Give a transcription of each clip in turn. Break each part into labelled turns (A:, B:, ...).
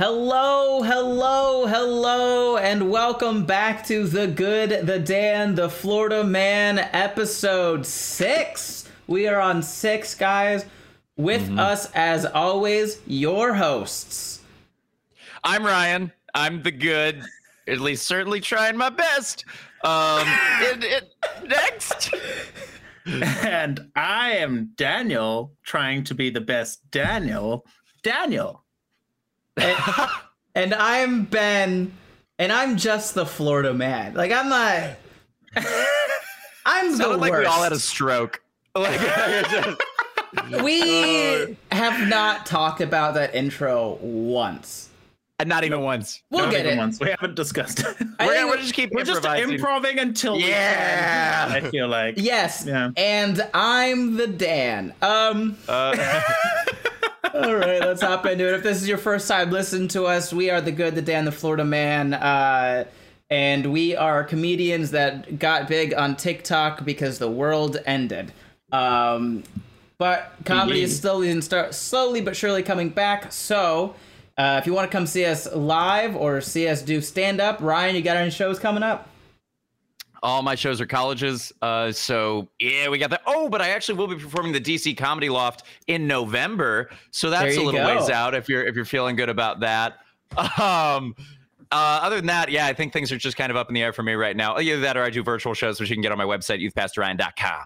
A: Hello, hello, hello, and welcome back to The Good, The Dan, The Florida Man, episode six. We are on six, guys. With us, as always, your hosts.
B: I'm Ryan. I'm the good, at least certainly trying my best. Um, it, it, next,
C: And I am Daniel, trying to be the best Daniel. Daniel.
A: And, and I'm Ben, and I'm just the Florida man. Like, I'm not. I'm the
B: sounded like we all had a stroke. Like, just-
A: we have not talked about that intro once.
B: And not even once.
A: We'll
C: Not
A: get
C: even
A: it.
C: once. We haven't discussed it.
B: We're
A: we-
B: we'll just keep
C: We're just improving until we
B: Yeah.
C: can. I feel like.
A: Yes,
C: Yeah.
A: and I'm the Dan. Um.
B: Uh,
A: All right, let's hop into it. If this is your first time listening to us, we are the good, the Dan, the Florida Man, uh, and we are comedians that got big on TikTok because the world ended. Um, but comedy is
C: Yeah.
A: slowly and start slowly but surely coming back. So, uh, if you want to come see us live or see us do stand up, Ryan, you got any shows coming up?
B: All my shows are colleges. Uh, so yeah, we got that. Oh, but I actually will be performing the DC Comedy Loft in November. So that's a little
A: go.
B: ways out if you're if you're feeling good about that. Um, uh, other than that, yeah, I think things are just kind of up in the air for me right now. Either that or I do virtual shows, which you can get on my website, youthpastorryan.com.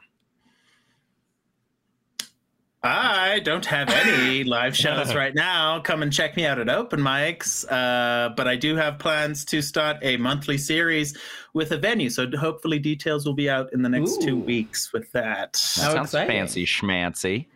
C: I don't have any live shows right now. Come and check me out at open mics. Uh, but I do have plans to start a monthly series with a venue. So hopefully details will be out in the next two weeks with that.
A: How
B: Sounds
A: exciting.
B: fancy schmancy.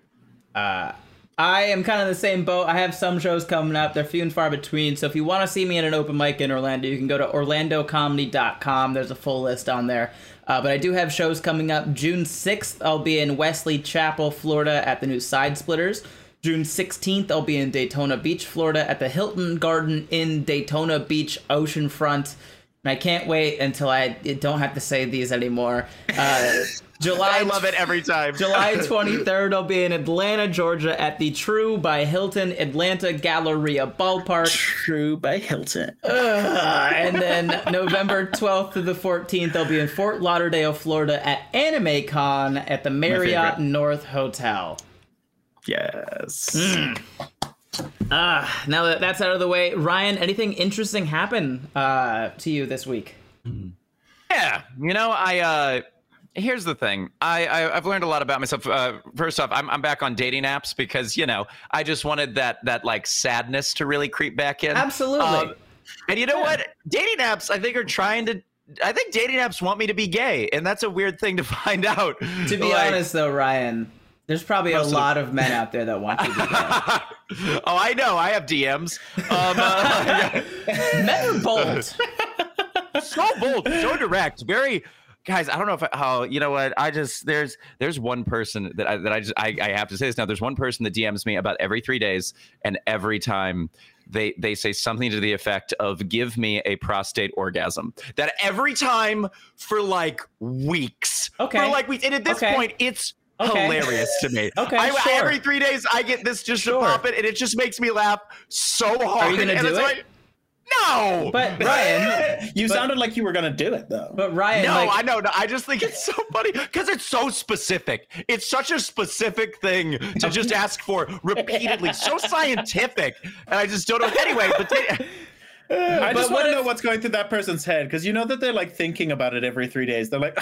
A: Uh, I am kind of the same boat. I have some shows coming up. They're few and far between. So if you want to see me at an open mic in Orlando, you can go to orlandocomedy.com. There's a full list on there. Uh, but I do have shows coming up. June 6th, I'll be in Wesley Chapel, Florida at the new Side Splitters. June 16th, I'll be in Daytona Beach, Florida at the Hilton Garden Inn Daytona Beach Oceanfront. And I can't wait until I don't have to say these anymore. Uh, July
B: I love it every time.
A: July 23rd, I'll be in Atlanta, Georgia at the Tru by Hilton Atlanta Galleria Ballpark.
C: Tru by Hilton.
A: Uh, and then November 12th to the 14th, I'll be in Fort Lauderdale, Florida at Anime Con at the Marriott. North Hotel.
C: Yes.
A: Ah, now that that's out of the way, Ryan, anything interesting happen uh, to you this week?
B: Yeah, you know, I uh here's the thing. I, I I've learned a lot about myself. Uh, first off, I'm I'm back on dating apps because you know I just wanted that that like sadness to really creep back in.
A: Absolutely.
B: Um, and you know what? Dating apps, I think, are trying to. I think dating apps want me to be gay, and that's a weird thing to find out.
A: to be
B: Like-
A: honest, though, Ryan, there's probably a
B: Most of the-
A: lot of men out there that want you to be gay.
B: oh, I know. I have DMs. Um, uh,
A: Men are bold.
B: so bold, so direct, very guys. I don't know if how you know what I just there's there's one person that I, that I just I, I have to say this now. There's one person that DMs me about every three days, and every time they they say something to the effect of "Give me a prostate orgasm." That every time for like weeks.
A: Okay.
B: For like weeks, and at this
A: Okay.
B: point, it's.
A: Okay.
B: Hilarious to me.
A: Okay,
B: I,
A: sure.
B: Every three days, I get this just
A: Sure.
B: to pop it, and it just makes me laugh so hard.
A: Are you gonna
B: and
A: do
B: it's
A: it?
B: like, no,
A: But Ryan,
C: You
A: But-
C: sounded like you were going to do it, though.
A: but Ryan,
B: No,
A: like,
B: I know. No, I just think it's so funny because it's so specific. It's such a specific thing to just ask for repeatedly, so scientific, and I just don't know. Anyway, but they,
C: I just want to
A: if-
C: know what's going through that person's head because you know that they're like thinking about it every three days. They're like,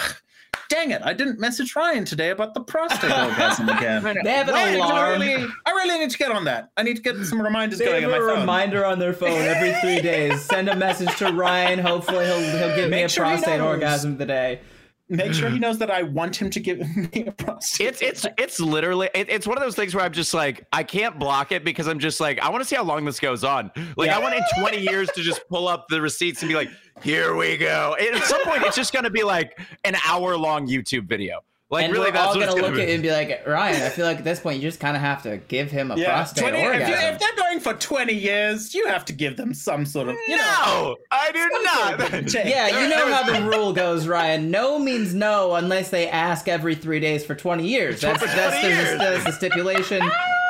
C: dang it, I didn't message Ryan today about the prostate orgasm again.
A: They have an
C: Wait,
A: alarm.
C: I really, I really need to get on that. I need to get some reminders
A: They
C: going
A: have
C: on
A: a
C: my phone.
A: reminder on their phone every three days. Send a message to Ryan. Hopefully, he'll he'll give me a
C: sure
A: prostate orgasm today.
C: Make sure he knows that I want him to give me a prostate.
B: it's it's it's literally it, it's one of those things where I'm just like I can't block it because I'm just like I want to see how long this goes on. Like
A: Yeah.
B: I want in 20 years to just pull up the receipts and be like, here we go. And at some point, it's just gonna be like an hour long YouTube video. Like
A: and
B: really,
A: we're
B: that's
A: all
B: what
A: gonna look
B: be.
A: at it and be like, Ryan, I feel like at this point you just kind of have to give him a
C: yeah,
A: prostate
C: 20 if, you, if they're going for 20 years, you have to give them some sort of, you know.
B: No, I do not.
C: check.
A: yeah, you know how the rule goes, Ryan. No means no unless they ask every three days for twenty years. That's
B: For
A: that's,
B: 20
A: the,
B: years.
A: that's the stipulation.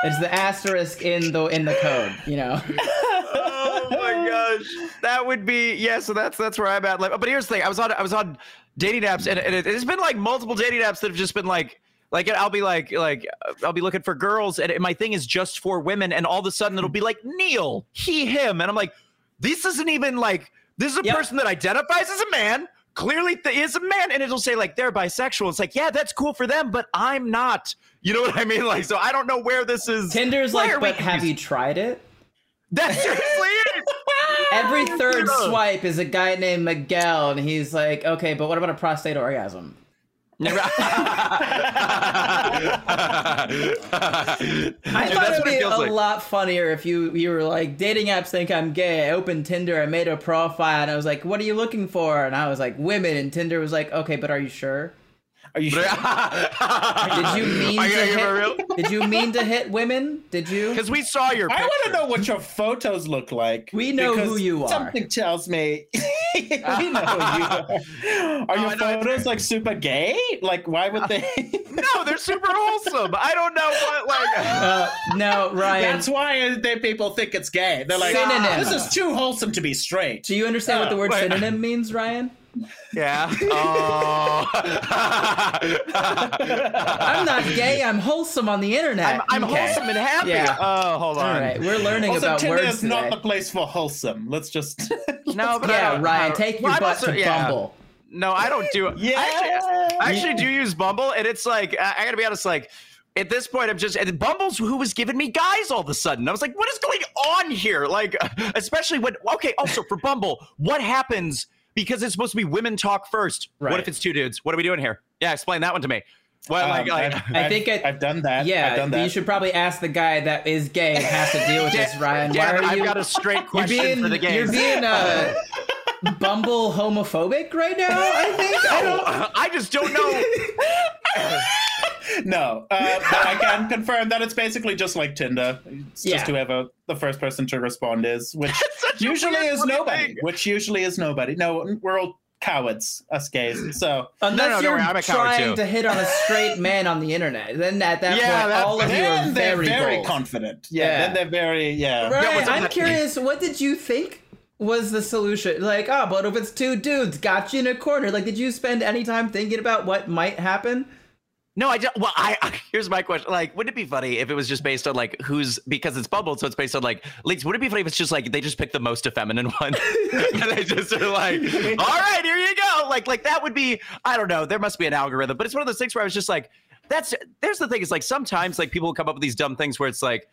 A: It's the asterisk in the in the code. You know.
B: oh my gosh, that would be yeah. So that's that's where I'm at. Like, but here's the thing: I was on I was on dating apps, and, and it, it's been like multiple dating apps that have just been like. Like I'll be like like I'll be looking for girls and my thing is just for women and all of a sudden it'll be like Neil he him and I'm like this isn't even like this is a
A: Yep.
B: person that identifies as a man clearly th- is a man and it'll say like they're bisexual it's like yeah that's cool for them but I'm not you know what I mean like so I don't know where this is
A: Tinder's
B: Why
A: like, but have you tried it?
B: that's seriously it
A: Every third swipe is a guy named Miguel, and he's like, okay, but what about a prostate orgasm? I thought it'd be a lot funnier if you you were like dating apps think I'm gay. I opened Tinder, I made a profile, and I was like, "What are you looking for?" And I was like, "Women." And Tinder was like, "Okay, but are you sure?
C: Are you sure?
A: Did you mean to
B: gonna give it real?
A: hit? Did you mean to hit women? Did you?"
B: Because we saw your.
C: I want to know what your photos look like.
A: We know who you are.
C: Something tells me we know who you are. Are your
B: I know.
C: photos like super gay? Like, why would they?
B: No, they're super wholesome. I don't know what like.
A: Uh, no, Ryan.
C: That's why they people think it's gay. They're like,
A: Synonym.
C: this is too wholesome to be straight.
A: Do you understand what the word
B: wait.
A: synonym means, Ryan?
B: Yeah. Oh.
A: I'm not gay. I'm wholesome on the internet.
B: I'm, I'm
A: Okay.
B: wholesome and happy.
A: Yeah.
B: Oh, hold on.
A: All right, we're learning
C: Also,
A: about
C: Tinder
A: words
C: is not
A: today.
C: the place for wholesome. Let's just.
B: No, but
A: yeah, Ryan, take your
B: well, I'm
A: butt
B: also-
A: to
B: yeah.
A: Bumble.
B: No, I don't do it.
C: Yeah.
B: I actually, I actually do use Bumble, and it's like I, I gotta be honest. Like at this point, I'm just and Bumble's who was giving me guys all of a sudden. I was like, what is going on here? Like, especially when okay. Also for Bumble, what happens because it's supposed to be women talk first?
A: Right.
B: What if it's two dudes? What are we doing here? Yeah, explain that one to me. Well,
C: Um,
B: like
C: I've,
A: I think
C: I've,
A: it-
C: I've done that. Yeah, I've
A: Yeah,
C: done
A: you should probably ask the guy that is gay and has to deal with this, Ryan. Why are
B: I've
A: you?
B: got a straight
A: you're
B: question
A: being
B: for the
A: you're being uh, Bumble homophobic right now. I think. I don't.
B: I just don't know.
C: No, uh, but I can confirm that it's basically just like Tinder. It's
A: Yeah.
C: just whoever the first person to respond is, which usually is nobody.
B: thing.
C: Which usually is nobody. No, we're all cowards, us gays. So
A: Unless
B: no, don't
A: you're
B: worry, I'm a
A: trying
B: too.
A: to hit on a straight man on the internet, then at that
B: Yeah,
A: point,
B: that's-
A: all of you are very,
C: very confident. Yeah,
A: Yeah.
C: then they're very yeah.
A: Ryan,
B: what's
A: I'm curious. What did you think was the solution? Like, oh, but if it's two dudes, got you in a corner. Like, did you spend any time thinking about what might happen?
B: No, I don't. Well, I, I here's my question. Like, wouldn't it be funny if it was just based on like who's because it's Bumble, so it's based on like leaks. Would it be funny if it's just like they just pick the most effeminate one and they just are like, all right, here you go. Like, like that would be. I don't know. There must be an algorithm, but it's one of those things where I was just like, that's. There's the thing. Is like sometimes like people come up with these dumb things where it's like.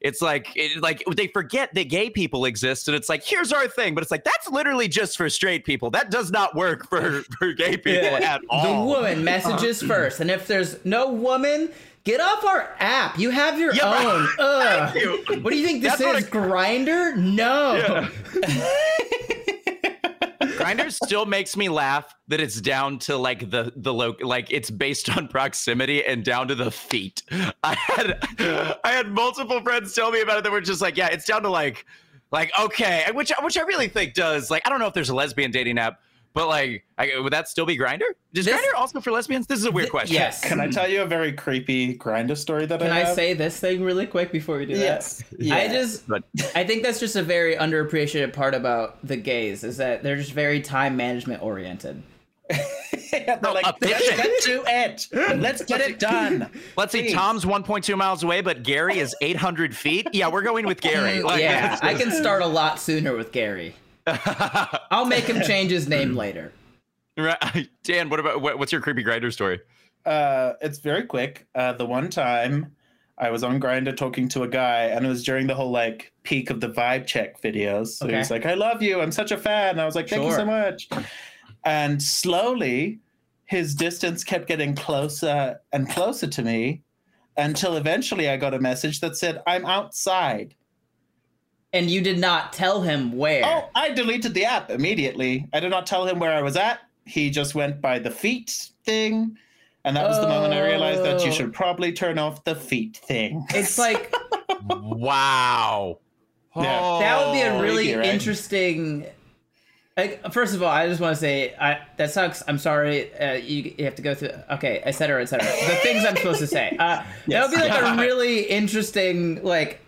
B: It's like it, like they forget that gay people exist, and it's like here's our thing, but it's like that's literally just for straight people. That does not work for for gay people at all.
A: The woman messages uh-huh. first, and if there's no woman, get off our app. You have your
B: Yeah, right.
A: own. Ugh.
B: Thank you.
A: What do you think this
B: That's
A: is? Grindr? No.
B: Grindr still makes me laugh that it's down to like the the lo- like it's based on proximity and down to the feet. I had I had multiple friends tell me about it that were just like, yeah, it's down to like like okay, which which I really think does like I don't know if there's a lesbian dating app, but like I, would that still be Grindr? Does
A: This-
B: Grindr also for lesbians? This is a weird question.
A: Yes.
C: Can I tell you a very creepy Grindr story that
A: Can
C: I have?
A: Can I say this thing really quick before we do
C: Yes.
A: that?
C: Yeah.
A: I just
B: But
A: I think that's just a very underappreciated part about the gays is that they're just very time management oriented.
C: They're like, let's get to it. Let's get it done.
B: let's see, Tom's 1.2 miles away, but Gary is 800 feet. Yeah, we're going with Gary. Like,
A: yeah, I can start a lot sooner with Gary. I'll make him change his name later.
B: Right. Dan, what about what, what's your creepy Grindr story?
C: Uh, it's very quick. Uh, the one time I was on Grindr talking to a guy, and it was during the whole like peak of the vibe check videos. So he
A: Okay.
C: was like, "I love you. I'm such a fan." And I was like, "Thank you so much." And slowly, his distance kept getting closer and closer to me, until eventually I got a message that said, "I'm outside."
A: And you did not tell him where.
C: Oh, I deleted the app immediately. I did not tell him where I was at. He just went by the feet thing. And that was the moment I realized that you
A: Oh.
C: should probably turn off the feet thing.
A: It's like
B: Wow.
C: Yeah.
A: that would be a really
C: creepy, right?
A: interesting. Like, first of all, I just want to say I, that sucks. I'm sorry. Uh, you, you have to go through. Okay, et cetera, et cetera. The things I'm supposed to say. Uh, That would be like a really interesting like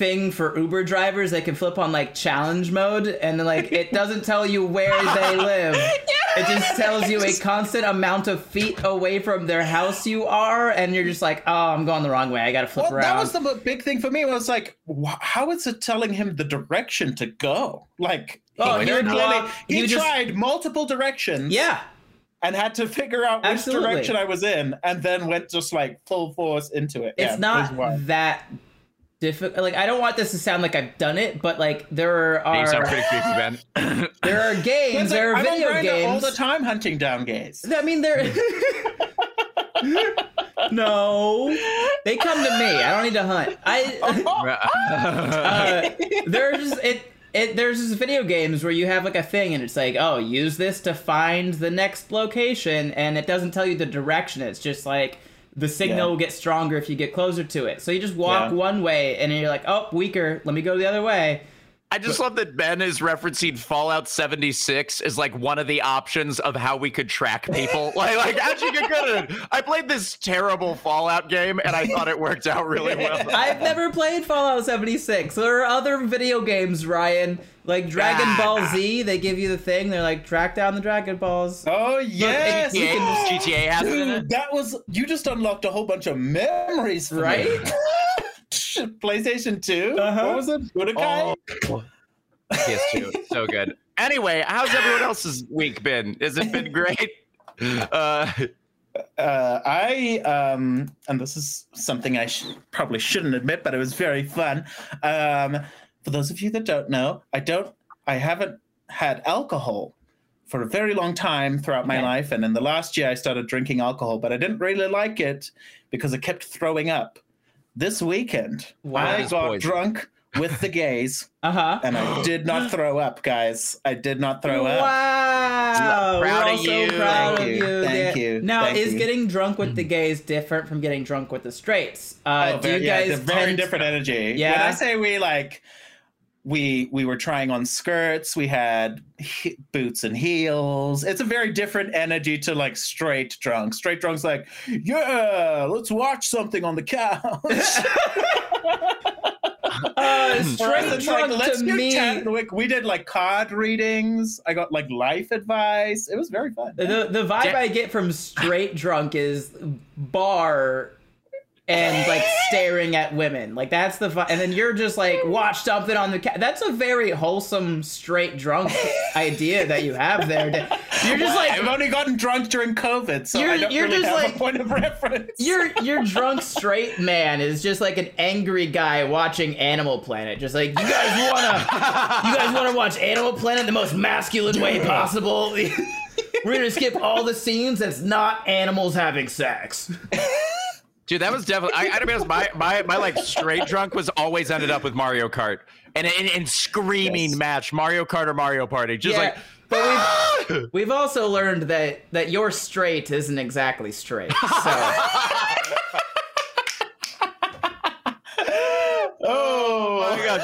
A: thing for Uber drivers. They can flip on like challenge mode, and then like it doesn't tell you where they live. It just tells you a constant amount of feet away from their house you are, and you're just like, oh, I'm going the wrong way. I gotta flip
C: Well,
A: around.
C: that was the big thing for me. Was like, wh- how is it telling him the direction to go? Like,
A: Oh,
C: he,
A: would
C: clearly- he
A: he would just-
C: tried multiple directions.
A: yeah.
C: and had to figure out which
A: Absolutely.
C: direction I was in, and then went just like full force into it.
A: it's
C: Yeah,
A: not
C: wild.
A: that difficult. Like I don't want this to sound like I've done it, but like there
B: You sound
A: are
B: pretty creepy, Ben.
A: there are games,
C: like,
A: there are
C: I don't
A: video
C: grind it all the time hunting down gays.
A: I mean, they're no, they come to me. I don't need to hunt. I uh, there's it. It, there's just video games where you have like a thing and it's like, oh, use this to find the next location, and it doesn't tell you the direction. It's just like the signal
C: Yeah.
A: will get stronger if you get closer to it. So you just walk
C: Yeah.
A: one way, and you're like, oh, weaker. Let me go the other way.
B: I just love that Ben is referencing Fallout 76 as like one of the options of how we could track people. like, like how'd you get good at it? I played this terrible Fallout game and I thought it worked out really well.
A: I've never played Fallout 76. There are other video games, Ryan, like Dragon
B: Ah.
A: Ball Z. They give you the thing. They're like, track down the Dragon Balls.
C: Oh yes,
B: GTA, GTA has it in it.
C: Dude, that was you just unlocked a whole bunch of memories, for me.
A: Right?
C: PlayStation 2
A: Uh-huh.
C: What was it? Budokai?
B: Oh, PS2, so good. Anyway, how's everyone else's week been? Has it been great? Uh,
C: uh, I um, and this is something I sh- probably shouldn't admit, but it was very fun. Um, for those of you that don't know, I don't, I haven't had alcohol for a very long time throughout my
A: Okay.
C: life, and in the last year I started drinking alcohol, but I didn't really like it because I kept throwing up. This weekend,
A: Wow.
C: I got
B: poison.
C: drunk with the gays,
A: Uh huh.
C: and I did not throw up, guys. I did not throw up.
A: Wow!
B: Proud
A: We're
B: of
A: all so
B: you.
A: proud
C: Thank
A: of
C: you.
A: you.
C: Thank
A: Yeah.
C: you.
A: Now,
C: Thank
A: is
C: you.
A: getting drunk with the gays different from getting drunk with the straights? Uh,
C: Oh,
A: do
C: very,
A: you guys
C: very
A: tend-
C: different energy.
A: Yeah?
C: When I say we like, we we were trying on skirts. We had he- boots and heels. It's a very different energy to like straight drunk. Straight drunk's like, yeah, let's watch something on the couch.
A: Uh, straight
C: it's like,
A: drunk
C: let's
A: to
C: do
A: me.
C: chat- we did like card readings. I got like life advice. It was very fun.
A: The the vibe
B: Ja-
A: I get from straight drunk is bar and like staring at women. Like that's the vi- and then you're just like watch something on the ca- that's a very wholesome straight drunk idea that you have there. You're just like I've
C: only gotten drunk during COVID, so
A: You're-
C: I don't
A: you're
C: really
A: just
C: have
A: like-
C: a point of reference.
A: your your drunk straight man is just like an angry guy watching Animal Planet. Just like you guys wanna you guys wanna watch Animal Planet the most masculine way possible. We're gonna skip all the scenes that's not animals having sex.
B: Dude, that was definitely. I, I gotta be honest. My, my my like straight drunk was always ended up with Mario Kart and and, and screaming
C: Yes.
B: match Mario Kart or Mario Party. Just
A: Yeah,
B: like,
A: but we've ah! we've also learned that that your straight isn't exactly straight. So
C: Oh
B: my God.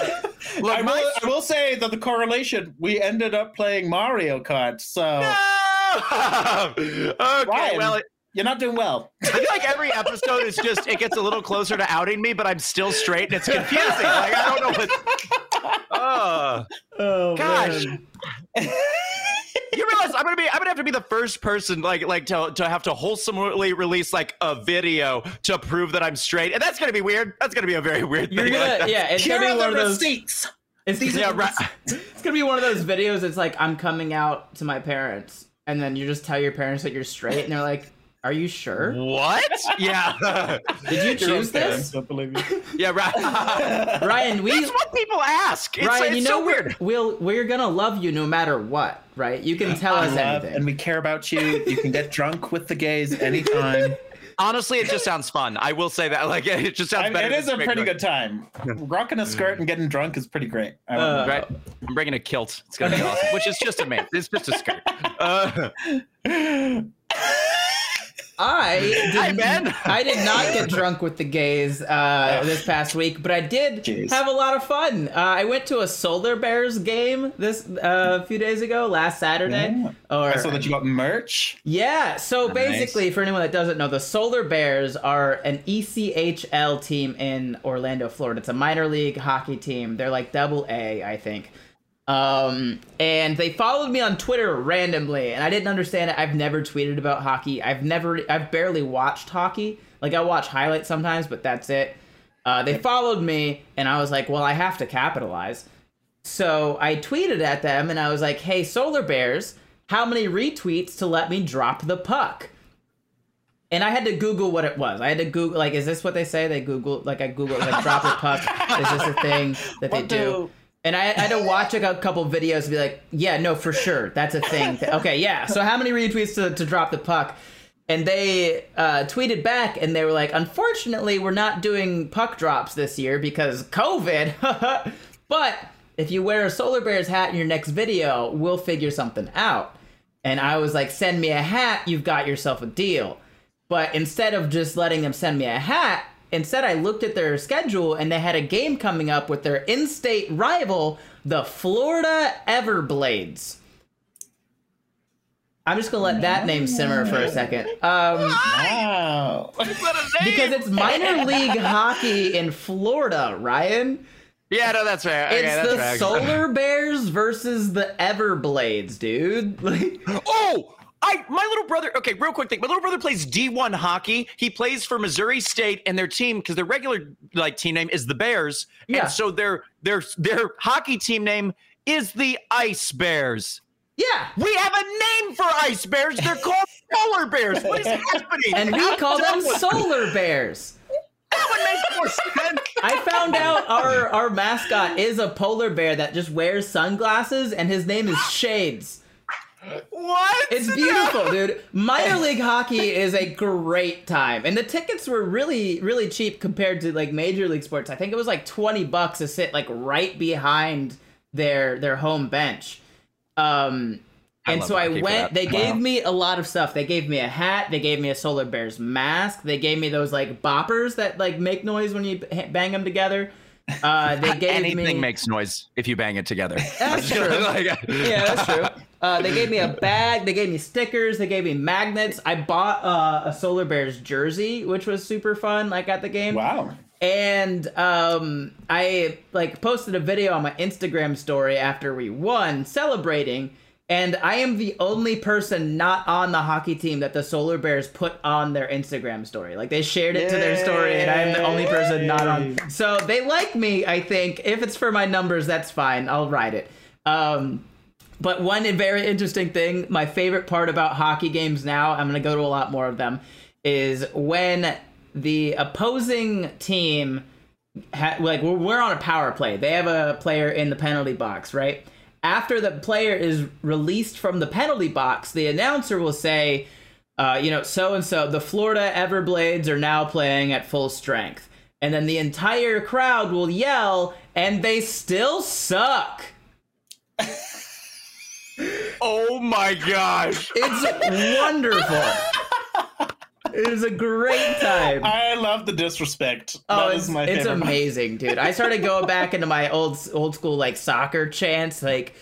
B: Look,
C: I,
B: my
C: will, I will say that the correlation, we ended up playing Mario Kart, so
B: okay,
C: Ryan.
B: well, it,
C: you're not doing well.
B: I feel like every episode is just it gets a little closer to outing me, but I'm still straight and it's confusing. Like I don't know what. Oh.
A: oh oh,
B: gosh.
A: man.
B: You realize I'm gonna be I'm gonna have to be the first person like like to to have to wholesomely release like a video to prove that I'm straight, and that's gonna be weird. That's gonna be a very weird
A: You're
B: thing.
A: gonna
B: Like,
A: yeah, it's
C: Here
A: gonna be one of those.
C: receipts.
A: It's,
B: yeah, right.
A: it's gonna be one of those videos. It's like I'm coming out to my parents, and then you just tell your parents that you're straight, and they're like, "Are you sure?
B: What? Yeah.
A: Did you choose
C: parents
A: this?"
C: Don't believe you.
B: yeah, right.
A: Ryan, we
B: That's what people ask. It's,
A: Ryan,
B: it's
A: you know
B: so weird.
A: we'll we're gonna love you no matter what, right? You can tell us
C: We love
A: anything.
C: and we care about you. You can get drunk with the gays anytime.
B: Honestly, it just sounds fun. I will say that. Like, it just sounds
C: I mean,
B: better.
C: it
B: than
C: is a pretty
B: drunk.
C: good time. Rocking a skirt and getting drunk is pretty great. I
A: uh,
B: right. I'm bringing a kilt. It's gonna be awesome. Which is just a man. It's just a skirt. Uh,
A: I did,
B: Hi, Ben.
A: I did not get drunk with the gays uh, this past week, but I did
C: Jeez.
A: have a lot of fun. Uh, I went to a Solar Bears game this uh, a few days ago, last Saturday.
C: Yeah.
A: Or
C: I saw that you got merch.
A: yeah, so
C: Nice.
A: basically, for anyone that doesn't know, the Solar Bears are an ECHL team in Orlando, Florida. It's a minor league hockey team. They're like double A, I think. Um, and they followed me on Twitter randomly, and I didn't understand it. I've never tweeted about hockey. I've never, I've barely watched hockey. Like I watch highlights sometimes, but that's it. Uh, they followed me, and I was like, well, I have to capitalize. So I tweeted at them, and I was like, hey, Solar Bears, how many retweets to let me drop the puck? And I had to Google what it was. I had to Google, like, is this what they say? They Google, like, I Google, like, drop the puck. Is this a thing that they do? And I, I had to watch a couple videos and be like, yeah, no, for sure, that's a thing. okay, yeah. So how many retweets to, to drop the puck? And they uh, tweeted back and they were like, unfortunately, we're not doing puck drops this year because COVID. but if you wear a Solar Bears hat in your next video, we'll figure something out. And I was like, send me a hat, you've got yourself a deal. But instead of just letting them send me a hat, instead I looked at their schedule and they had a game coming up with their in state rival, the Florida Everblades. I'm just gonna let that name simmer for a second. Um,
C: Wow.
A: because it's minor league hockey in Florida, Ryan.
B: Yeah, no, that's fair. Okay,
A: It's
B: that's
A: the
B: fair.
A: Solar Bears versus the Everblades, dude. Like,
B: Oh, I my little brother. Okay, real quick thing. My little brother plays D1 hockey. He plays for Missouri State, and their team because their regular like team name is the Bears,
A: Yeah.
B: and so their their their hockey team name is the Ice Bears.
A: yeah.
B: We have a name for Ice Bears. They're called Polar Bears. What is happening?
A: And we
B: How
A: call them
B: was-
A: Solar Bears.
B: That would make more sense.
A: I found out our our mascot is a polar bear that just wears sunglasses, and his name is Shades.
B: What?
A: It's beautiful, dude. Minor league hockey is a great time, and the tickets were really, really cheap compared to like major league sports. I think it was like twenty bucks to sit like right behind their their home bench. Um,
B: I
A: and
B: love
A: so I went.
B: that.
A: They gave me a lot of stuff. They gave me a hat. They gave me a Solar Bears mask. They gave me those like boppers that like make noise when you bang them together. Uh, they gave
B: Anything
A: me
B: makes noise if you bang it together.
A: That's true.
B: Like-
A: yeah, that's true. Uh, they gave me a bag. They gave me stickers. They gave me magnets. I bought uh, a Solar Bears jersey, which was super fun. Like at the game,
C: Wow.
A: and um, I like posted a video on my Instagram story after we won, celebrating. And I am the only person not on the hockey team that the Solar Bears put on their Instagram story. Like they shared it to their story, and I am the only person not on. So they like me, I think. If it's for my numbers, that's fine. I'll ride it. Um, but one very interesting thing, my favorite part about hockey games now, I'm going to go to a lot more of them, is when the opposing team, ha- like we're on a power play. They have a player in the penalty box, right? After the player is released from the penalty box, the announcer will say, uh, you know, so and so, the Florida Everblades are now playing at full strength. And then the entire crowd will yell, and they still suck.
B: oh my gosh.
A: It's wonderful. it is a great time.
C: I love the disrespect.
A: Oh,
C: that
A: it's,
C: my
A: it's
C: favorite.
A: amazing, dude. I started going back into my old old school like soccer chants, like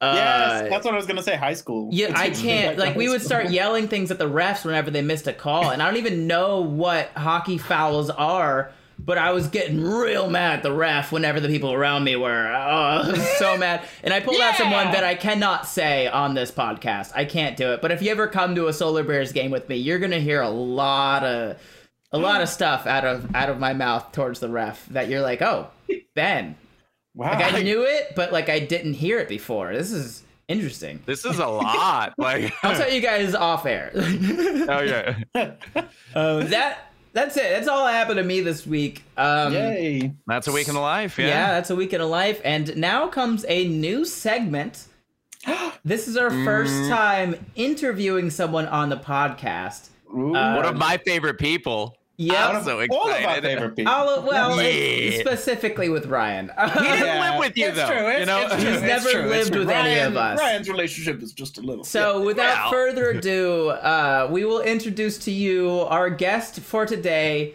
A: uh,
C: Yes, that's what I was gonna say. High school.
A: yeah, I can't. Like we would start yelling things at the refs whenever they missed a call, and I don't even know what hockey fouls are. But I was getting real mad at the ref whenever the people around me were. Oh, I was so mad. And I pulled out someone that I cannot say on this podcast. I can't do it. But if you ever come to a Solar Bears game with me, you're gonna hear a lot of a lot of stuff out of out of my mouth towards the ref that you're like, oh, Ben.
C: Wow.
A: Like I knew it, but like I didn't hear it before. This is interesting.
B: This is a lot. Like,
A: I'll tell you guys off air.
B: oh yeah.
A: Uh, that that's it. That's all that happened to me this week. Um,
C: Yay.
B: That's a week in the life.
A: yeah.
B: Yeah.
A: that's a week in a life, and now comes a new segment. This is our first
B: Mm.
A: time interviewing someone on the podcast.
C: Ooh.
A: Uh,
B: One of my favorite people.
A: Yep.
B: I'm so
C: All of our favorite people.
A: All of- well, it's
B: Yeah.
A: specifically with Ryan.
B: He didn't
C: Yeah,
B: live with you
C: it's
B: though.
C: True, it's,
B: you know,
C: it's true,
A: He's
C: it's
A: never
C: true,
A: lived
C: true.
A: with any of us.
C: Ryan's relationship is just a little.
A: So, without
B: Well.
A: further ado, uh, we will introduce to you our guest for today,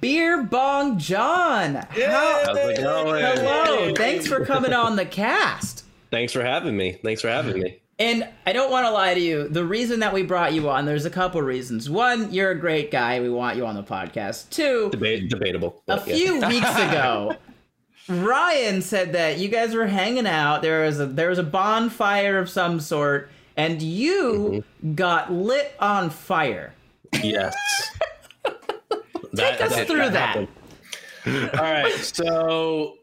A: Beer Bong John. How-
D: How's it going?
A: hello. Thanks for coming on the cast.
D: Thanks for having me. Thanks for having me.
A: And I don't want to lie to you. The reason that we brought you on, there's a couple reasons. One, you're a great guy. We want you on the podcast. Two,
D: Debate, debatable.
A: a
D: yeah.
A: few weeks ago, Ryan said that you guys were hanging out. There was a there was a bonfire of some sort, and you
D: Mm-hmm.
A: got lit on fire.
D: Yes.
A: Take us through that.
D: happened. All right. So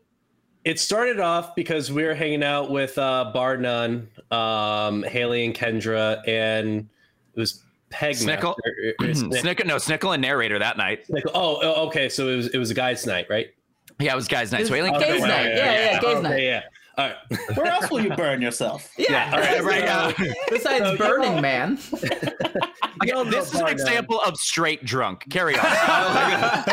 D: it started off because we were hanging out with uh, Bar None, um, Haley and Kendra, and it was Peg.
B: Snickle?
D: Master- or- or Snick-
B: Snickle, no, Snickle and narrator that night.
D: Snickle- Oh, oh, okay. So it was it was a guys' night, right?
B: Yeah, it was guys' night. So
A: It was
B: Alien
A: Gays
B: Kid-
A: night. Yeah, yeah, gays
D: okay,
A: night.
D: Yeah. All right.
C: Where else will you burn yourself?
A: Yeah,
D: All right.
B: Right, yeah.
A: Uh, Besides
D: So,
A: Burning
D: know-
A: Man.
D: Y'all
B: This is an
D: Bar None.
B: Uh, example of straight drunk. Carry on.
D: Oh,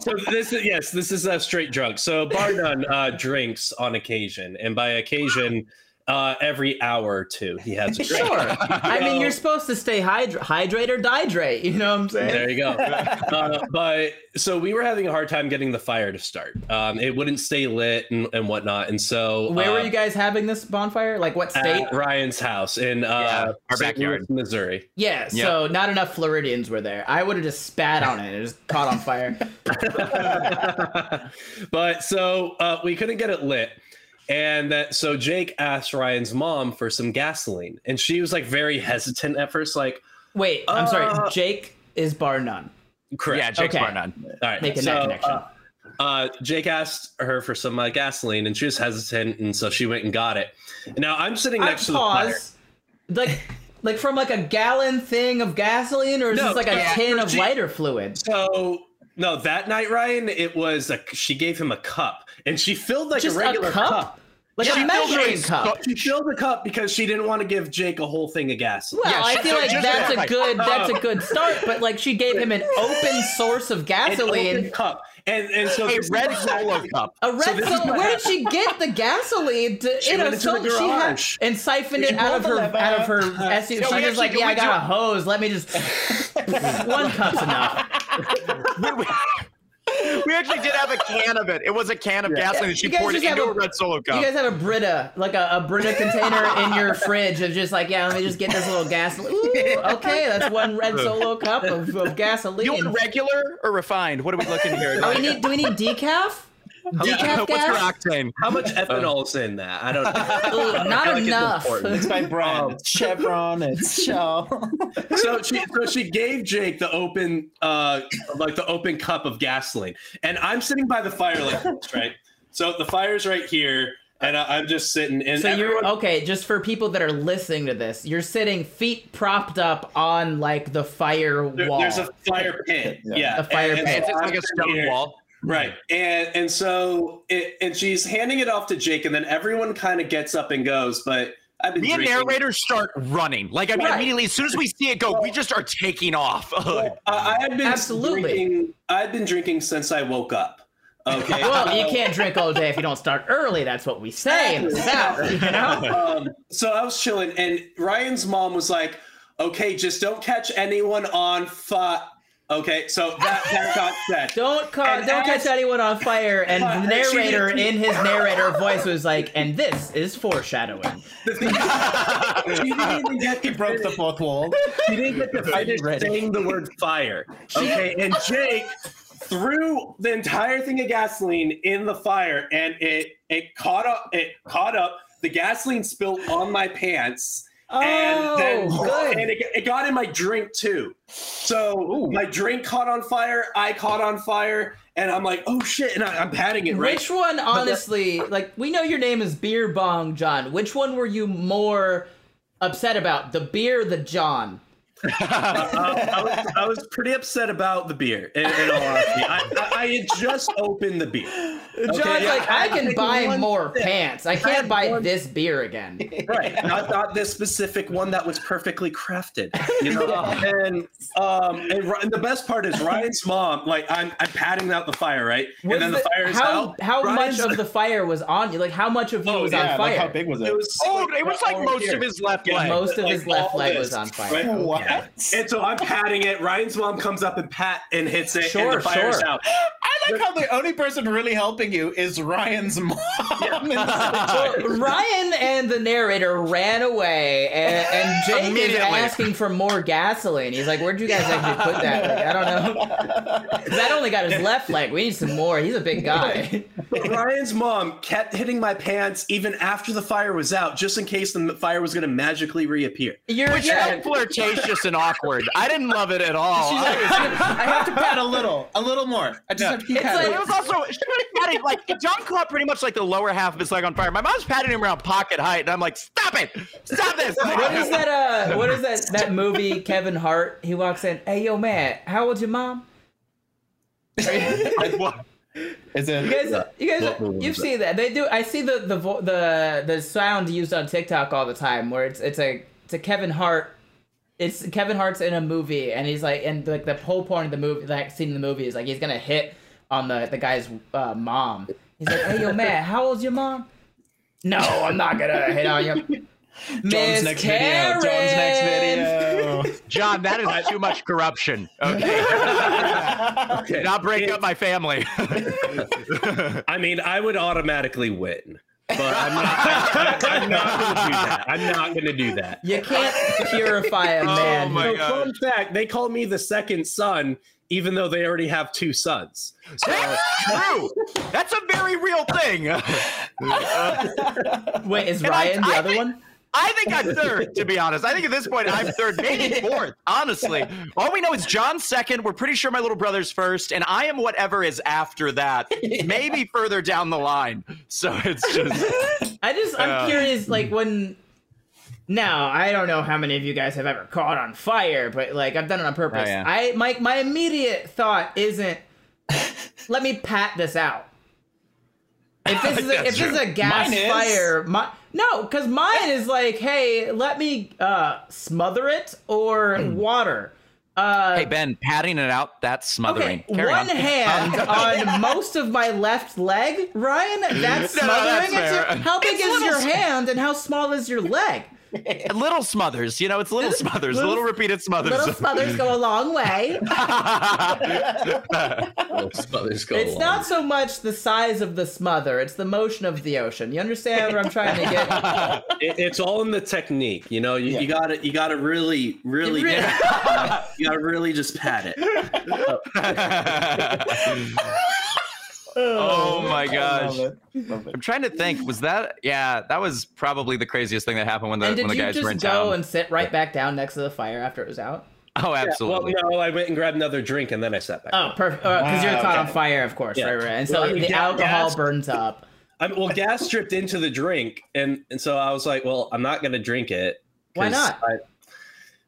D: so this is yes, this is a straight drunk. So bar none uh, drinks on occasion, and by occasion, uh, every hour or two he has a drink.
A: Sure. I mean, you're supposed to stay hydra- hydrate or dihydrate. You know what I'm saying?
D: There you go. Uh, but so we were having a hard time getting the fire to start. Um, it wouldn't stay lit and, and whatnot, and so
A: Where were
D: uh,
A: you guys having this bonfire? Like what state?
D: At Ryan's house in
B: Yeah,
D: uh,
B: our backyard.
D: Louis, Missouri.
A: Yeah, so not enough Floridians were there. I would have just spat on it and it just caught on fire.
D: but so uh, we couldn't get it lit. And that so Jake asked Ryan's mom for some gasoline, and she was like very hesitant at first, like,
A: Wait, I'm
D: Uh,
A: sorry. Jake is bar none.
D: correct.
B: yeah, Jake's
A: Okay.
B: bar none.
D: All right.
A: Making
D: so,
A: that connection.
D: Uh, uh, Jake asked her for some uh, gasoline, and she was hesitant, and so she went and got it. And now I'm sitting
A: I
D: next to the fire.
A: Like, like from like a gallon thing of gasoline, or is
D: No,
A: this like a
D: yeah,
A: tin of
D: she-
A: lighter fluid?
D: So no, that night, Ryan, it was a, she gave him a cup, and she filled like
A: Just
D: a
A: a
D: regular
A: cup?
D: cup.
A: Like
D: She
A: a
D: filled
A: measuring
D: a-
A: cup.
D: She filled the cup because she didn't want to give Jake a whole thing of gas.
A: Well,
B: Yeah,
A: I feel like that's a good that's a oh. good start. But like she gave him an open source of
D: An
A: gasoline.
D: open cup, and and so
B: A red solo cup.
A: A red
D: So
A: Solo.
D: what
A: Where did she get the gasoline? To,
D: She
A: in a
D: went into the
A: Solo- she had and siphoned it out of her out of her SUV.
B: Yeah,
A: She was like, "Yeah, I got a hose. Let me just one cup's enough."
B: We, we- we actually did have a can of it. It was a can of gasoline that she poured it into
A: a-
B: a, red solo cup.
A: You guys have a Brita, like a, a Brita container in your fridge of just like, yeah, let me just get this little gasoline. Ooh, okay, that's one red Solo cup of, of gasoline.
B: you want regular or refined? What are we looking here?
A: Oh, we need. Do we need decaf? Decaf
B: What's your octane?
D: How much ethanol is in that? I don't know.
A: Ooh, not
D: feel like it's
A: enough.
C: It's by brand. It's Chevron. It's Shell.
D: so she so she gave Jake the open uh like the open cup of gasoline, and I'm sitting by the fire like this, right? So the fire's right here, and I, I'm just sitting. And
A: So you're
D: everyone-
A: okay. Just for people that are listening to this, you're sitting feet propped up on like the fire
D: there-
A: wall.
D: there's a fire pit,
C: Yeah.
D: yeah,
A: A fire
D: and- and
A: pit.
D: so
B: It's like a stone
D: here,
B: wall.
D: Right? And and so it, and she's handing it off to Jake, and then everyone kind of gets up and goes, but. I've been
B: Me and narrators start running. Like I mean,
A: Right.
B: immediately as soon as we see it go, we just are taking off.
D: Well, I, I've been
A: Absolutely.
D: drinking. I've been drinking since I woke up. Okay.
A: well, you can't drink all day if you don't start early. That's what we say in the South. You know.
D: um, so I was chilling, and Ryan's mom was like, "Okay, just don't catch anyone on foot." Okay, so that, that got said.
A: Don't ca- don't catch anyone on fire. And
D: But
A: the narrator in his narrator voice was like, "And this is foreshadowing."
D: The thing- she didn't even get
C: He
D: to
C: broke the fourth wall.
D: She didn't get to finish
C: Ready.
D: saying the word fire. Okay, and Jake threw the entire thing of gasoline in the fire, and it it caught up. It caught up. The gasoline spilled on my pants. And then
A: Oh, good.
D: and it, it got in my drink too. So my drink caught on fire. I caught on fire, and I'm like, oh shit! And I, I'm patting it right.
A: Which one, honestly, like we know your name is Beer Bong John. Which one were you more upset about, the beer, the John?
D: Uh, I, was, I was pretty upset about the beer. In, in all honesty, I, I, I had just opened the beer.
A: John's
D: Okay,
A: like, I can buy more
D: sip.
A: pants. I can't buy
D: one-
A: this beer again.
D: right not, not this specific one that was perfectly crafted you know and um and, and the best part is ryan's mom like i'm i'm patting out the fire right
A: Was
D: and then the,
A: it-
D: fire is
A: how
D: out
A: how
D: Ryan's-
A: much of the fire was on you? Like how much of you
C: Oh,
A: was
C: yeah,
A: on fire?
C: like how big was it?
D: it was
B: Oh, it was like most
D: here.
B: of his left
D: Yeah,
B: leg.
A: Most of
D: like
A: his left leg
D: this,
A: was on fire.
D: right?
C: What?
D: and so i'm patting it ryan's mom comes up and pat and hits it
A: Sure,
D: and the fire's
A: sure.
D: out
C: I like how the only person really helping you is Ryan's mom. in this
A: Ryan and the narrator ran away, and, and Jake is asking for more gasoline. He's like, "Where'd you guys actually put that?" Like, I don't know. 'Cause that only got his left leg. We need some more. He's a big guy.
D: But Ryan's mom kept hitting my pants even after the fire was out, just in case the fire was going to magically reappear.
A: You're
B: Which
A: yeah.
B: felt flirtatious and awkward. I didn't love it at all.
C: She's like, I have to pat a little, a little more. I just have to keep
A: It's
C: patting.
B: It was also she was patting like John caught pretty much like the lower half of his leg on fire. My mom's patting him around pocket height, and I'm like, "Stop it! Stop this!"
A: What is that? Uh, what is that? That movie? Kevin Hart. He walks in. Hey, yo, man. How old's your mom?
B: What?
C: Is it?
A: You guys, you guys,
D: what
A: you've seen that. They do. I see the the the the sound used on TikTok all the time, where it's it's a it's a Kevin Hart. It's Kevin Hart's in a movie, and he's like, and like the whole point of the movie, that scene in the movie is like he's gonna hit on the the guy's uh, mom. He's like, "Hey, yo, man, how old's your mom?" No, I'm not gonna hit on you.
C: John's
A: Miss
C: next
A: Karen.
C: video. John's next video.
B: John, that is too much corruption. Okay,
D: Okay.
B: not break up my family.
D: I mean, I would automatically win, but I'm not. I, am not going to do that. I'm not going to do that.
A: You can't purify a
B: Oh
A: man.
B: my
D: So,
B: God.
D: fun fact: they call me the second son, even though they already have two sons. So,
B: That's true. That's a very real thing.
A: Wait, is
B: And I-
A: Ryan the
B: I
A: other
B: think-
A: one?
B: I think I'm third, to be honest. I think at this point I'm third, maybe fourth. Honestly, all we know is John's second. We're pretty sure my little brother's first, and I am whatever is after that, maybe further down the line. So it's just
A: I just I'm
B: Uh,
A: curious, like when. Now I don't know how many of you guys have ever caught on fire, but like I've done it on purpose.
B: Oh, yeah.
A: I my my immediate thought isn't, let me pat this out. If this is a, if
B: That's
A: this is a gas
C: Mine is.
A: fire, my, no, because mine is like, hey, let me uh smother it or water. Uh,
B: hey Ben, patting it out. That's smothering.
A: Okay,
B: Carry
A: one
B: on.
A: hand on most of my left leg, Ryan. That's
B: No, no,
A: smothering
B: that's
A: it.
B: fair.
A: How big
B: It's
A: is your
B: s-
A: hand, and how small is your leg?
B: little smothers. You know, it's little smothers.
A: Little-
B: Little, repeated smothers.
A: Little smothers go a long way. smothers go It's not so much the size of the smother; it's the motion of the ocean. You understand what I'm trying to get?
D: it, it's all in the technique, you know. You, you got to you got to really, really,
A: Really-
D: you got to really just pat it.
B: Oh my gosh.
C: Love it. Love it.
B: I'm trying to think. Was that? Yeah, that was probably the craziest thing that happened when the
A: And
B: when
A: did
B: the
A: you
B: guys were in
A: just go
B: town.
A: and sit right back down next to the fire after it was out?
B: oh, absolutely.
D: Well, no, I went and grabbed another drink and then I sat back.
A: Oh, perfect. Because uh, you're
C: Wow,
A: caught on fire, of course,
D: Yeah.
A: right, right. And so
D: Well,
A: the
D: ga-
A: alcohol
D: gas-
A: burns up.
D: I mean, well, gas dripped into the drink, and and so I was like, well, I'm not gonna drink it.
A: Why not?
D: I,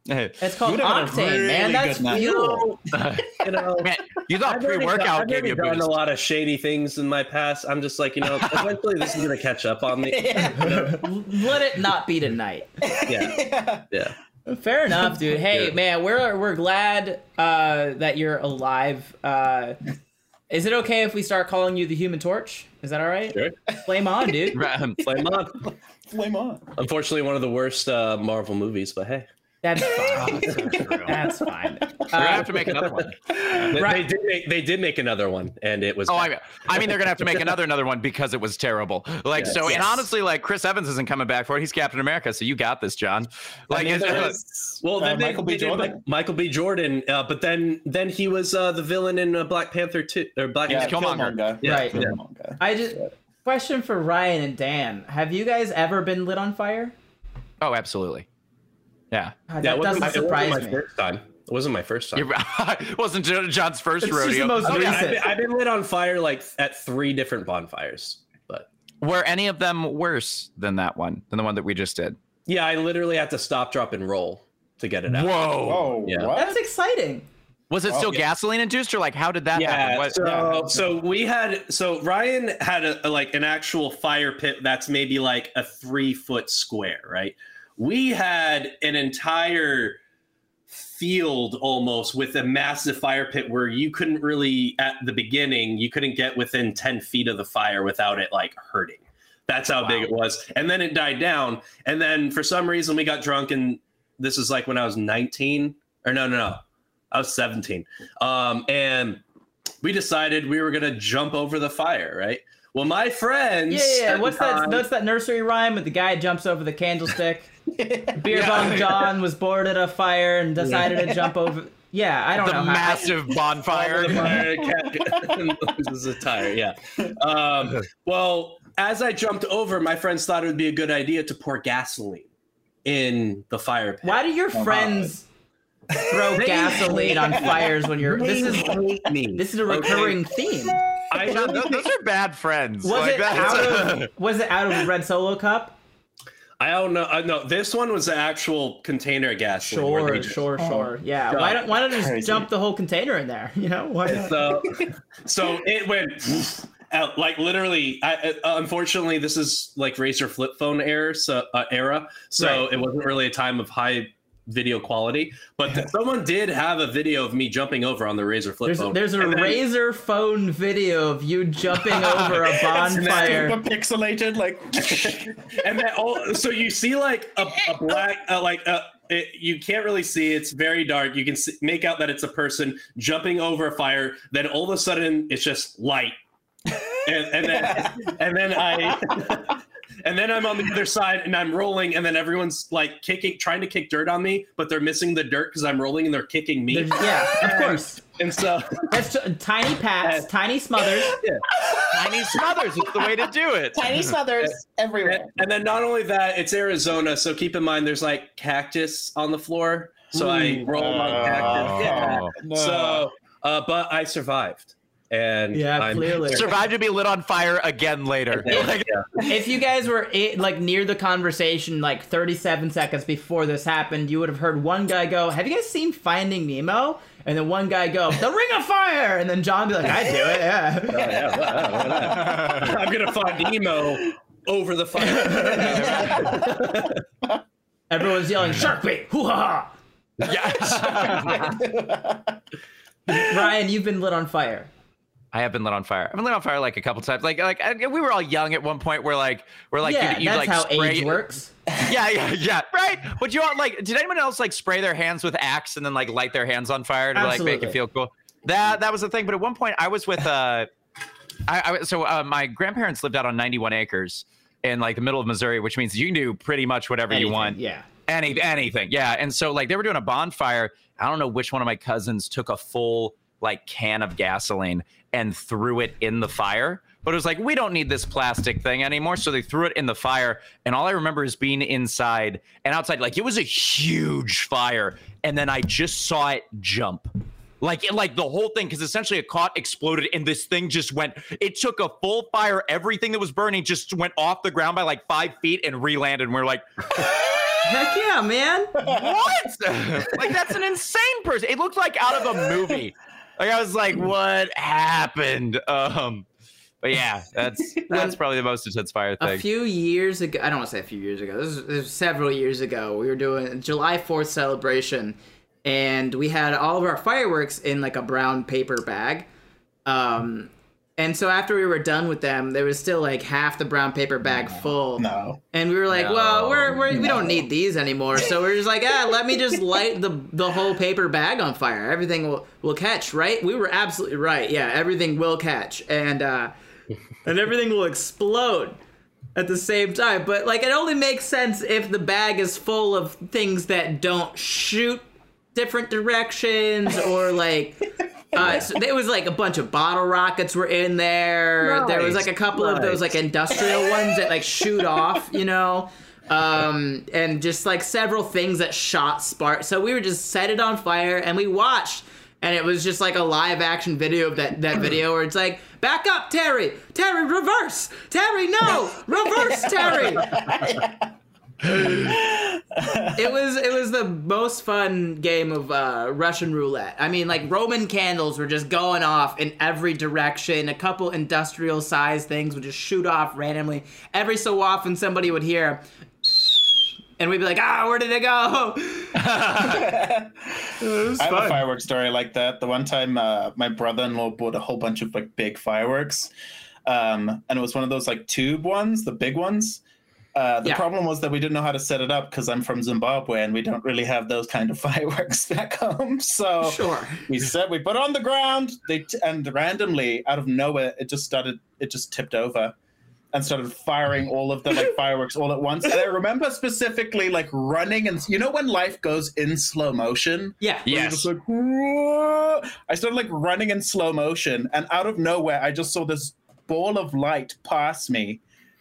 B: Hey,
A: It's called
C: You would've a
A: octane, man. That's
C: good night.
A: fuel.
D: you know,
B: man, you thought
D: I've already done-
B: pre-workout
D: I've
B: gave you a
D: done
B: boost.
D: a lot of shady things in my past. I'm just like, you know, eventually this is gonna catch up on me.
A: Let it not be tonight.
D: Yeah, yeah.
A: Fair enough, dude. Hey,
D: Yeah.
A: man, we're we're glad uh, that you're alive. Uh, is it okay if we start calling you the Human Torch? Is that all right?
D: Sure.
A: Flame on, dude.
D: Flame on.
C: Flame on.
D: Unfortunately, one of the worst uh, Marvel movies, but hey,
A: That's
B: Oh,
A: fine. That's fine.
B: We're gonna have to make another one.
D: they,
A: Right.
D: they did make they did make another one, and it was.
B: Oh, I, I mean, they're gonna have to make another another one because it was terrible. Like so, and honestly, like Chris Evans isn't coming back for it. He's Captain America, so you got this, John. Like,
C: mean,
B: it's-
C: there
B: it's-
C: is-
D: well,
C: uh,
D: they,
C: Michael B.
D: they did,
C: Jordan.
D: like, Michael B. Jordan, uh, but then then he was uh, the villain in uh, Black Panther two or Black
C: Yeah,
B: Killmonger.
C: Killmonger guy.
D: Yeah,
A: Right.
D: yeah.
C: Killmonger.
A: I just question for Ryan and Dan: Have you guys ever been lit on fire?
B: oh, absolutely. Yeah.
A: Uh, God,
D: Yeah,
A: that
D: it wasn't,
A: doesn't
D: my, it
A: surprise
D: wasn't my
A: me.
D: first time. It wasn't my first time.
B: It wasn't John's first
A: It's just
B: rodeo.
A: the most
D: I mean,
A: recent.
D: I've, been, I've been lit on fire like at three different bonfires, but
B: Were any of them worse than that one, than the one that we just did?
D: yeah, I literally had to stop, drop, and roll. to get it out.
B: Whoa.
C: Oh,
D: Yeah.
C: what?
A: That's exciting.
B: Was it still oh,
C: yeah.
B: gasoline induced or like how did that happen?
D: Yeah,
B: What-
D: so so we had so Ryan had a, a- like an actual fire pit that's maybe like a three foot square, right? We had an entire field almost with a massive fire pit where you couldn't really at the beginning you couldn't get within 10 feet of the fire without it like hurting. That's how big it was. And then it died down. And then for some reason we got drunk and this is like when i was 19 or no no no. I was 17 um, and we decided we were gonna jump over the fire right well my friends
A: Yeah, yeah.
D: at
A: yeah.
D: the
A: What's that? What's that nursery rhyme with the guy jumps over the candlestick? Beer
D: Yeah.
A: bong John was bored at a fire and decided to jump over. Yeah, I don't
B: the
A: know. how-
B: massive bonfire.
D: Over the fire, cat loses a tire. Yeah. Um, well, as I jumped over, my friends thought it would be a good idea to pour gasoline in the fire pit.
A: Why do your friends throw gasoline on fires when you're? This is
D: hate me.
A: this is a recurring theme.
D: I
B: John, those, those are bad friends.
A: Was
B: Like,
A: it out of? Was it out of a red solo cup?
D: I don't know. Uh, no, this one was the actual container gasoline. where
A: Sure,
D: just-
A: sure, sure. Yeah.
D: God,
A: Why don't Why don't I just
C: crazy.
A: jump the whole container in there? You know? Why?
D: So, so it went out like literally. I, uh, unfortunately, this is like Razr flip phone era, so uh, era. So
A: Right.
D: it wasn't really a time of high video quality. But th- someone did have a video of me jumping over on the Razr flip
A: There's,
D: phone.
A: there's a
D: And then-
A: Razr phone video of you jumping over a bonfire.
C: Super pixelated, like
D: and then all, so you see like a, a black uh, like uh, it, you can't really see it's very dark you can see, make out that it's a person jumping over a fire then all of a sudden it's just light and, and then and then i and then i'm on the other side and i'm rolling and then everyone's like kicking trying to kick dirt on me but they're missing the dirt because i'm rolling and they're kicking me
A: There's- yeah, of course.
D: and so
A: That's t- tiny pats, tiny smothers.
B: Tiny Smothers is the way to do it.
C: tiny smothers everywhere.
D: And, and then not only that, it's Arizona, so keep in mind there's like cactus on the floor. So I rolled on cactus. Yeah.
C: No.
D: So, uh, but I survived, and
A: Yeah,
D: I'm,
A: clearly.
B: Survived to be lit on fire again later. Like,
D: Yeah.
A: If you guys were i like near the conversation, like 37 seconds before this happened, you would have heard one guy go, "Have you guys seen Finding Nemo?" And then one guy go, "The Ring of Fire," and then John be like, "I do it, yeah."
D: Oh, yeah, well, well, well. I'm gonna find Nemo over the fire.
A: Everyone's yelling, "Shark bait!" Hoo ha!
B: yes.
A: Ryan, you've been lit on fire.
B: I have been lit on fire. I've been lit on fire like a couple times. Like, like I, we were all young at one point. Where like, we're like,
A: yeah,
B: you, you
A: that's
B: like
A: how
B: spray.
A: age works.
B: Yeah, yeah, yeah. Right. Would you all like, did anyone else like spray their hands with axe and then like light their hands on fire to like make it feel cool? That that was the thing. But at one point, I was with uh, I, I so uh, my grandparents lived out on 91 acres in like the middle of Missouri, which means you can do pretty much whatever you want.
A: Yeah.
B: Any anything, yeah. And so like they were doing a bonfire. I don't know which one of my cousins took a full like can of gasoline and threw it in the fire. But it was like we don't need this plastic thing anymore, so they threw it in the fire. And all I remember is being inside and outside. Like it was a huge fire, and then I just saw it jump. Like, it, like the whole thing, because essentially it caught, exploded, and this thing just went. It took a full fire. Everything that was burning just went off the ground by like five feet and re-landed. And we're like,
A: Heck yeah, man.
B: what? like that's an insane person. It looked like out of a movie. Like I was like, what happened? Um, but yeah, that's that's probably the most intense fire thing.
A: A few years ago, I don't want to say a few years ago. This was, this was several years ago. We were doing a July Fourth celebration, and we had all of our fireworks in like a brown paper bag. Um, and so after we were done with them, there was still like half the brown paper bag full.
C: no.
A: And we were like,
B: No.
A: well, we're, we're we don't need these anymore. So we're just like, ah, let me just light the the whole paper bag on fire. Everything will will catch, right? We were absolutely right. Yeah, everything will catch, and uh, and everything will explode at the same time. But like, it only makes sense if the bag is full of things that don't shoot different directions or like. Uh, so there was like a bunch of bottle rockets were in there. there was like a couple of those like industrial ones that like shoot off, you know, um, and just like several things that shot spark. So we were just set it on fire and we watched, and it was just like a live action video of that that video where it's like, back up, Terry, Terry, reverse, Terry, no, reverse, Terry. it was it was the most fun game of uh, Russian roulette. I mean, like Roman candles were just going off in every direction. A couple industrial sized things would just shoot off randomly. Every so often, somebody would hear, and we'd be like, "Ah, where did it go?"
C: I have a fireworks story like that. The one time uh, my brother-in-law bought a whole bunch of like big fireworks, um, and it was one of those like tube ones, the big ones. Uh, the
A: Yeah.
C: problem was that we didn't know how to set it up because I'm from Zimbabwe and we don't really have those kind of fireworks back home. So
A: Sure.
C: we said we put it on the ground. They t- and randomly out of nowhere, it just started. It just tipped over and started firing all of the like fireworks all at once. And I remember specifically like running and you know when life goes in slow motion.
A: Yeah.
C: Where
B: Yes.
C: just like, "Whoa." I started like running in slow motion, and out of nowhere, I just saw this ball of light pass me,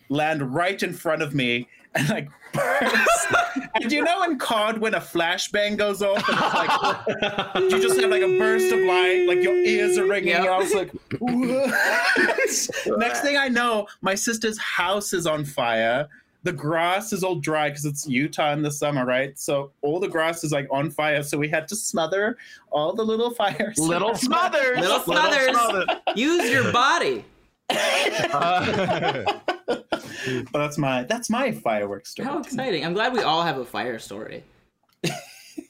C: land right in front of me, and like burst. and you know in COD when a flashbang goes off, and it's like you just have like a burst of light, like your ears are ringing.
A: Yep.
C: And I was like, next thing I know, my sister's house is on fire. The grass is all dry because it's Utah in the summer, right? So all the grass is like on fire. So we had to smother all the little fires.
B: Little smothers.
A: Little smothers. Use your body.
C: But that's my that's my fireworks story.
A: How exciting! I'm glad we all have a fire story.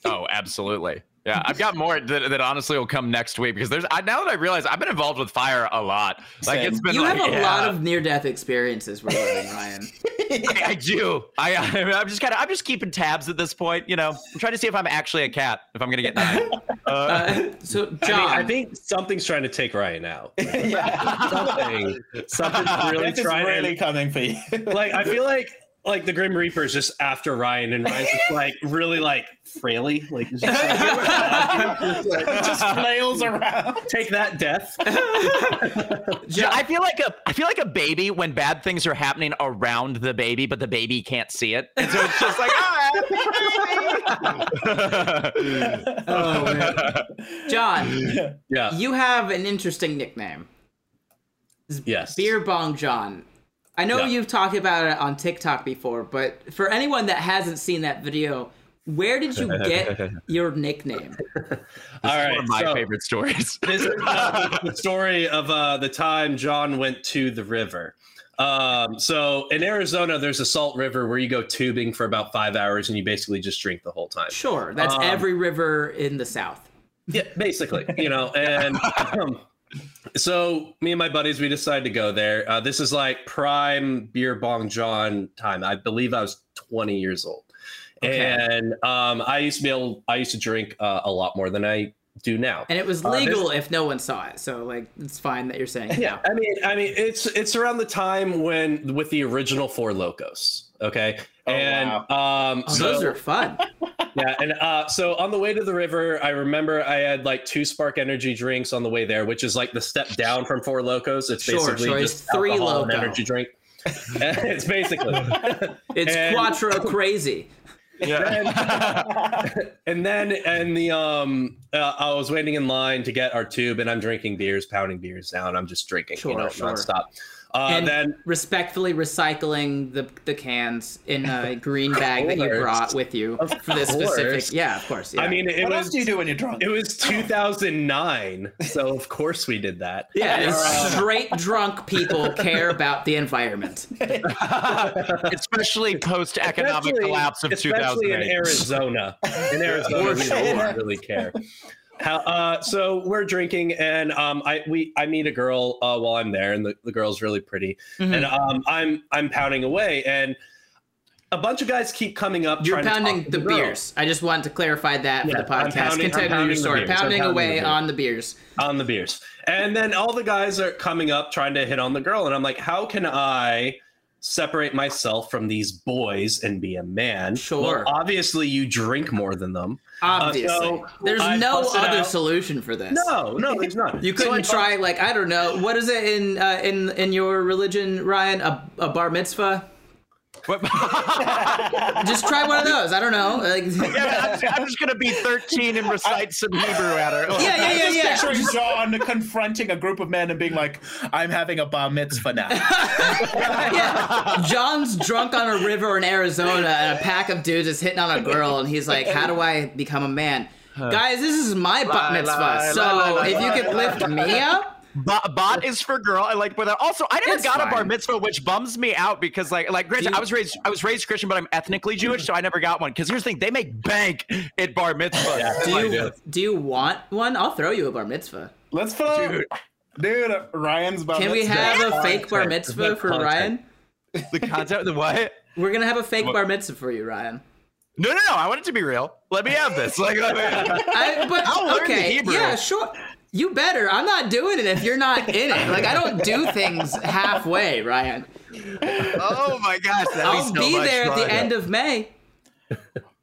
B: Oh, absolutely. Yeah, I've got more that, that honestly will come next week because there's I, now that I realize I've been involved with fire a lot. Like
C: Same.
B: it's been
A: You
B: like,
A: have a
B: yeah.
A: lot of near-death experiences, we're learning, Ryan.
B: I, I do. I I'm just kind of I'm just keeping tabs at this point. You know, I'm trying to see if I'm actually a cat. If I'm gonna get nine. Uh,
A: Uh, so, John,
D: I, mean, I think something's trying to take Ryan out.
C: yeah,
D: Something, something's really
C: this is
D: trying.
C: really coming for you.
D: like I feel like like the Grim Reaper is just after Ryan, and Ryan's just like really like fraily, like, just like,
C: just flails around.
D: take that death.
B: Yeah, I feel like a I feel like a baby when bad things are happening around the baby, but the baby can't see it, and so it's just like, ah.
A: Oh, man. John,
D: Yeah.
A: you have an interesting nickname,
D: Yes.
A: Beer Bong John. I know
D: Yeah.
A: you've talked about it on TikTok before, but for anyone that hasn't seen that video, where did you get your nickname?
D: All
B: One
D: right.
B: of my
D: so
B: favorite stories.
D: This is uh, the story of uh, the time John went to the river. Um, so in Arizona, there's a salt river where you go tubing for about five hours and you basically just drink the whole time.
A: Sure, that's
D: Um,
A: every river in the South.
D: Yeah, basically, you know, and um, so me and my buddies we decided to go there. Uh, this is like prime beer bong John time. I believe I was 20 years old,
A: Okay.
D: and um, I used to be able. I used to drink uh, a lot more than I do now.
A: And it was
D: Uh,
A: legal if no one saw it, so like it's fine that you're saying
D: Yeah,
A: now.
D: I mean, I mean, it's it's around the time when with the original Four Locos. Okay,
C: Oh,
D: and um,
A: Oh,
D: so
A: those are fun.
D: yeah, and uh, so on the way to the river, I remember I had like two Spark Energy drinks on the way there, which is like the step down from Four Locos. It's
A: Sure,
D: basically
A: sure, it's
D: just
A: three
D: alcohol and
A: Loco.
D: energy drink. it's basically,
A: It's
D: And-
A: Quattro crazy.
D: and then and the um, uh, I was waiting in line to get our tube, and I'm drinking beers, pounding beers down. I'm just drinking,
A: Sure,
D: you know,
A: sure.
D: nonstop. Uh,
A: and
D: then
A: respectfully recycling the the cans in a green bag that you brought with you
D: Of
A: for this specific.
D: course.
A: Yeah, of course. Yeah.
D: I mean, it
C: what
D: was
C: else do you do when you're drunk?
D: It was 2009, so of course we did that.
A: yeah,
D: And,
A: straight drunk people care about the environment.
B: Especially post economic collapse of
D: especially in Arizona. In Arizona, we don't really care. How, uh, so we're drinking, and um, I we I meet a girl uh, while I'm there, and the, the girl's really pretty,
A: Mhm.
D: and um, I'm I'm pounding away, and a bunch of guys keep coming up.
A: You're
D: trying to talk
A: pounding the
D: girl
A: beers. I just wanted to clarify that
D: Yeah,
A: for the podcast.
D: pounding-
A: Continue your
D: the
A: story. Pounding
D: pounding
A: away
D: the
A: on the beers.
D: on the beers. And then all the guys are coming up trying to hit on the girl. And I'm like, how can I separate myself from these boys and be a man?
A: Sure.
D: Well, obviously, you drink more than them.
A: Obviously,
D: so
A: there's
D: I
A: no other
D: out-
A: solution for this.
D: No, no, there's not.
A: You couldn't try like I don't know what is it in uh, in in your religion, Ryan? A, a bar mitzvah?
B: What-
A: Just try one of those. I don't know. Like,
B: yeah, I'm, just, I'm just gonna be 13 and recite some Hebrew at her.
A: yeah, yeah,
C: I'm
A: yeah,
C: just
A: yeah.
C: picturing John confronting a group of men and being like, "I'm having a bar mitzvah now."
A: yeah. John's drunk on a river in Arizona, and a pack of dudes is hitting on a girl, and he's like, "How do I become a man?" Guys, this is my bat
B: Lie,
A: mitzvah.
B: lie,
A: so
B: lie, lie, lie,
A: if you
B: lie,
A: could lift me up,
B: Bot, bot is for girl. I like, but also I never
A: It's
B: got a bar mitzvah, which bums me out because like, like, granted, I was raised, I was raised Christian, but I'm ethnically mm-hmm. Jewish, so I never got one. Because here's the thing, they make bank at bar mitzvahs.
A: do you
D: do.
A: do you want one? I'll throw you a bar mitzvah.
C: Let's put
B: Dude.
C: dude, Ryan's bar mitzvah.
A: Can we have a fake bar mitzvah for Ryan?
B: the concept, the what?
A: We're gonna have a fake
B: What?
A: bar mitzvah for you, Ryan.
B: No, no, no. I want it to be real. Let me have this. Like, me-
A: I, but
B: I'll learn the Hebrew.
A: yeah, sure. You better. I'm not doing it if you're not in it. Like I don't do things halfway, Ryan.
B: oh my gosh,
A: I'll
B: be, so
A: be there at the end of May.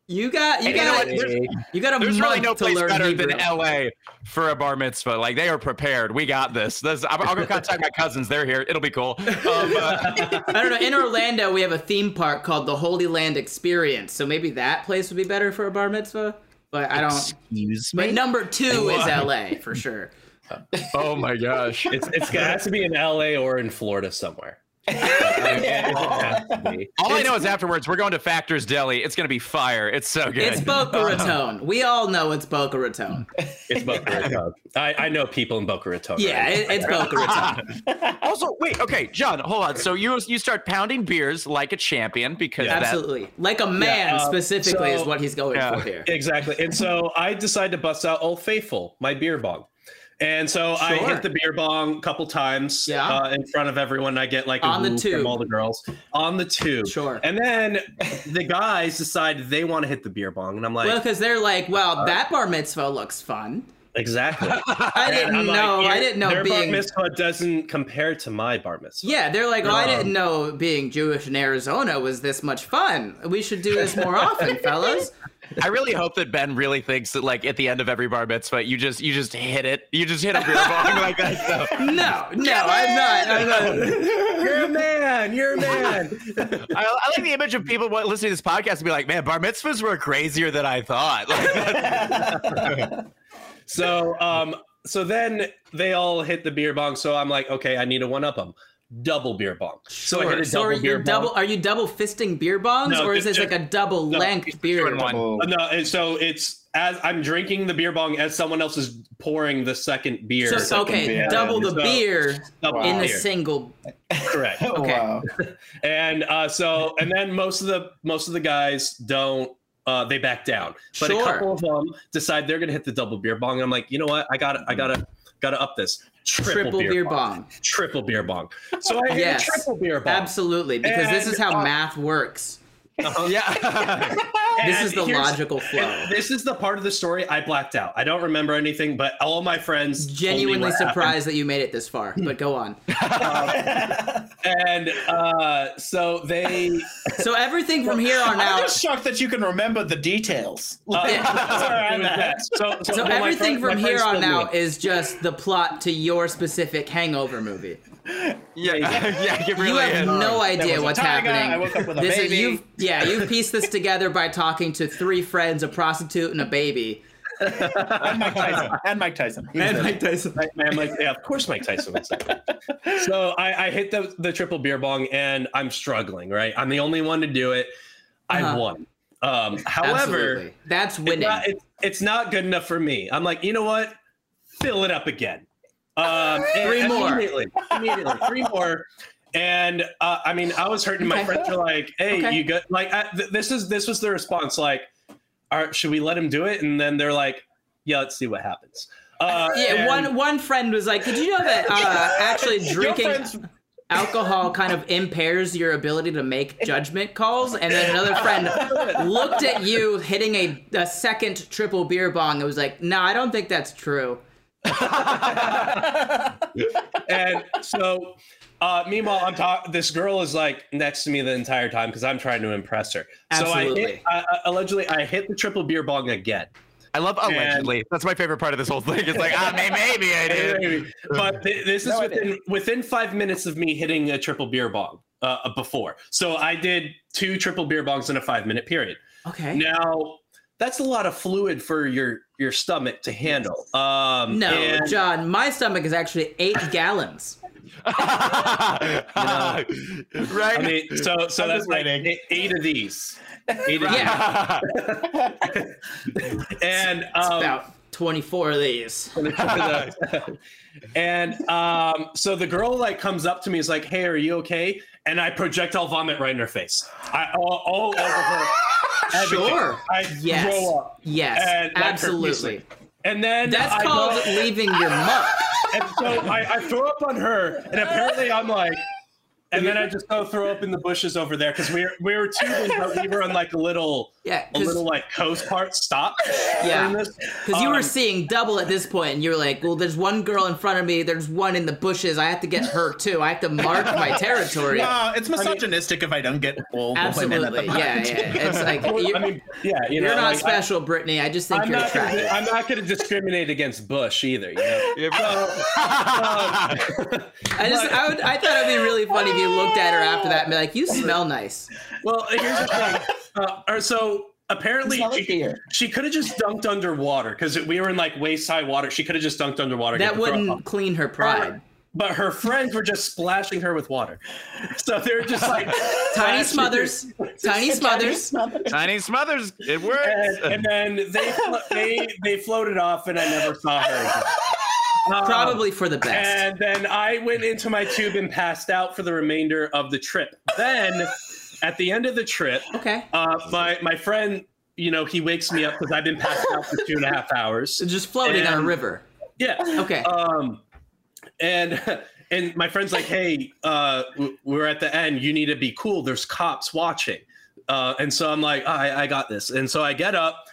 A: You got you
B: And you know
A: got? You got a
B: There's
A: month
B: really no place better
A: Hebrew.
B: than LA for a bar mitzvah. Like they are prepared. We got this. this I'm, I'll go contact my cousins. They're here. It'll be cool. Um, uh,
A: I don't know. In Orlando, we have a theme park called the Holy Land Experience, so maybe that place would be better for a bar mitzvah. But I don't.
B: excuse
A: But number two is LA for sure.
B: Oh my gosh.
D: It's it's it has to be in LA or in Florida somewhere. It has to be.
B: All I know is afterwards we're going to Factors Deli. It's gonna be fire. It's so good.
A: It's Boca Raton. We all know it's Boca Raton.
D: It's Boca Raton. I, I know people in Boca Raton.
A: Yeah, it, it's Boca Raton.
B: also, wait, okay, John, hold on. So you you start pounding beers like a champion because that
A: Absolutely. Like a man
D: um,
A: specifically is what he's going
B: Yeah.
A: for here.
D: Exactly. And so I decide to bust out Old Faithful, my beer bong. And so I hit the beer bong a couple times
A: Yeah.
D: uh, in front of everyone. I get like a
A: On the tube.
D: from all the girls on the tube.
A: Sure.
D: And then the guys decide they want to hit the beer bong, and I'm like,
A: Well, because they're like, well, that bar mitzvah looks fun.
D: exactly.
A: I didn't
D: I'm like,
A: know. I didn't know
D: their bar mitzvah doesn't compare to my bar mitzvah.
A: Yeah, they're like, oh, I
D: Um,
A: didn't know being Jewish in Arizona was this much fun. We should do this more often, fellas.
B: I really hope that Ben really thinks that like at the end of every bar mitzvah, you just you just hit it. You just hit a beer bong like that. So.
A: No, no, I'm not. I'm not.
D: You're a man. You're a man.
B: I, I like the image of people listening to this podcast and be like, man, bar mitzvahs were crazier than I thought. Like,
D: so um so then they all hit the beer bong so i'm like okay i need to one up them double beer bong so i hit a
A: so
D: double
A: are you
D: beer
A: double?
D: bong
A: Are you double fisting beer bongs,
D: No,
A: or is this like a double
D: no,
A: length beer?
B: one.
C: Oh.
D: No and so it's as i'm drinking the beer bong as someone else is pouring the second beer
A: So
C: second
A: okay,
C: beer.
A: double the
D: So-
A: beer
D: double
A: in the
D: beer.
A: single.
D: correct
A: Okay.
C: Wow.
D: and uh so and then most of the most of the guys don't uh they back down but
A: Sure.
D: a couple of them decide they're gonna hit the double beer bong and i'm like you know what i gotta i gotta gotta up this triple,
A: Triple beer bong.
D: triple beer bong so i
A: Yes.
D: a triple beer bong
A: Absolutely, because this is how
D: uh,
A: math works.
B: Yeah.
A: This is the logical flow.
D: This is the part of the story I blacked out. I don't remember anything, but all my friends told me
A: Genuinely
D: what happened.
A: surprised that you made it this far, but go on.
D: And uh, so they,
A: So everything from here on
C: I'm
A: out.
C: just shocked that you can remember the details.
D: uh,
C: That's I'm at.
D: so, so,
A: So everything
D: friend-
A: from here on
D: told
A: out is just the plot to your specific Hangover movie.
B: Yeah, yeah, it really
A: you have
B: is.
A: no idea what's
C: tiger,
A: happening.
C: I woke up with a
A: this
C: baby.
A: Is, you've, yeah, you've pieced this together by talking to three friends, a prostitute, and a baby.
C: And Mike Tyson. And Mike Tyson. He was there.
A: Tyson.
D: I'm like, yeah, of course Mike Tyson was there. So I, I hit the, the triple beer bong and I'm struggling, right? I'm the only one to do it. I
A: Uh-huh.
D: won. Um, however,
A: Absolutely. That's
D: it's
A: winning.
D: not, it, it's not good enough for me. I'm like, you know what? Fill it up again. Um,
A: Three more.
D: Immediately, immediately, three more. And uh, I mean, I was hurting. My
A: Okay.
D: friends were like, "Hey,
A: Okay.
D: you got like I, th- this is this was the response. Like, All right, should we let him do it?" And then they're like, "Yeah, let's see what happens." Uh,
A: yeah,
D: and-
A: one one friend was like, "Did you know that uh, actually drinking
C: friends-
A: alcohol kind of impairs your ability to make judgment calls?" And then another friend looked at you hitting a, a second triple beer bong and was like, "No, I don't think that's true."
D: and so uh, meanwhile i'm talking this girl is like next to me the entire time because i'm trying to impress her so i
A: Absolutely.
D: hit I, I- allegedly i hit the triple beer bong again
B: I love allegedly. That's my favorite part of this whole thing. It's like, ah, may- maybe I did.
D: but th- this is
C: No,
D: within within five minutes of me hitting a triple beer bong uh, before. So I did two triple beer bongs in a five minute period.
A: Okay.
D: Now that's a lot of fluid for your your stomach to handle. Um,
A: No,
D: and-
A: John, my stomach is actually eight gallons.
B: right?
D: I mean, so so
E: I'm
D: that's
E: just
D: like eight, eight of these, eight of
A: Yeah.
D: these. and um,
A: About 24 of these.
D: and um, so the girl like comes up to me, is like, "Hey, are you okay?" And I projectile vomit right in her face, I, all, all over her. Everything.
A: Sure.
D: I
A: Yes.
D: throw up,
A: Yes.
D: And,
A: absolutely.
D: and then
A: That's
D: I
A: called
D: go-
A: leaving your muck.
D: and so I, I throw up on her, and apparently I'm like, and then I just go throw up in the bushes over there because we were we were tubing, but we were on like a little
A: Yeah,
D: a little like coast part stop.
A: Yeah.
D: because this.
A: you were
D: Um,
A: seeing double at this point, and you're like, well, there's one girl in front of me, there's one in the bushes. I have to get her too. I have to mark my territory.
E: No, it's misogynistic if I don't get all the women at
A: Absolutely.
E: the
A: Yeah, yeah. It's like, you're,
D: I mean, yeah, you know,
A: you're not
D: like, I-
A: special, Brittany. I just think
D: I'm
A: you're
D: not, gonna. I'm not going to discriminate against Bush either. You know?
A: I just, I, would, I thought it'd be really funny if you looked at her after that and be like, you smell nice.
D: well, here's the thing. Uh, or so apparently she, she could have just dunked underwater because we were in like waist high water. She could have just dunked underwater.
A: That wouldn't clean her pride.
D: But her friends were just splashing her with water. So they're just like
A: Tiny smothers. Tiny smothers.
B: Tiny Smothers, it
D: And, and then they flo- they they floated off, and I never saw her again. Um,
A: Probably for the best.
D: And then I went into my tube and passed out for the remainder of the trip. Then, at the end of the trip,
A: Okay.
D: uh, my my friend, you know, he wakes me up because I've been passed out for two and a half hours.
A: Just floating on a river.
D: Yeah.
A: Okay.
D: Um, and and my friend's like, "Hey, uh, we're at the end. You need to be cool. There's cops watching." Uh, and so I'm like, I, "I got this." And so I get up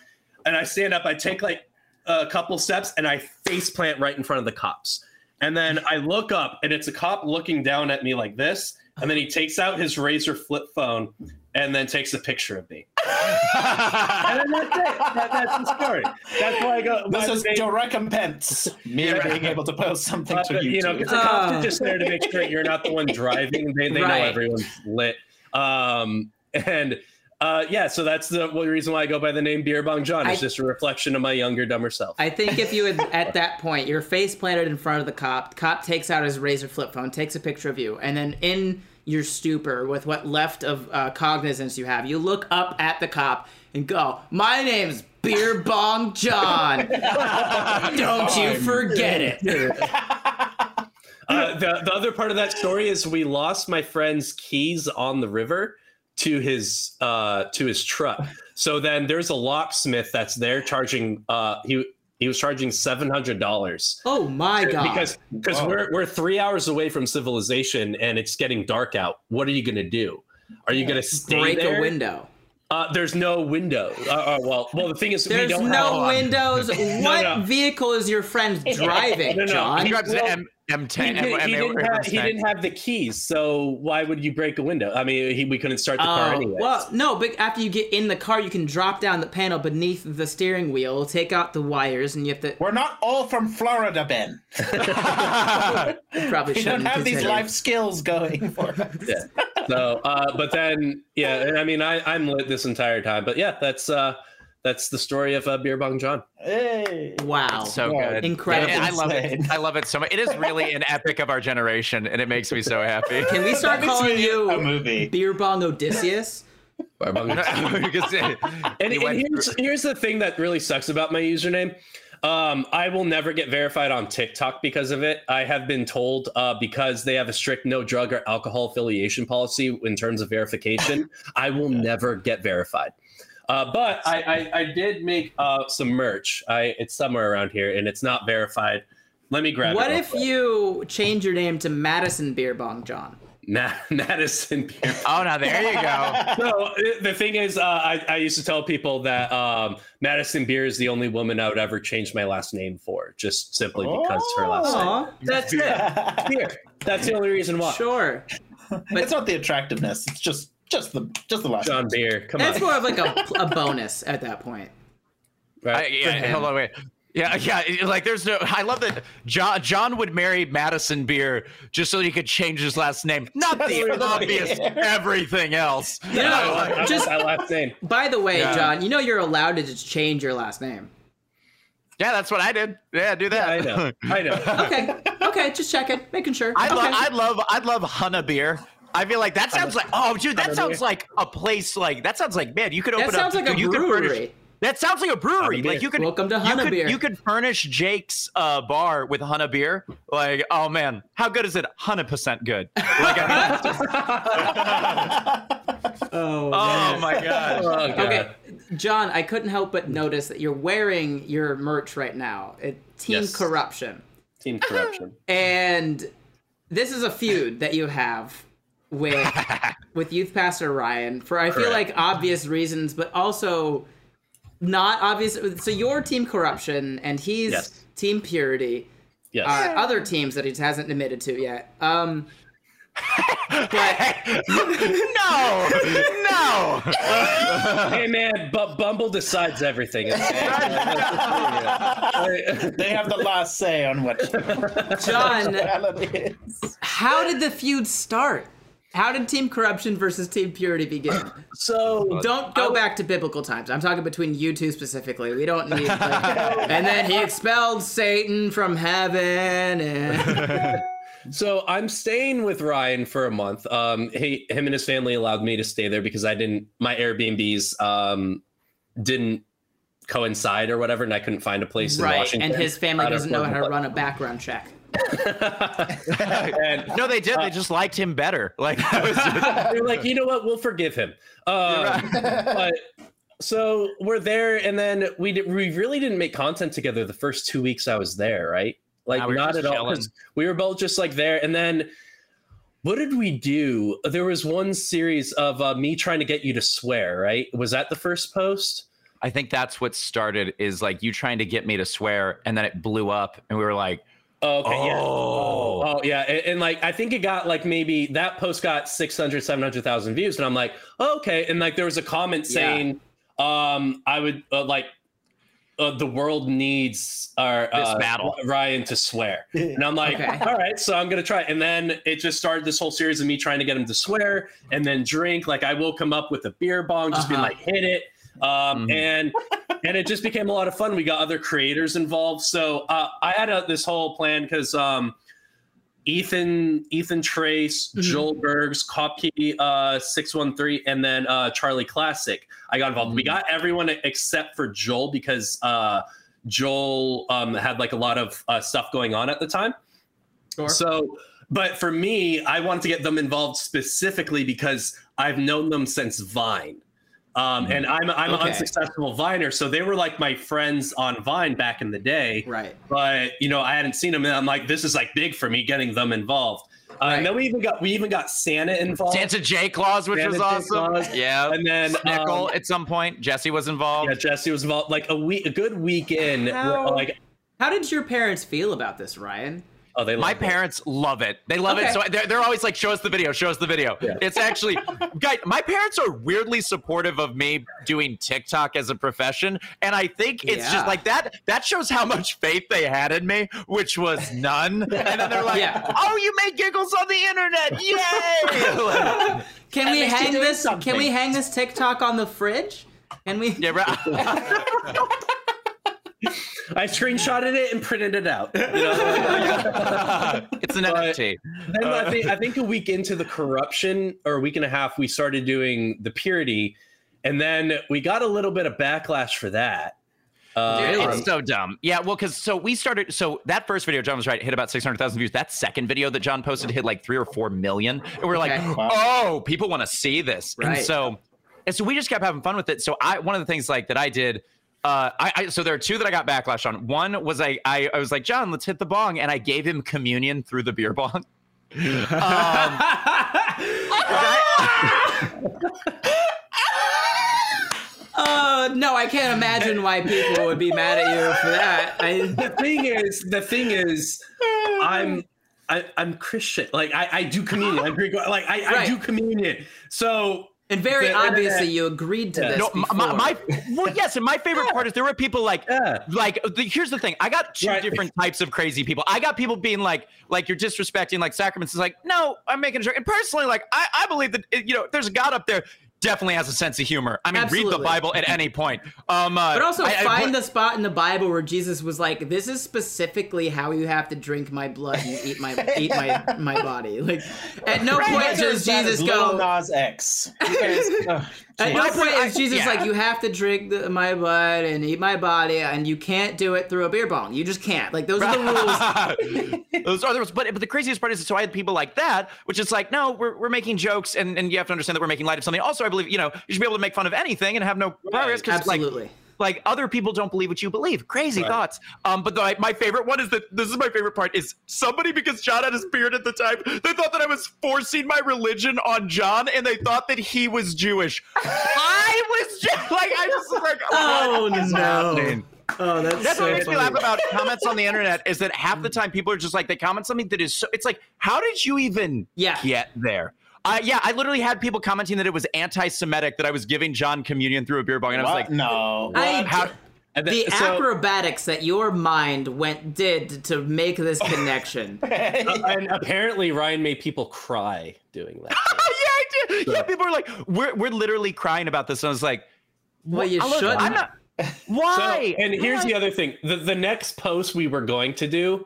D: and I stand up. I take like a couple steps and I face plant right in front of the cops. And then I look up and it's a cop looking down at me like this. And then he takes out his Razr flip phone and then takes a picture of me. And then that's it. That, that's the story. That's why I go.
E: This is
D: name-
E: your recompense. Me
D: Yeah.
E: being able to post something
D: uh,
E: to YouTube.
D: you know, because the cops are just there to make sure you're not the one driving. They, they know everyone's lit. Um, and uh, yeah, so that's the reason why I go by the name Beer Bong John. It's
A: I-
D: just a reflection of my younger, dumber self.
A: I think if you had at that point your face planted in front of the cop, cop takes out his Razr flip phone, takes a picture of you, and then in your stupor with what left of uh, cognizance you have, you look up at the cop and go, "My name's Beer Bong John. Don't you forget it."
D: Uh, the, the other part of that story is we lost my friend's keys on the river to his uh, to his truck. So then there's a locksmith that's there charging. Uh, he he was charging seven hundred dollars.
A: Oh my god!
D: because because we're we're three hours away from civilization and it's getting dark out. What are you gonna do? Are you gonna stay
A: break
D: there?
A: a window.
D: Uh, there's no window. Uh, uh, well, well, the thing is, we
A: There's
D: don't
A: no
D: have,
A: windows. what
D: no.
A: vehicle is your friend driving,
D: No, no,
A: John?
B: He drives
D: Well,
B: an M M10.
D: He, did,
B: M-
D: he,
B: M-
D: didn't have, he didn't have the keys, so why would you break a window? I mean, he, we couldn't start the car
A: Oh,
D: anyway.
A: well, no, but after you get in the car, you can drop down the panel beneath the steering wheel, take out the wires, and you have to.
E: We're not all from Florida, Ben.
A: Probably
E: We
A: shouldn't
E: don't have these life skills going for us.
D: Yeah. So, uh, but then, yeah, I mean, I, I'm lit this entire time, but yeah, that's uh, that's the story of uh, Beer Bong John.
E: Hey.
A: Wow.
B: so
E: Yeah,
B: good.
A: incredible.
B: Yeah, I love it. I love it so much. It is really an epic of our generation, and it makes me so happy.
A: Can we start calling you
E: a movie.
A: Beer Bong Odysseus?
B: Because it-
D: And,
B: he
D: and here's here's the thing that really sucks about my username. Um, I will never get verified on TikTok because of it. I have been told uh, because they have a strict no drug or alcohol affiliation policy in terms of verification. I will never get verified. Uh, but I, I, I did make uh, some merch. I it's somewhere around here and it's not verified. Let me grab
A: What
D: it. real
A: if
D: quick.
A: you change your name to Madison Beer Bong John?
D: Na- Madison Beer
B: oh, now there you go.
D: no, it- the thing is, uh, I, I used to tell people that um, Madison Beer is the only woman I would ever change my last name for, just simply because it's her last name.
A: Aw,
D: That's it. Beer. That's the only reason why.
A: sure.
E: it's not the attractiveness. It's just just the just the last.
D: John Beer. Come
A: That's
D: on.
A: more of like a, a bonus at that point.
D: Right?
B: I, yeah, hold on, wait. Yeah, yeah. Like, there's no. I love that John John would marry Madison Beer just so he could change his last name, not the obvious everything else.
A: You know,
D: I like
A: just
D: that last name.
A: by the way,
B: Yeah.
A: John, you know you're allowed to just change your last name.
B: Yeah, that's what I did. Yeah, do that.
D: I know. I know.
A: Okay, okay, just checking, making sure.
B: I
A: okay.
B: love, I love, I love Hunna beer. I feel like that sounds like, oh, dude, that sounds like a place like that sounds like man, you could open
A: that sounds
B: up.
A: like a
B: you could furnish-
A: brewery.
B: that sounds like a brewery.
D: Hunna
B: Like you could
A: Welcome to
B: you
A: Hunna
B: could,
A: beer.
B: You could furnish Jake's uh, bar with Hunna beer. Like, oh man, how good is it? Hundred percent good. Like, I mean,
A: Oh,
B: oh my god.
D: Oh, God.
A: Okay, John, I couldn't help but notice that you're wearing your merch right now. It, Team
D: Yes.
A: Corruption.
D: Team corruption.
A: And this is a feud that you have with with Youth Pastor Ryan for I feel
D: Correct.
A: like obvious reasons, but also not obvious. So you're Team Corruption and he's
D: Yes.
A: Team Purity.
D: Yes.
A: Uh, other teams that he hasn't admitted to yet. Um, but
B: no, no.
D: hey man, but Bumble decides everything.
E: They have the last say on what
A: John,
E: is.
A: how did the feud start? How did Team Corruption versus Team Purity begin?
D: so
A: Don't go back to biblical times. I'm talking between you two specifically. We don't need. Like, and then he expelled Satan from heaven. And
D: So I'm staying with Ryan for a month. Um, he, him and his family allowed me to stay there because I didn't. My Airbnbs um, didn't coincide or whatever, and I couldn't find a place in
A: right,
D: Washington.
A: and his family doesn't know how to run a background check.
D: And
B: No, they did. They just liked him better. Like just-
D: they're like, you know what? We'll forgive him. Um, but so we're there, and then we did, we really didn't make content together the first two weeks I was there, right? Like
B: Nah, we
D: not at all.
B: chilling.
D: We were both just like there, and then what did we do? There was one series of uh, me trying to get you to swear, right? Was that the first post?
B: I think that's what started is like you trying to get me to swear, and then it blew up, and we were like,
D: Oh, okay, yeah.
B: Oh.
D: oh, yeah. And, and, like, I think it got like maybe that post got 600, 700,000 views. And I'm like, oh, okay. And like, there was a comment
A: Yeah.
D: saying, um, I would uh, like, uh, the world needs our
B: This
D: uh,
B: battle.
D: Ryan to swear. And I'm like,
A: Okay.
D: all right, so I'm gonna try. And then it just started this whole series of me trying to get him to swear and then drink. Like I will come up with a beer bong, just being
A: Uh-huh.
D: like, hit it. Um,
B: Mhm.
D: and and it just became a lot of fun. We got other creators involved. So uh, I had a, this whole plan because um, Ethan, Ethan Trace,
A: Mhm.
D: Joel Bergs, Kopke uh, six one three, and then uh, Charlie Classic. I got involved. We
B: Mhm.
D: got everyone except for Joel because uh, Joel um, had like a lot of uh, stuff going on at the time.
A: Sure.
D: So, but for me, I wanted to get them involved specifically because I've known them since Vine. Um, and I'm I'm
A: Okay.
D: an unsuccessful Viner, so they were like my friends on Vine back in the day.
A: right.
D: But you know, I hadn't seen them, and I'm like, this is like big for me getting them involved. Uh,
A: Right.
D: And then we even got we even got Santa involved,
B: Santa J Claus, which
D: Santa
B: was
D: J.
B: awesome. Yeah.
D: and then
B: Snickle
D: um,
B: at some point. Jesse was involved.
D: yeah, Jesse was involved. Like a week, a good weekend.
A: How-
D: Like,
A: How did your parents feel about this, Ryan?
D: Oh, they
B: My
D: it.
B: parents love it. They love
A: Okay.
B: it. So they're, they're always like, show us the video, show us the video.
D: Yeah.
B: It's actually, guys, my parents are weirdly supportive of me doing TikTok as a profession. And I think it's
A: Yeah.
B: just like that. That shows how much faith they had in me, which was none. And then they're like,
A: Yeah.
B: oh, you make giggles on the internet. Yay. Like,
A: Can we hang
E: doing
A: this? Can we hang this TikTok on the fridge? Can we?
B: yeah, right.
D: I screenshotted it and printed it out. You know?
B: it's an
D: But-
B: NFT.
D: then I think I think a week into the corruption, or a week and a half, we started doing the purity, and then we got a little bit of backlash for that. Uh,
A: Really?
B: It's so dumb. Yeah, well, because so we started. So that first video, John was right, hit about six hundred thousand views. That second video that John posted hit like three or four million, and we're
A: Okay.
B: like, oh, people want to see this,
A: Right.
B: and so and so we just kept having fun with it. So I one of the things like that I did. Uh, I, I so there are two that I got backlash on. One was I, I I was like John, let's hit the bong, and I gave him communion through the beer bong. Um,
A: Uh, no, I can't imagine why people would be mad at you for that. I,
D: the thing is, the thing is, I'm I, I'm Christian. Like I, I do communion. I'm Greek. Like I, I do communion. So
A: And very
D: The
A: obviously,
D: internet-
A: you agreed to
D: Yeah.
A: this.
B: No,
A: before.
B: my, my well, yes, and my favorite part is there were people like,
D: Yeah.
B: like the, here's the thing. I got two
D: Right.
B: different types of crazy people. I got people being like, like you're disrespecting like sacraments. Is like, no, I'm making a joke. And personally, like, I, I believe that you know, there's a God up there. Definitely has a sense of humor. I mean, read the Bible at any point. Um, uh,
A: But also
B: I- I
A: find
B: put-
A: the spot in the Bible where Jesus was like, "This is specifically how you have to drink my blood and eat my eat my my body." Like, at no point does Jesus go.
C: Nas X. Guys- ugh,
A: At no point is Jesus
B: yeah.
A: like, "You have to drink the, my blood and eat my body, and you can't do it through a beer bong. You just can't." Like, those are the rules.
B: Those are the rules. But, but the craziest part is, so I had people like that, which is like, no, we're, we're making jokes, and, and you have to understand that we're making light of something. Also, I believe, you know, you should be able to make fun of anything and have no progress because, like,
A: Absolutely.
B: Like other people don't believe what you believe. Crazy
D: Right.
B: thoughts. Um, but the, my favorite one is that this is my favorite part is somebody because John had his beard at the time. They thought that I was forcing my religion on John, and they thought that he was Jewish. I was just like, I just was like,
A: Oh,
B: what is
A: no.
B: happening?
A: Oh, that's,
B: That's
A: so
B: what makes me laugh about comments on the internet is that half the time people are just like they comment something that is so it's like how did you even
A: Yeah.
B: get there? Uh, yeah, I literally had people commenting that it was anti-Semitic that I was giving John communion through a beer bong, and I was like,
C: no.
A: I-
B: how?
D: And then-
A: the
D: so-
A: acrobatics that your mind went did to make this connection.
D: uh, and apparently Ryan made people cry doing that.
B: yeah, I did. Yeah, people were like, we're we're literally crying about this, and I was like,
A: Well, you shouldn't.
B: I'm not.
D: So,
B: Why?
D: and here's
B: Why?
D: the other thing: the the next post we were going to do,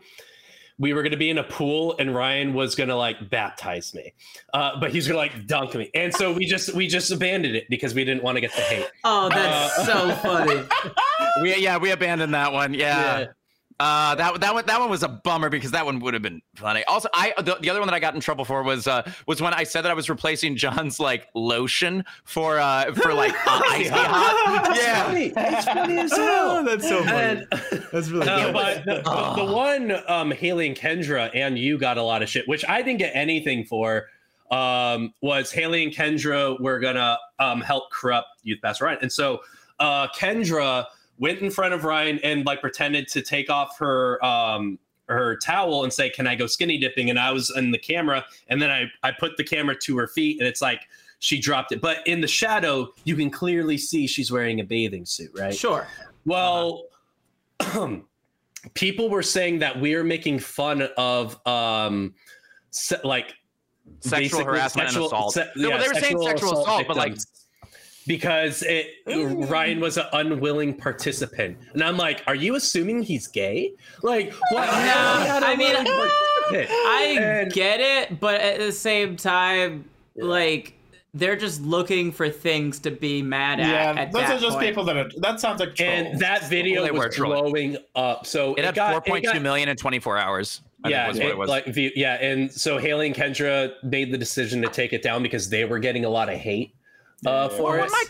D: we were going to be in a pool, and Ryan was going to like baptize me, uh, but he's going to like dunk me, and so we just we just abandoned it because we didn't want to get the hate.
A: Oh, that's so funny.
B: we, yeah, we abandoned that one. Yeah.
D: Yeah.
B: Uh, that that one that one was a bummer because that one would have been funny. Also, I the, the other one that I got in trouble for was uh was when I said that I was replacing John's like lotion for uh for like icy hot. Yeah.
D: funny. It's funny as hell.
A: that's so
D: And,
A: That's really
D: no,
A: good.
D: but the, the, the one um, Haley and Kendra and you got a lot of shit, which I didn't get anything for. Um, was Haley and Kendra were gonna um, help corrupt Youth Pastor Ryan, and so uh, Kendra went in front of Ryan and like pretended to take off her um, her towel and say, "Can I go skinny dipping?" And I was in the camera, and then I I put the camera to her feet, and it's like she dropped it, but in the shadow you can clearly see she's wearing a bathing suit, right?
A: Sure.
D: Well, people were saying that we are making fun of um se- like
B: Sexual harassment and assault.
D: se-
B: No,
D: yeah,
B: they were saying sexual assault, but, like-.
D: Because it Ryan was an unwilling participant, and I'm like, are you assuming he's gay? Like, what?
A: No, I mean, I
D: And-
A: get it, but at the same time, like they're just looking for things to be mad at.
C: yeah,
A: at
C: those
A: that
C: are just
A: point.
C: people that are. That sounds like trolls.
D: and that video
B: Well,
D: was
B: trolling.
D: blowing up. So
B: It had
D: got-
B: four point
D: got-
B: two million in 24 hours. I
D: yeah,
B: think was what
D: it-
B: it was.
D: like yeah, and so Haley and Kendra made the decision to take it down because they were getting a lot of hate uh, for
B: Well, my-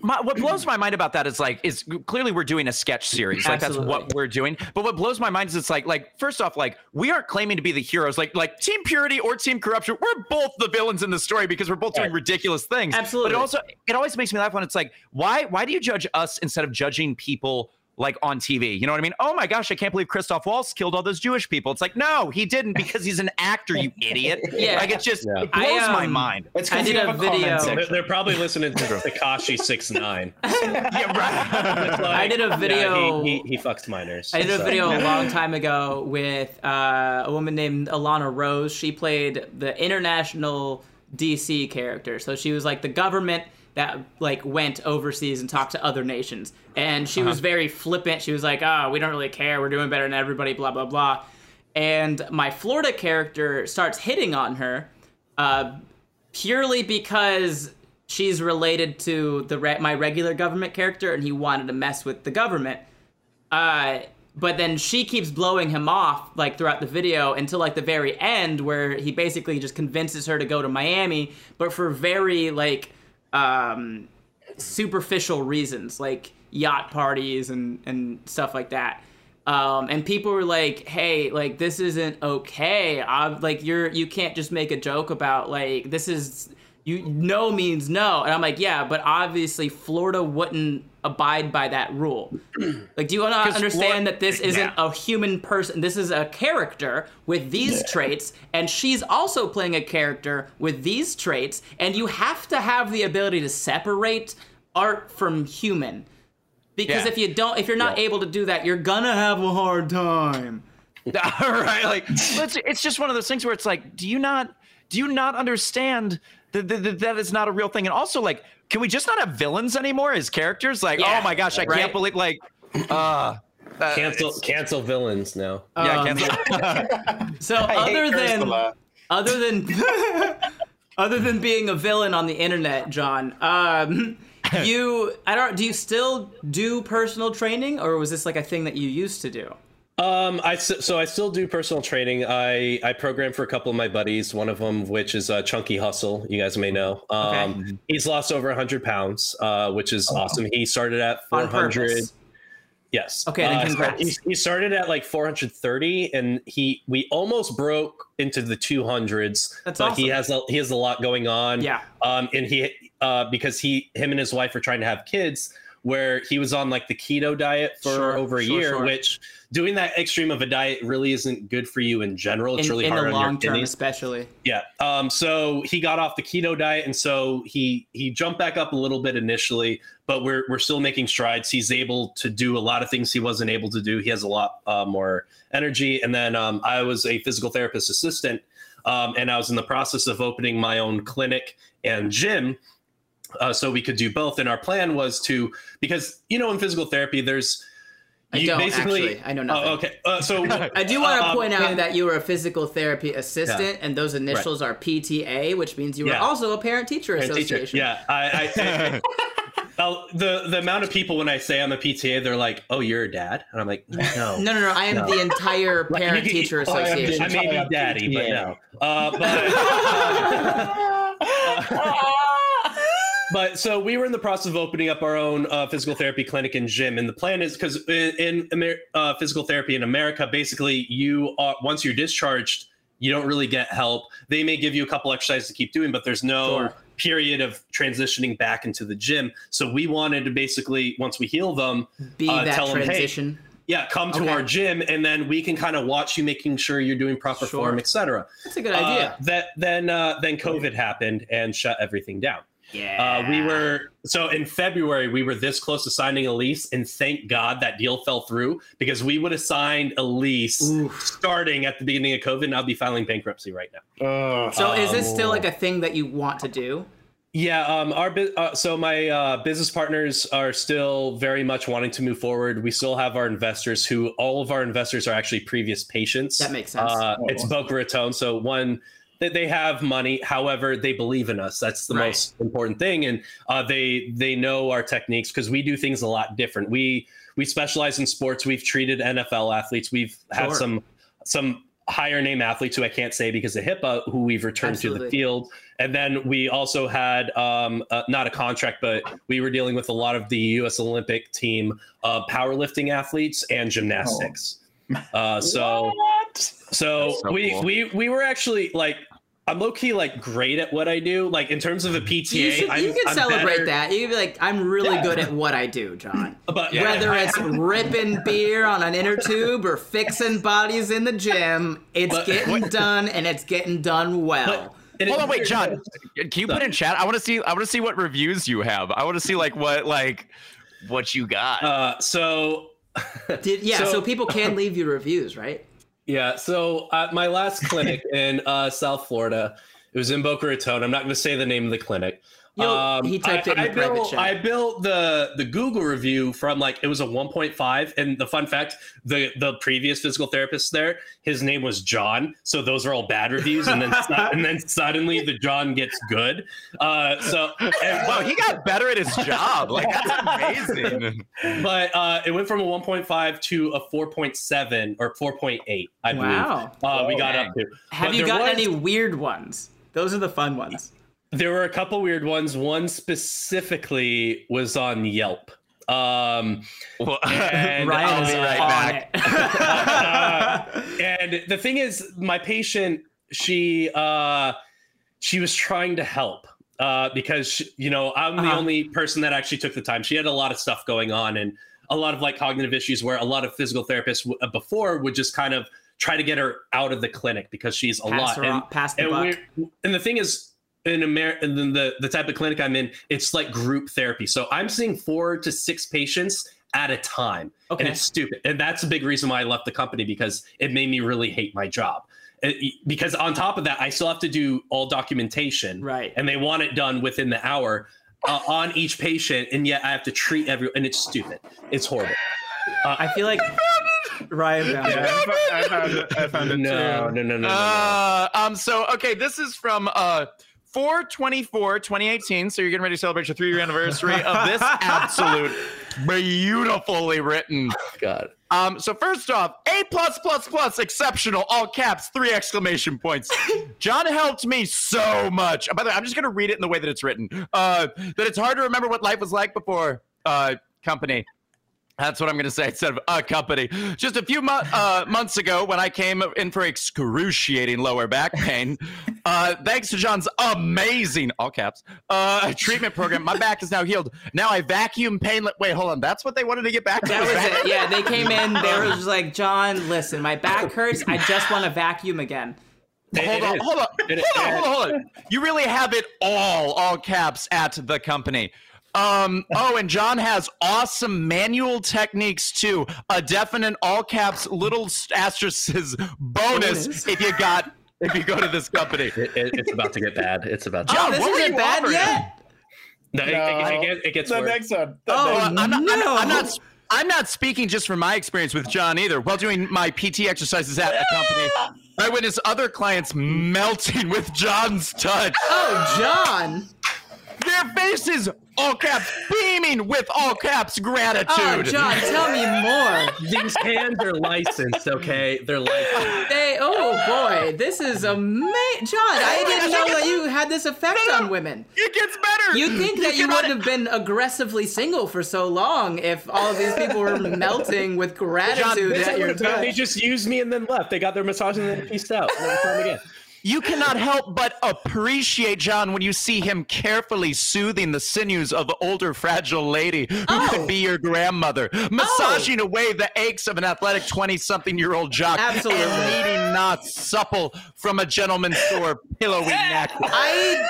B: my, what blows my mind about that is like is clearly we're doing a sketch series. Like that's what we're doing. But what blows my mind is it's like like first off like we aren't claiming to be the heroes. Like like team purity or team corruption we're both the villains in the story because we're both doing
D: Right.
B: ridiculous things.
A: Absolutely.
B: but it also it always makes me laugh when it's like why why do you judge us instead of judging people like on TV, you know what I mean? Oh my gosh, I can't believe Christoph Waltz killed all those Jewish people. It's like, no, he didn't because he's an actor, you idiot.
A: Yeah.
B: like it's just
D: Yeah.
B: it blows
A: I,
B: my
A: um,
B: mind.
C: it's
A: I
C: because
A: did a
C: a
A: video-
D: they're, they're probably listening to Tekashi six nine.
B: yeah, right.
A: I did a video-
D: he, he, he fucks minors.
A: I did a
D: so.
A: video a long time ago with uh, a woman named Alana Rose. She played the international DC character. So she was like the government that like went overseas and talked to other nations. And she was very flippant. She was like, "Oh, we don't really care. We're doing better than everybody." Blah blah blah. And my Florida character starts hitting on her, uh, purely because she's related to the re- my regular government character, and he wanted to mess with the government. Uh, but then she keeps blowing him off like throughout the video until like the very end where he basically just convinces her to go to Miami, but for very like um, superficial reasons, like yacht parties and and stuff like that. Um, and people were like, "Hey, like this isn't okay. I'm like you're you can't just make a joke about like this is." You no means no. And i'm like yeah but obviously florida wouldn't abide by that rule. Like do you to understand that this isn't a human person this is a character with these traits and she's also playing a character with these traits and you have to have the ability to separate art from human. Because
B: Yeah.
A: if you don't if you're not able to do that you're gonna have a hard time.
B: All right like it's just one of those things where it's like do you not do you not understand that, that, that that is not a real thing and also like can we just not have villains anymore as characters like
A: Yeah,
B: oh my gosh i
A: right.
B: can't believe like uh uh,
D: Cancel
B: it's-
D: cancel villains now.
B: yeah
A: Um,
B: cancel
A: so
E: I hate
A: other than
E: Ursula.
A: other than other than being a villain on the internet, John, um, you I don't do you still do personal training or was this like a thing that you used to do?
D: Um, I so I still do personal training. I I program for a couple of my buddies. One of them, which is uh, Chunky Hustle, you guys may know. Um, he's lost over hundred pounds, uh, which is awesome. He started at four hundred. Yes.
A: Okay,
D: Uh, he, he started at like 430, and he we almost broke into the 200s.
A: That's
D: but he has a, he has a lot going on.
A: Yeah.
D: Um, and he uh because he him and his wife are trying to have kids, where he was on like the keto diet for
A: Sure,
D: over a
A: sure,
D: year,
A: sure.
D: which doing that extreme of a diet really isn't good for you in general. It's
A: In,
D: really
A: in
D: hard
A: the
D: on your
A: long term especially.
D: Yeah. Um, so he got off the keto diet, and so he he jumped back up a little bit initially, but we're we're still making strides. He's able to do a lot of things he wasn't able to do. He has a lot uh, more energy. And then um, I was a physical therapist assistant, um, and I was in the process of opening my own clinic and gym. Uh, so we could do both, and our plan was to because you know in physical therapy there's
A: I
D: you
A: don't actually. I know nothing.
D: Oh, okay. Uh, so
A: I do want to
D: um,
A: point out
D: and-
A: that you were a physical therapy assistant, and those initials are PTA, which means you were
D: Yeah.
A: also a parent teacher
D: Parent teacher.
A: association.
D: Yeah, I, I, Oh, the the amount of people when I say I'm a PTA, they're like, "Oh, you're a dad," and I'm like, "No,
A: No, no, no. I am
D: No.
A: the entire parent
D: you can-
A: teacher
E: oh, I am
A: association.
D: I may be
E: entire
D: daddy, but no." Uh, but but so we were in the process of opening up our own uh, physical therapy clinic and gym, and the plan is because in, in Amer- uh, physical therapy in America, basically, you are once you're discharged, you don't really get help. They may give you a couple exercises to keep doing, but there's no
A: Sure.
D: period of transitioning back into the gym. So we wanted to basically once we heal them,
A: Be
D: uh,
A: that
D: tell 'em, hey,
A: transition.
D: yeah, come to
A: Okay.
D: our gym, and then we can kind of watch you making sure you're doing proper
A: Sure.
D: form, etc.
A: That's a good idea.
D: Uh, that then uh, then COVID happened and shut everything down.
A: Yeah.
D: Uh, we were so in February we were this close to signing a lease, and thank God that deal fell through because we would have signed a lease
A: Oof.
D: starting at the beginning of COVID, and I'll be filing bankruptcy right now.
E: Ugh.
A: So is this
D: um,
A: still like a thing that you want to do?
D: Yeah, um, our uh, so my uh, business partners are still very much wanting to move forward. We still have our investors, who all of our investors are actually previous patients.
A: That makes sense.
D: Uh, it's Boca Raton, so one that they have money. However, they believe in us. That's the
A: Right.
D: most important thing, and uh, they they know our techniques because we do things a lot different. We we specialize in sports. We've treated NFL athletes. We've had
A: Sure.
D: some some higher name athletes who I can't say because of HIPAA who we've returned to the field. And then we also had um, uh, not a contract, but we were dealing with a lot of the U.S. Olympic team uh, powerlifting athletes and gymnastics. Uh, so so,
B: so
D: we
B: cool.
D: we we were actually like I'm low key like great at what I do. Like in terms of a PTA,
A: You, should,
D: I'm,
A: you can
D: I'm
A: celebrate
D: better-
A: that. You can be like, I'm really
E: Yeah.
A: good at what I do, John.
D: But
A: Whether
D: I-
A: it's ripping beer on an inner tube or fixing bodies in the gym, it's
D: But-
A: getting done and it's getting done well.
D: and
B: Hold
D: it-
B: on, wait, John. Can you put in chat? I want to see. I want to see what reviews you have. I want to see like what like what you got.
D: Uh, so
A: Did, yeah, so,
D: So-
A: people can leave you reviews, right?
D: Yeah. So at my last clinic in uh, South Florida, it was in Boca Raton. I'm not going to say the name of the clinic. Um,
A: You'll- he typed
D: I,
A: it in
D: I
A: the private
D: built,
A: chat.
D: I built the the Google review from like it was a 1.5, and the fun fact, the the previous physical therapist there, his name was John. So those are all bad reviews, and then and then suddenly the John gets good. Uh, so and,
B: wow, he got better at his job. Like that's amazing.
D: but uh, it went from a 1.5 to a 4.7 or 4.8, I believe.
A: Wow.
D: Uh, we
E: Oh,
D: got
B: dang.
D: up to.
A: Have
D: But
A: you got
D: was-
A: any weird ones? Those are the fun ones.
D: There were a couple weird ones. One specifically was on Yelp. Um,
B: Well,
D: And
A: Ryan
B: I'll
A: is
B: be right back.
A: it.
D: and the thing is, my patient, she uh, she was trying to help. uh, because she, you know I'm the
A: Uh-huh.
D: only person that actually took the time. She had a lot of stuff going on and a lot of like cognitive issues where a lot of physical therapists w- uh, before would just kind of try to get her out of the clinic because she's a
A: Pass,
D: lot.
A: her
D: And,
A: on- pass the
D: and,
A: buck.
D: and the thing is, in America, and then the the type of clinic I'm in, it's like group therapy. So I'm seeing four to six patients at a time,
A: Okay.
D: and it's stupid. And that's a big reason why I left the company because it made me really hate my job. It- because on top of that, I still have to do all documentation,
A: Right.
D: And they want it done within the hour uh, on each patient, and yet I have to treat everyone, and it's stupid. It's horrible.
A: I feel like Ryan found
C: Yeah,
A: it.
C: I, fo- I found it. I found it
D: No,
C: too.
D: no, no, no, no, no.
B: Uh, um. So okay, this is from uh 424 2018. So you're getting ready to celebrate your three year anniversary of this absolute beautifully written.
D: God.
B: Um. So first off, A plus plus plus exceptional all caps three exclamation points. John helped me so much. By the way, I'm just gonna read it in the way that it's written. Uh, that it's hard to remember what life was like before. Uh, company. That's what I'm going to say instead of a company. Just a few mo- uh, months ago, when I came in for excruciating lower back pain, uh, thanks to John's amazing all caps uh, treatment program, my back is now healed. Now I vacuum pain. Wait, hold on. That's what they wanted to get back to.
A: That was it. Yeah, they came in. They were just like, John, listen, my back hurts. I just want to vacuum again.
B: Hold
D: It
B: on, hold on, hold on, hold on, hold on. You really have it all, all caps at the company. Um, oh, and John has awesome manual techniques too. A definite all caps little asterisks bonus,
A: Bonus?
B: if you got if you go to this company.
D: It, it- it's about to get bad. It's about to.
B: John,
A: oh, this
B: what were
A: isn't
B: you
A: bad
B: offering?
A: yet.
D: No, it, it, it, gets- it gets
C: The
D: worse.
C: next one. The
A: Oh,
C: next-
B: I'm not, I'm, not, I'm, not, I'm not speaking just from my experience with John either. While doing my PT exercises at the company, I witnessed other clients melting with John's touch.
A: Oh, John.
B: Their faces, all caps, beaming with all caps gratitude.
A: Oh, John, tell me more.
D: These hands are licensed, okay? They're licensed.
A: They, oh boy, this is amazing. John, I didn't know that you had this effect on women.
B: It gets better.
A: You'd think that you
B: cannot-
A: wouldn't have been aggressively single for so long if all of these people were melting with gratitude
B: this
A: at your
B: what
D: They just used me and then left. They got their massage and then pieced out. Never saw them again.
B: You cannot help but appreciate John when you see him carefully soothing the sinews of an older, fragile lady who
A: Oh.
B: could be your grandmother, massaging oh. away the aches of an athletic 20 something year old jock,
A: Absolutely.
B: and kneading knots supple from a gentleman's sore, pillowy neck.
A: I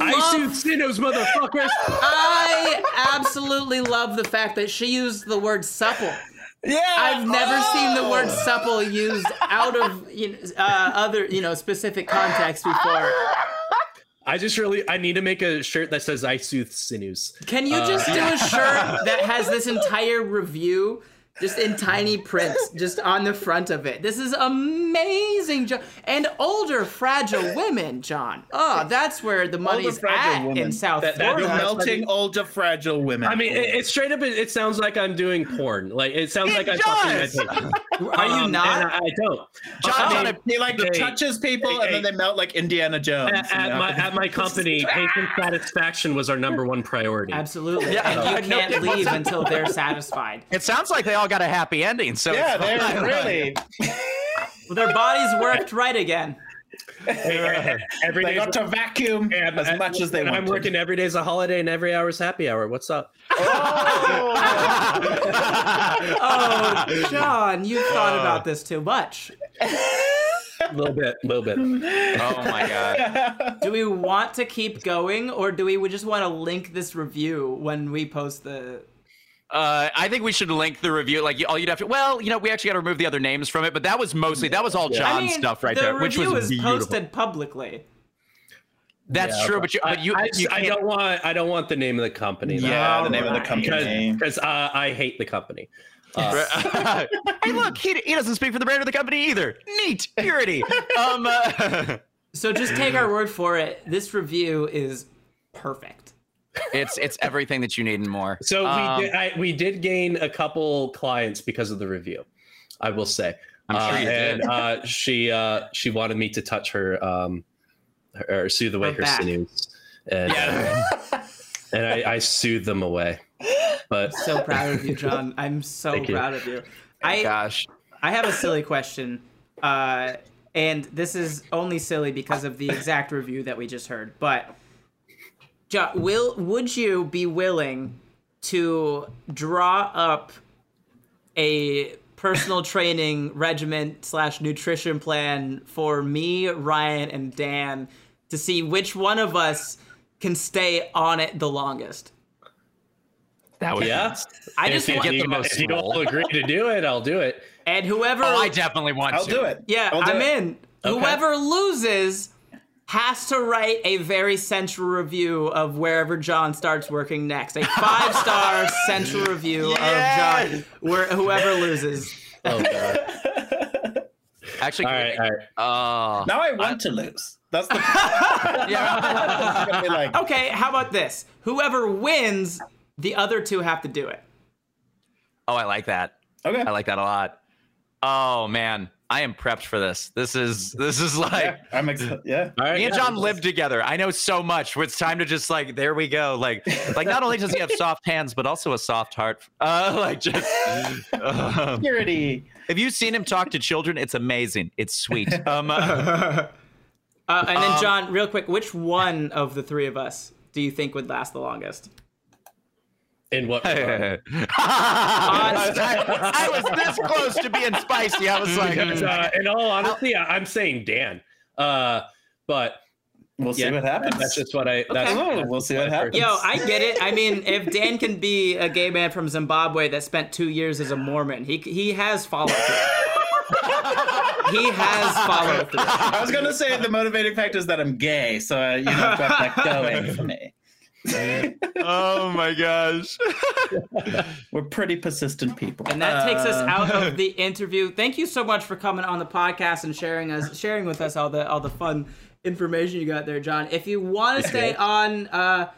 D: I
A: love-
D: shoot sinews, motherfuckers.
A: I absolutely love the fact that she used the word supple.
C: Yeah.
A: I've never seen the word
C: Oh!
A: supple used out of you know, uh, other you know specific context before.
D: I just really, I need to make a shirt that says I soothe sinews.
A: Can you just do a shirt that has this entire review just in tiny print, just on the front of it? This is amazing, John. And older, fragile women, John. Oh, that's where the money's
C: fragile
A: at
C: women.
A: in South
D: That- that-
C: You're
A: Florida.
C: melting older, fragile women.
D: I mean, it, it's straight up. It, it sounds like I'm doing porn. Like it sounds
B: It
D: like I'm talking to my
B: does!
D: patient.
A: Are you
D: Um,
A: not?
D: I, I don't.
B: John,
D: I
B: John,
D: mean,
C: he like
D: Hey,
C: touches people
D: hey,
C: and then they melt like Indiana Jones.
D: at, at my at my company, patient satisfaction was our number one priority.
A: Absolutely.
B: Yeah,
A: and you can't leave until they're satisfied.
B: It sounds like they all got a happy ending. So
C: yeah, they're really.
A: Well, their bodies worked right again.
D: Every
C: They got to vacuum
D: Yeah,
C: as much as they want.
D: I'm working every day's a holiday and every hour's happy hour. What's up?
A: Oh! oh, John, you thought uh. about this too much.
D: A little bit, a little bit.
B: oh my god.
A: Do we want to keep going, or do we just want to link this review when we post the?
B: Uh, I think we should link the review. Like, you- all you'd have to. Well, you know, we actually got to remove the other names from it, but that was mostly that was all John
A: I mean,
B: stuff right
A: the
B: there, which
A: review
B: was
A: posted publicly.
B: That's
D: Yeah,
B: true, but you, but you,
D: I, I,
B: you
D: I don't want I don't want the name of the company. though.
C: Yeah, the name of the company.
D: because uh, I hate the company. Uh,
B: hey, look, he, he doesn't speak for the brand of the company either. Neat, purity. um, uh,
A: So just take our word for it. This review is perfect.
B: It's it's everything that you need and more.
D: so
B: Um,
D: we did I, we did gain a couple clients because of the review. I will say.
B: I'm sure
D: Uh,
B: you
D: and
B: did.
D: uh, she uh, she wanted me to touch her um her, or soothe away
A: Her
D: her sinews, and uh, and I, I soothed them away. But
A: So proud of you, John. I'm so
D: Thank you.
A: proud of you. I
B: Gosh,
A: I have a silly question, uh, and this is only silly because of the exact review that we just heard. But Jo- will would you be willing to draw up a personal training regimen slash nutrition plan for me, Ryan, and Dan to see which one of us can stay on it the longest?
B: That oh, would
D: Yeah.
A: I just
D: you,
A: want,
B: get the
D: if
B: most
D: you all
B: swole.
D: agree to do it, I'll do it.
A: and whoever
B: Oh, I definitely want
C: I'll
B: to.
C: do it.
A: Yeah,
C: I'll do
A: I'm
C: it.
A: in. Whoever loses has to write a very central review of wherever John starts working next. A five star central review
B: Yes!
A: of John, where whoever loses.
D: Oh god.
B: Actually,
D: all right, all right.
B: uh,
C: Now I want to lose. That's the.
B: yeah.
C: I'm gonna be like,
A: Okay, how about this? Whoever wins, the other two have to do it.
B: oh, I like that.
C: okay.
B: I like that a lot. Oh man, I am prepped for this. This is this is like
C: Yeah, I'm excited. Yeah.
D: All right.
B: me and
D: yeah.
B: John live together. I know so much. It's time to just like there we go. Like like not only does he have soft hands, but also a soft heart. Uh, like just. um,
C: Security.
B: have you seen him talk to children? It's amazing. It's sweet. Um, uh,
A: Uh, and then,
B: Um,
A: John, real quick, which one of the three of us do you think would last the longest?
D: In what? regard?
B: I, I was this close to being spicy. I was like,
D: Because, uh, in all honesty, I, I'm saying Dan. Uh, but
C: We'll see what happens.
D: that's just what I. That's,
A: Okay.
C: Oh,
D: that's
C: we'll see
D: what
C: what
D: I heard.
C: happens.
A: Yo, I get it. I mean, if Dan can be a gay man from Zimbabwe that spent two years as a Mormon, he he has followed. he has followed through.
C: I was gonna say the motivating factor is that I'm gay, so uh, you know, I've got that going for me.
B: oh my gosh.
C: We're pretty persistent people.
A: And that takes us
C: Uh,
A: out of the interview. Thank you so much for coming on the podcast and sharing us sharing with us all the all the fun information you got there, John. If you want to stay on uh,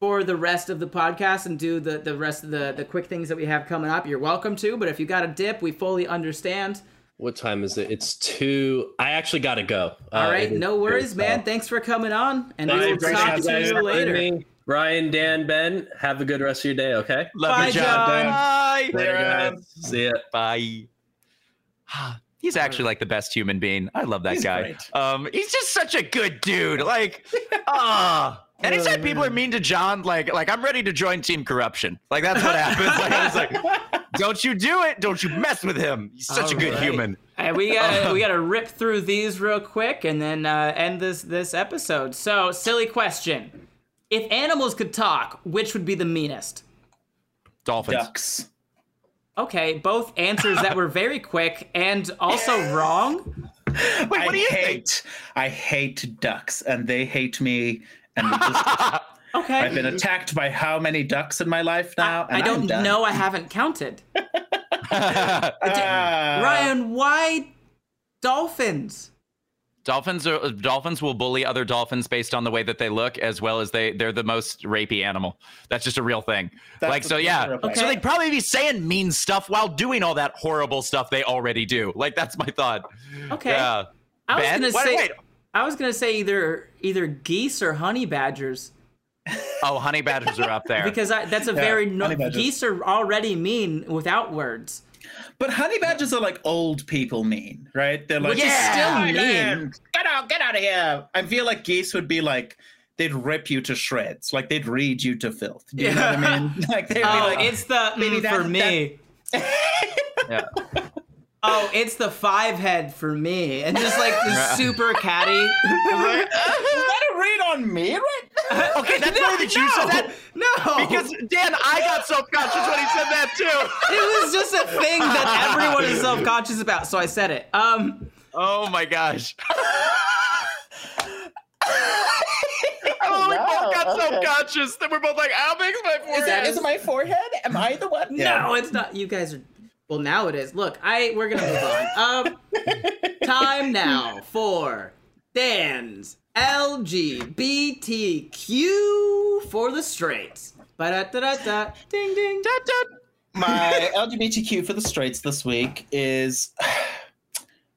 A: for the rest of the podcast and do the, the rest of the, the quick things that we have coming up, you're welcome to. But if you got a dip, we fully understand.
D: What time is it? It's two. I actually got to go.
A: All
D: Uh,
A: right, no worries,
D: so-
A: man. Thanks for coming on, and we will talk to you
D: for
A: later.
D: me. Ryan, Dan, Ben, have a good rest of your day. Okay.
B: Love
A: Bye,
B: you, John.
A: John.
B: Bye.
D: Later, guys. See ya.
B: Bye. He's actually like the best human being. I love that
C: He's
B: guy.
C: great.
B: Um, he's just such a good dude. Like, ah. And anytime people are mean to John, like, like I'm ready to join Team Corruption. Like that's what happens. Like I was like, don't you do it? Don't you mess with him? He's such a good
A: right.
B: human.
A: And we gotta we gotta rip through these real quick and then uh, end this this episode. So, silly question: If animals could talk, which would be the meanest?
B: Dolphins.
C: ducks.
A: Okay, both answers that were very quick and also wrong.
B: Wait, what
C: I
B: do you think?
C: hate, I hate ducks, and they hate me. And we just,
A: Okay,
C: I've been attacked by how many ducks in my life now?
A: I
C: and
A: don't know. I haven't counted.
C: Ah.
A: Ryan, why dolphins?
B: Dolphins are dolphins will bully other dolphins based on the way that they look, as well as they they're the most rapey animal. That's just a real thing.
C: That's
B: like so, yeah.
C: that's a real
B: So they'd probably be saying mean stuff while doing all that horrible stuff they already do. Like that's my thought.
A: Okay,
B: Yeah.
A: I was
B: Ben?
A: gonna
B: Wait,
A: say
B: wait.
A: I was gonna say either either geese or honey badgers.
B: Oh, honey badgers are up there.
A: because I, that's a very no, geese are already mean without words.
C: But honey badgers are like old people mean, right? They're like,
A: Which is still mean."
C: man, Get out, get out of here. I feel like geese would be like, they'd rip you to shreds. Like they'd read you to filth. Do you know what I mean? Like they'd be
A: Oh,
C: like,
A: it's the
C: maybe
A: mm,
C: that-
A: for me.
B: yeah.
A: Oh, it's the five head for me, and just like the super catty.
C: is that a read on me, right?
B: Okay, that's funny that you said that
A: no,
B: because Dan, I got self-conscious when he said that too.
A: it was just a thing that everyone is self conscious about, so I said it. Um,
B: Oh my gosh. Oh, we both got
C: okay.
B: self-conscious. Then we're both like, "How big's my forehead?"
C: Is, that, is it my forehead? Am I the one?
A: no, it's not. You guys are. Well, now it is. Look, I we're gonna move on. Um, time now for Dan's LGBTQ for the straights. Ba da da da da. Ding ding.
B: Dun, dun.
C: my LGBTQ for the straights this week is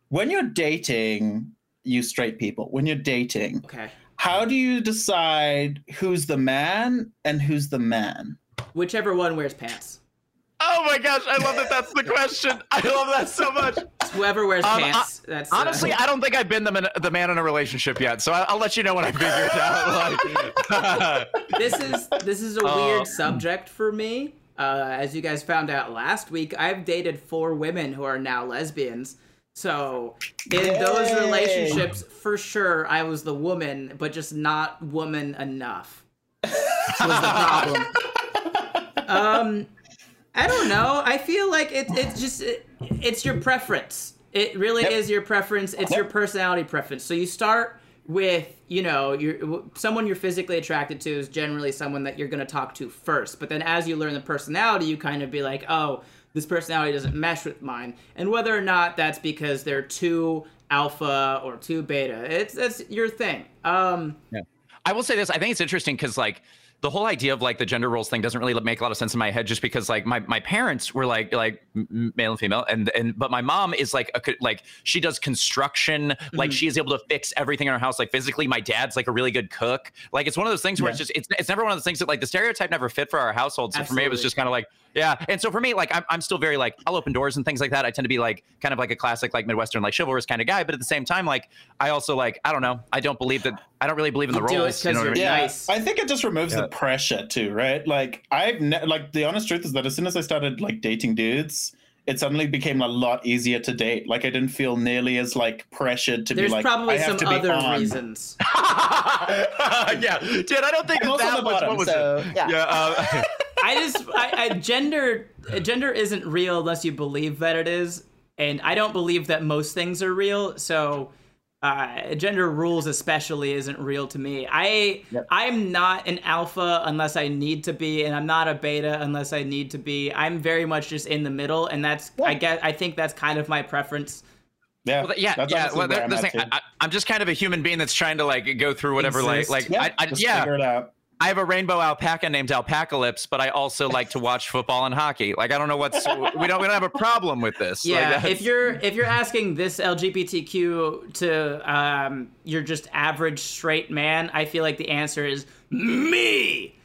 C: when you're dating, you straight people, when you're dating,
A: Okay.
C: how do you decide who's the man and who's the man?
A: Whichever one wears pants.
B: Oh my gosh, I love that that's the question. I love that so much.
A: whoever wears
B: Um,
A: pants. that's uh,
B: Honestly, I don't think I've been the man, the man in a relationship yet, so I, I'll let you know when I figure it out. Like,
A: this is this is a
B: Oh.
A: weird subject for me. Uh, as you guys found out last week, I've dated four women who are now lesbians. So in those relationships, for sure, I was the woman, but just not woman enough. Was the problem. um, I don't know. I feel like it, it's just it, it's your preference. It really
E: Yep.
A: is your preference. It's your personality preference. So you start with you know you're someone you're physically attracted to is generally someone that you're going to talk to first. But then as you learn the personality, you kind of be like, oh, this personality doesn't mesh with mine. And whether or not that's because they're too alpha or too beta, it's it's your thing. Um,
B: I will say this. I think it's interesting because like the whole idea of like the gender roles thing doesn't really make a lot of sense in my head just because like my, my parents were like like male and female and and but my mom is like a like she does construction. Like mm-hmm. she is able to fix everything in our house. Like physically my dad's like a really good cook. Like it's one of those things where it's just it's, it's never one of those things that like the stereotype never fit for our household. So for me it was just kind of like yeah and so for me like I'm, I'm still very like I'll open doors and things like that I tend to be like kind of like a classic like Midwestern like chivalrous kind of guy but at the same time like I also like I don't know I don't believe that I don't really believe in the
A: You do it
B: roles
A: 'cause
B: you know what I mean?
E: Yeah,
A: Nice.
E: I think it just removes
B: Yeah.
E: the pressure too, right? Like I've ne- like the honest truth is that as soon as I started like dating dudes, it suddenly became a lot easier to date. Like I didn't feel nearly as like pressured to
A: there's
E: be like
A: probably
E: I have
A: some
E: to be
A: other
E: on.
A: reasons.
B: yeah, dude, I don't think
E: I'm
B: that,
E: also
B: that
E: the
B: was
E: bottom,
B: what was
E: so,
B: it?
E: yeah.
B: Yeah, uh,
A: I just I, I gender gender isn't real unless you believe that it is, and I don't believe that most things are real. So uh, gender rules especially isn't real to me. I
E: Yep.
A: I'm not an alpha unless I need to be, and I'm not a beta unless I need to be. I'm very much just in the middle, and that's I guess I think that's kind of my preference.
E: Yeah,
B: well, yeah,
E: that's
B: yeah.
E: honestly
B: Well,
E: where
B: the,
E: I'm
B: the
E: at,
B: thing,
E: too.
B: I, I'm just kind of a human being that's trying to like go through whatever,
A: Exist.
B: like, like,
E: yeah,
B: I, I,
E: just
B: yeah.
E: Figure it out.
B: I have a rainbow alpaca named Alpacalypse, but I also like to watch football and hockey. Like, I don't know what's we don't we don't have a problem with this.
A: Yeah,
B: that's-
A: if you're if you're asking this LGBTQ to um, you're just average straight man, I feel like the answer is me.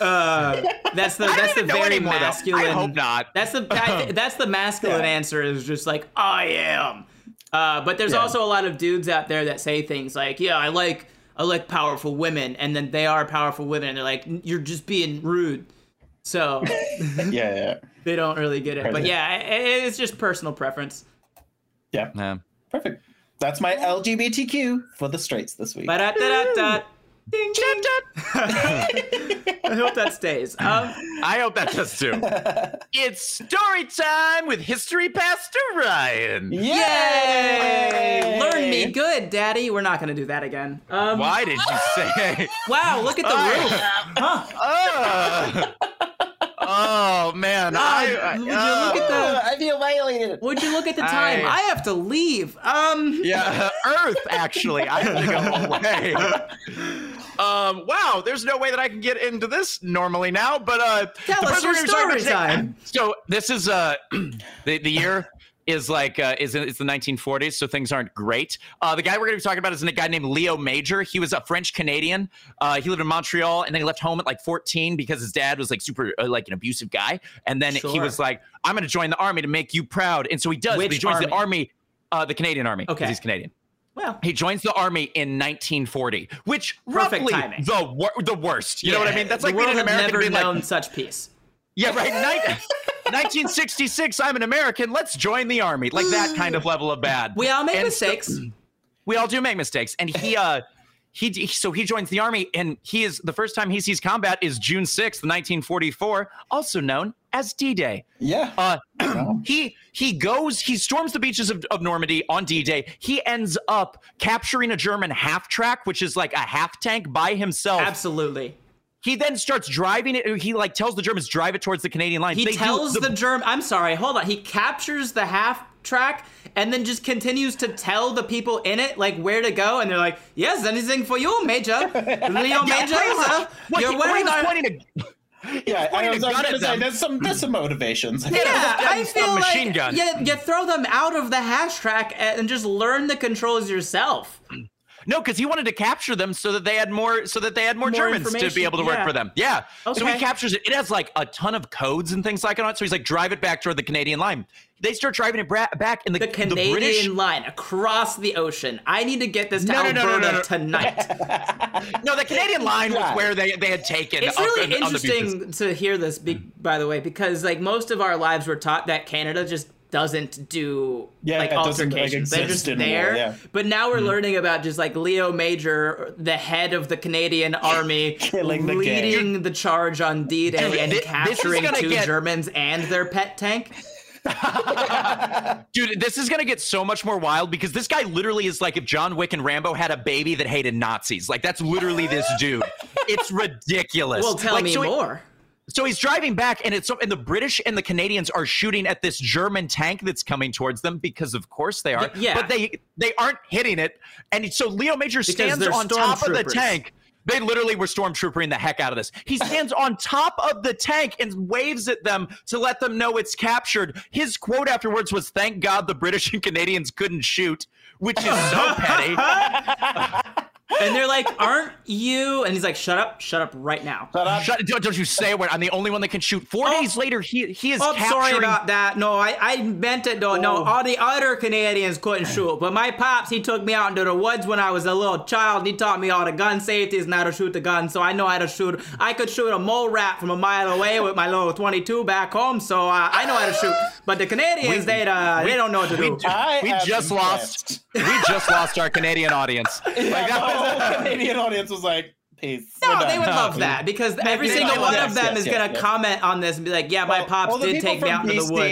A: uh, that's the that's the very
B: anymore, though.
A: masculine.
B: I hope not.
A: That's the that's the masculine
E: Yeah.
A: answer is just like I am. Uh, but there's
E: Yeah.
A: also a lot of dudes out there that say things like, "Yeah, I like I like powerful women," and then they are powerful women, and they're like, "You're just being rude." So
E: yeah, yeah,
A: they don't really get it. But yeah, it, it's just personal preference.
E: yeah.
B: Yeah.
E: Perfect. That's my LGBTQ for the straights this week.
A: Ba-da-da-da-da. Ding, ding. I hope that stays. Um,
B: I hope that does too. it's story time with History Pastor Ryan.
A: yay! Learn me good, Daddy. We're not gonna do that again. Um,
B: Why did you say?
A: Wow, look at the
B: Oh.
A: roof.
B: Uh, oh man, I,
A: Ah,
B: I-
A: would you look at the?
E: I feel violated.
A: Would you look at the time?
B: I-
A: I have to leave. Um.
B: yeah, Earth. Actually, I have to go away. Um, wow, there's no way that I can get into this normally now, but uh,
A: Tell us your
B: one we're talking about
A: story time.
B: So this is uh, the the year is like uh, is it's the 1940s, so things aren't great. Uh, the guy we're going to be talking about is a guy named Leo Major. He was a French Canadian. Uh, he lived in Montreal, and then he left home at like 14 because his dad was like super uh, like an abusive guy. And then he was like, "I'm going to join the army to make you proud," and so he does.
A: Which
B: he joins the
A: army?
B: army, uh, the Canadian army.
A: Okay.
B: he's Canadian.
A: Well,
B: He joins the army in 1940, which
A: Perfect
B: roughly
A: timing.
B: the wor- the worst. You know what I mean? That's like being an American
A: never
B: being
A: known
B: like,
A: such peace.
B: yeah, right. Nin- 1966, I'm an American. Let's join the army. Like that kind of level of bad.
A: We all make
B: And so-
A: mistakes.
B: we all do make mistakes, and he uh. He, he- so he joins the army, and he is the first time he sees combat is June 6th, 1944, also known as D-Day.
E: Yeah.
B: Uh, he he goes, he storms the beaches of, of Normandy on D-Day. He ends up capturing a German half track, which is like a half tank by himself.
A: Absolutely.
B: He then starts driving it. He like tells the Germans drive it towards the Canadian line.
A: He
B: They
A: tells the, Germ. I'm sorry. Hold on. He captures the half track and then just continues to tell the people in it like where to go, and they're like, "Yes, anything for you, Major. Leo
B: Yeah,
A: Major. uh,
B: What,
A: you're
B: he,
A: wearing
B: was
A: our."
B: pointing to,
E: Yeah, I
B: pointing
E: was,
B: a
E: I was gonna say
B: them.
E: there's some there's some motivations.
A: Yeah, I
B: a
A: feel
B: machine
A: like
B: gun.
A: You, you throw them out of the half track and just learn the controls yourself.
B: No, because he wanted to capture them so that they had more, so that they had more,
A: More
B: Germans to be able to work
A: yeah.
B: for them. Yeah. So he captures it. It has like a ton of codes and things like that. So he's like, drive it back toward the Canadian line. They start driving it bra- back, in the,
A: The Canadian
B: British.
A: line across the ocean. I need to get this to
B: No, no, no,
A: Alberta
B: no, no, no.
A: tonight.
B: No, the Canadian line was where they, they had taken.
A: It's really
B: in- on the
A: interesting to hear this, be, by the way, because like most of our lives were taught that Canada just doesn't do
E: Yeah,
A: like
E: it doesn't, like,
A: altercations. They're just
E: in war,
A: there.
E: yeah.
A: But now we're mm-hmm. learning about just like Leo Major, the head of the Canadian army,
E: Killing the gang.
A: leading the charge on D-Day and
B: this
A: capturing
B: gonna
A: two
B: get-
A: Germans and their pet tank.
B: Dude, this is gonna get so much more wild because this guy literally is like if John Wick and Rambo had a baby that hated Nazis. Like that's literally this dude. It's ridiculous.
A: Well, tell
B: Like,
A: me
B: so he-
A: more.
B: So he's driving back, and it's so, and the British and the Canadians are shooting at this German tank that's coming towards them because, of course, they are.
A: Yeah.
B: But they they aren't hitting it, and so Leo Major stands on top of the tank. They literally were stormtroopering the heck out of this. He stands on top of the tank and waves at them to let them know it's captured. His quote afterwards was, "Thank God the British and Canadians couldn't shoot," which is so petty.
A: And they're like, "Aren't you?" And he's like, "Shut up! Shut up right now."
B: Shut, don't, don't you say a word. I'm the only one that can shoot. Four
A: Oh.
B: days later, he he is
A: Oh,
B: capturing.
A: sorry about that. No, I, I meant it though. No, all the other Canadians couldn't shoot, but my pops he took me out into the woods when I was a little child. He taught me all the gun safeties and how to shoot the gun, so I know how to shoot. I could shoot a mole rat from a mile away with my little 22 back home, so uh, I know how to shoot. But the Canadians, they uh, they don't know what to do.
E: I
B: we just lost. We just lost our Canadian audience. Like
E: Yeah,
B: that
E: the
B: was-
E: whole Canadian audience was like, "Peace."
A: No, they would
E: done."
A: love that because every single one of them
E: Yes,
A: is
E: yes,
A: gonna
E: yes.
A: comment on this and be like, "Yeah, my pops
E: Well,
A: did take me out into the woods."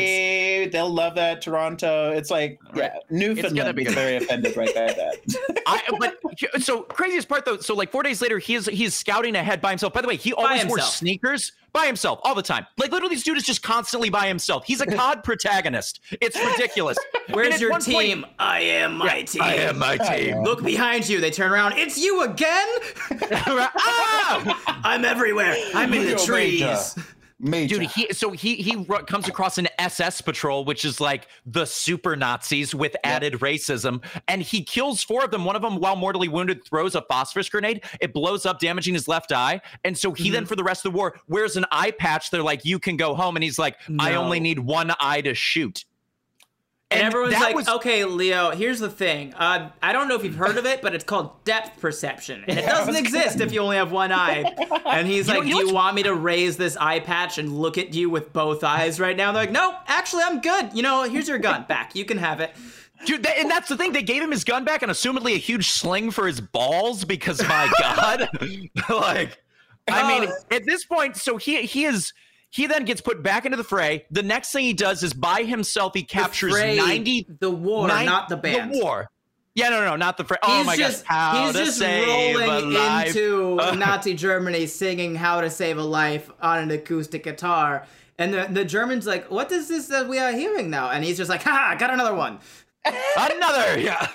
E: BC, They'll love that. Toronto. It's like, yeah, Newfoundland
B: be
E: is very offended right by that.
B: I, but so craziest part though. So like four days later, he is he's scouting ahead by himself. By the way, he always wore sneakers by himself all the time. Like literally, this dude is just constantly by himself. He's a COD protagonist. It's ridiculous.
A: Where's your
B: one point-
A: team? I am my team.
B: I am my team.
A: Look behind you. They turn around. It's you again.
B: ah!
A: I'm everywhere. I'm in the
E: Yo,
A: trees.
E: Major.
B: Dude, he so he he comes across an SS patrol, which is like the super Nazis with added racism, and he kills four of them. One of them, while mortally wounded, throws a phosphorus grenade. It blows up, damaging his left eye, and so he
A: Mm-hmm.
B: then, for the rest of the war, wears an eye patch. They're like, "You can go home," and he's like, "I only need one eye to shoot."
A: And, everyone's like,
B: was-
A: okay, Leo, here's the thing. Uh, I don't know if you've heard of it, but it's called depth perception. And it doesn't exist if you only have one eye. And he's
B: You know-
A: like,
B: you
A: do you want me to raise this eye patch and look at you with both eyes right now? And they're like, no, actually, I'm good. You know, here's your gun back. You can have it.
B: Dude, that, and that's the thing. They gave him his gun back and assumedly a huge sling for his balls because my god, like, I mean,
A: Oh.
B: at this point, so he he is he then gets put back into the fray. The next thing he does is by himself he captures
A: fray,
B: ninety
A: the war,
B: nine-
A: not the band.
B: The war. Yeah, no, no, no, not the fray. Oh my
A: just,
B: god, how
A: he's
B: to
A: just
B: save a
A: rolling
B: life.
A: into Nazi Germany singing "How to Save a Life" on an acoustic guitar, and the the Germans like, "What is this that we are hearing now?" And he's just like, "Ha, got another one."
B: Another, yeah.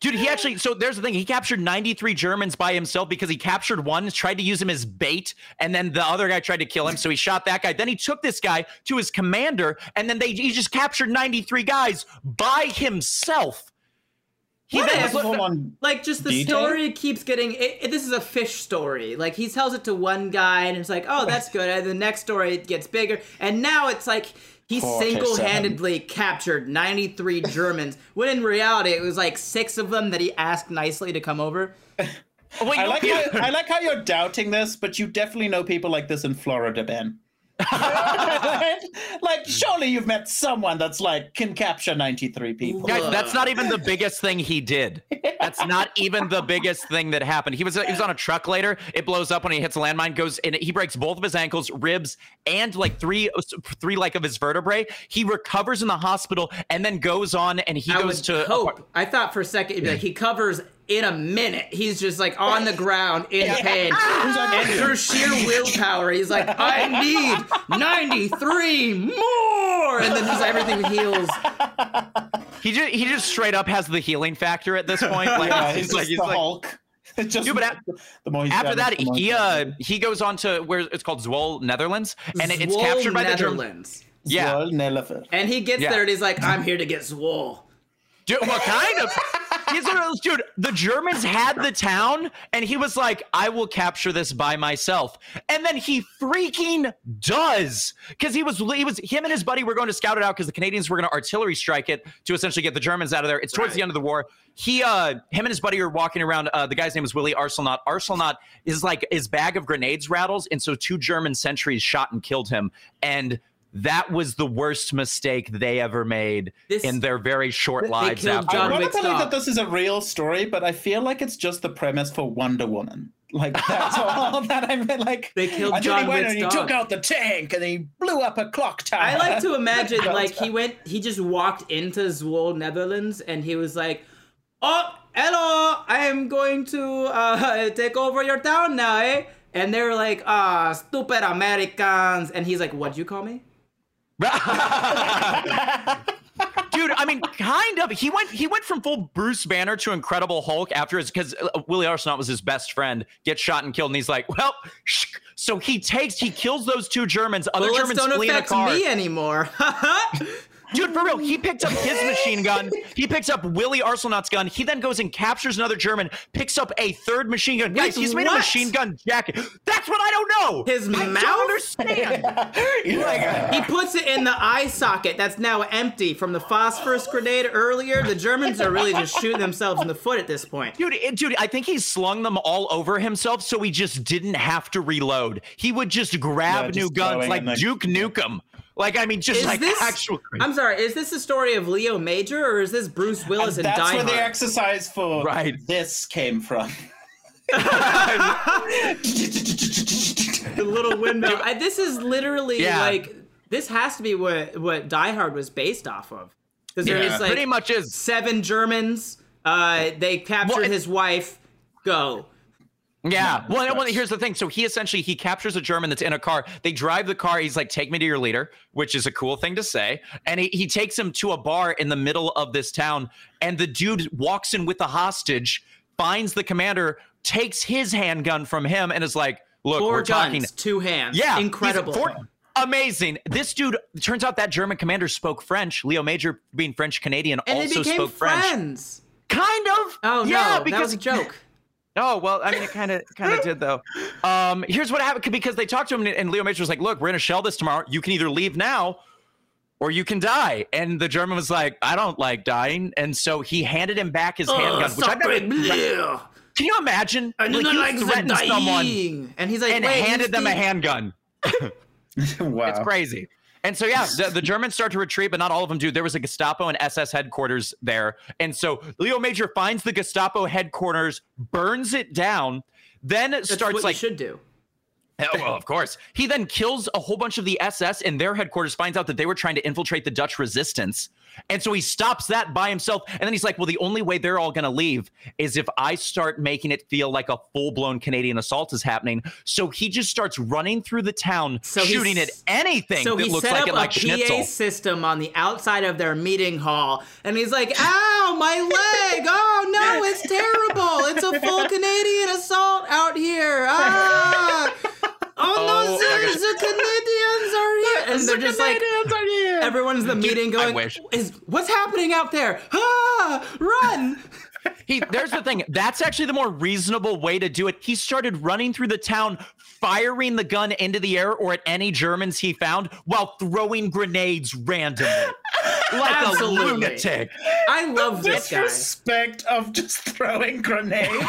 B: Dude, he actually, so there's the thing. He captured 93 Germans by himself because he captured one, tried to use him as bait, and then the other guy tried to kill him. So he shot that guy. Then he took this guy to his commander, and then they he just captured 93 guys by himself. He
A: What
B: then
A: if-
B: was-
E: on-
A: Like just the
E: Detail?
A: story keeps getting. It, it- this is a fish story. Like he tells it to one guy, and it's like, "Oh, that's good." And the next story it gets bigger, and now it's like. He single-handedly captured 93 Germans, when in reality it was like six of them that he asked nicely to come over.
B: Wait,
E: I like how, I like how you're doubting this, but you definitely know people like this in Florida, Ben. Like, surely you've met someone that's like can capture 93 people.
B: Guys, that's not even the biggest thing he did. That's not even the biggest thing that happened. He was he was on a truck later. It blows up when he hits a landmine. Goes and he breaks both of his ankles, ribs, and like three three like of his vertebrae. He recovers in the hospital and then goes on and he
A: I
B: goes to
A: hope. I thought for a second it'd like he covers in a minute. He's just like on the ground in pain. and through sheer willpower, he's like, I need 93 more. And then just everything heals.
B: He just he just straight up has the healing factor at this point. Like
E: Yeah,
B: he's
E: he's
B: like he's
E: the
B: like
E: Hulk. just
B: Dude, but at-
E: the more
B: after that
E: the more
B: he uh he goes on to where it's called Zwolle, Netherlands, and it- it's captured by the Germans.
A: Netherlands.
B: Yeah,
E: Swole Nelefer.
A: And he gets
B: Yeah.
A: there and he's like, I'm here to get swole.
B: Dude, well, kind of. He's one of those dude. The Germans had the town, and he was like, "I will capture this by myself." And then he freaking does, because he was he was him and his buddy were going to scout it out because the Canadians were going to artillery strike it to essentially get the Germans out of there. It's towards the end of the war. He, uh, him and his buddy are walking around. Uh, the guy's name is Willie Arsenault. Arsenault is like his bag of grenades rattles, and so two German sentries shot and killed him. And that was the worst mistake they ever made
A: This-
B: in their very short
A: They
B: lives. after.
A: John
E: I want to
A: Wick's
E: believe that this is a real story, but I feel like it's just the premise for Wonder Woman. Like that's all that I mean. Like
A: They killed
E: and then
A: John
E: he went
A: Wick's
E: and he took out the tank and he blew up a clock tower.
A: I like to imagine like he went, he just walked into Zwolle, Netherlands, and he was like, "Oh, hello, I am going to uh, take over your town now, eh?" And they were like, "Ah, stupid Americans," and he's like, "What'd you call me?"
B: Dude, I mean, kind of. He went he went from full Bruce Banner to Incredible Hulk after his because uh, Willie Arsenault was his best friend, gets shot and killed, and he's like, well, shh. so he takes he kills those two Germans. Other
A: Bullets
B: Germans
A: don't
B: flee in a car.
A: me anymore.
B: Dude, for real, he picks up his machine gun. He picks up Willie Arsenault's gun. He then goes and captures another German, picks up a third machine gun. Guys, he's made a machine gun jacket. That's what I don't know.
A: His
B: I
A: mouth?
B: don't understand. like,
A: he puts it in the eye socket that's now empty from the phosphorus grenade earlier. The Germans are really just shooting themselves in the foot at this point.
B: Dude, it- dude, I think he slung them all over himself so he just didn't have to reload. He would just grab
E: Yeah, just
B: new guns
E: throwing
B: like Duke Nukem. Like, I mean, just
A: Is
B: like
A: this?
B: actual. crazy.
A: I'm sorry. Is this the story of Leo Major or is this Bruce Willis and
E: That's
A: Die
E: where the exercise for
B: Right.
E: this came from.
A: the little window. I, this is literally
B: Yeah.
A: like this has to be what what Die Hard was based off of because
E: Yeah.
A: there's like
B: Pretty much is.
A: seven Germans. Uh, they captured
B: Well,
A: his wife. Go.
B: Yeah. Well, well, here's the thing. So he essentially he captures a German that's in a car. They drive the car. He's like, "Take me to your leader," which is a cool thing to say. And he, he takes him to a bar in the middle of this town. And the dude walks in with the hostage, finds the commander, takes his handgun from him, and is like, "Look,
A: Four
B: we're
A: guns,
B: talking."
A: two hands.
B: Yeah,
A: incredible.
B: for- amazing. This dude turns out that German commander spoke French. Leo Major, being French Canadian,
A: and they
B: also
A: became
B: spoke French.
A: friends.
B: Kind of.
A: Oh
B: yeah,
A: no,
B: because
A: that was a joke.
B: Oh well, I mean, it kind of kind of did though. Um, here's what happened because they talked to him, and- and Leo Major was like, "Look, we're gonna shell this tomorrow. You can either leave now, or you can die." And the German was like, "I don't like dying," and so he handed him back his handgun. Which I've never,
A: Ugh,
B: can you imagine?
A: I do not
B: you
A: like the
B: threatened someone.
A: And he's like,
B: and handed them a handgun.
E: wow.
B: It's crazy. And so yeah, the, the Germans start to retreat, but not all of them do. There was a Gestapo and SS headquarters there, and so Leo Major finds the Gestapo headquarters, burns it down, then
A: That's
B: starts
A: what
B: like
A: should do.
B: Oh, well, of course. He then kills a whole bunch of the SS in their headquarters, finds out that they were trying to infiltrate the Dutch resistance. And so he stops that by himself. And then he's like, well, the only way they're all going to leave is if I start making it feel like a full blown Canadian assault is happening. So he just starts running through the town,
A: So
B: shooting at anything
A: So
B: that
A: he
B: looks
A: set
B: like
A: up
B: it,
A: a
B: like
A: PA system on the outside of their meeting hall, and he's like, "Ow, my leg! Oh no, it's terrible! It's a full Canadian assault out here! Ah! Oh,
B: Oh,
A: no, the, the Canadians are here!" And they're just like, everyone's in the meeting
B: I
A: going,
B: wish.
A: "Is what's happening out there? Ah, run!"
B: He there's the thing. That's actually the more reasonable way to do it. He started running through the town, firing the gun into the air or at any Germans he found while throwing grenades randomly. Like
A: Absolutely.
B: a lunatic.
A: I love this guy.
E: Disrespect of just throwing grenades. Get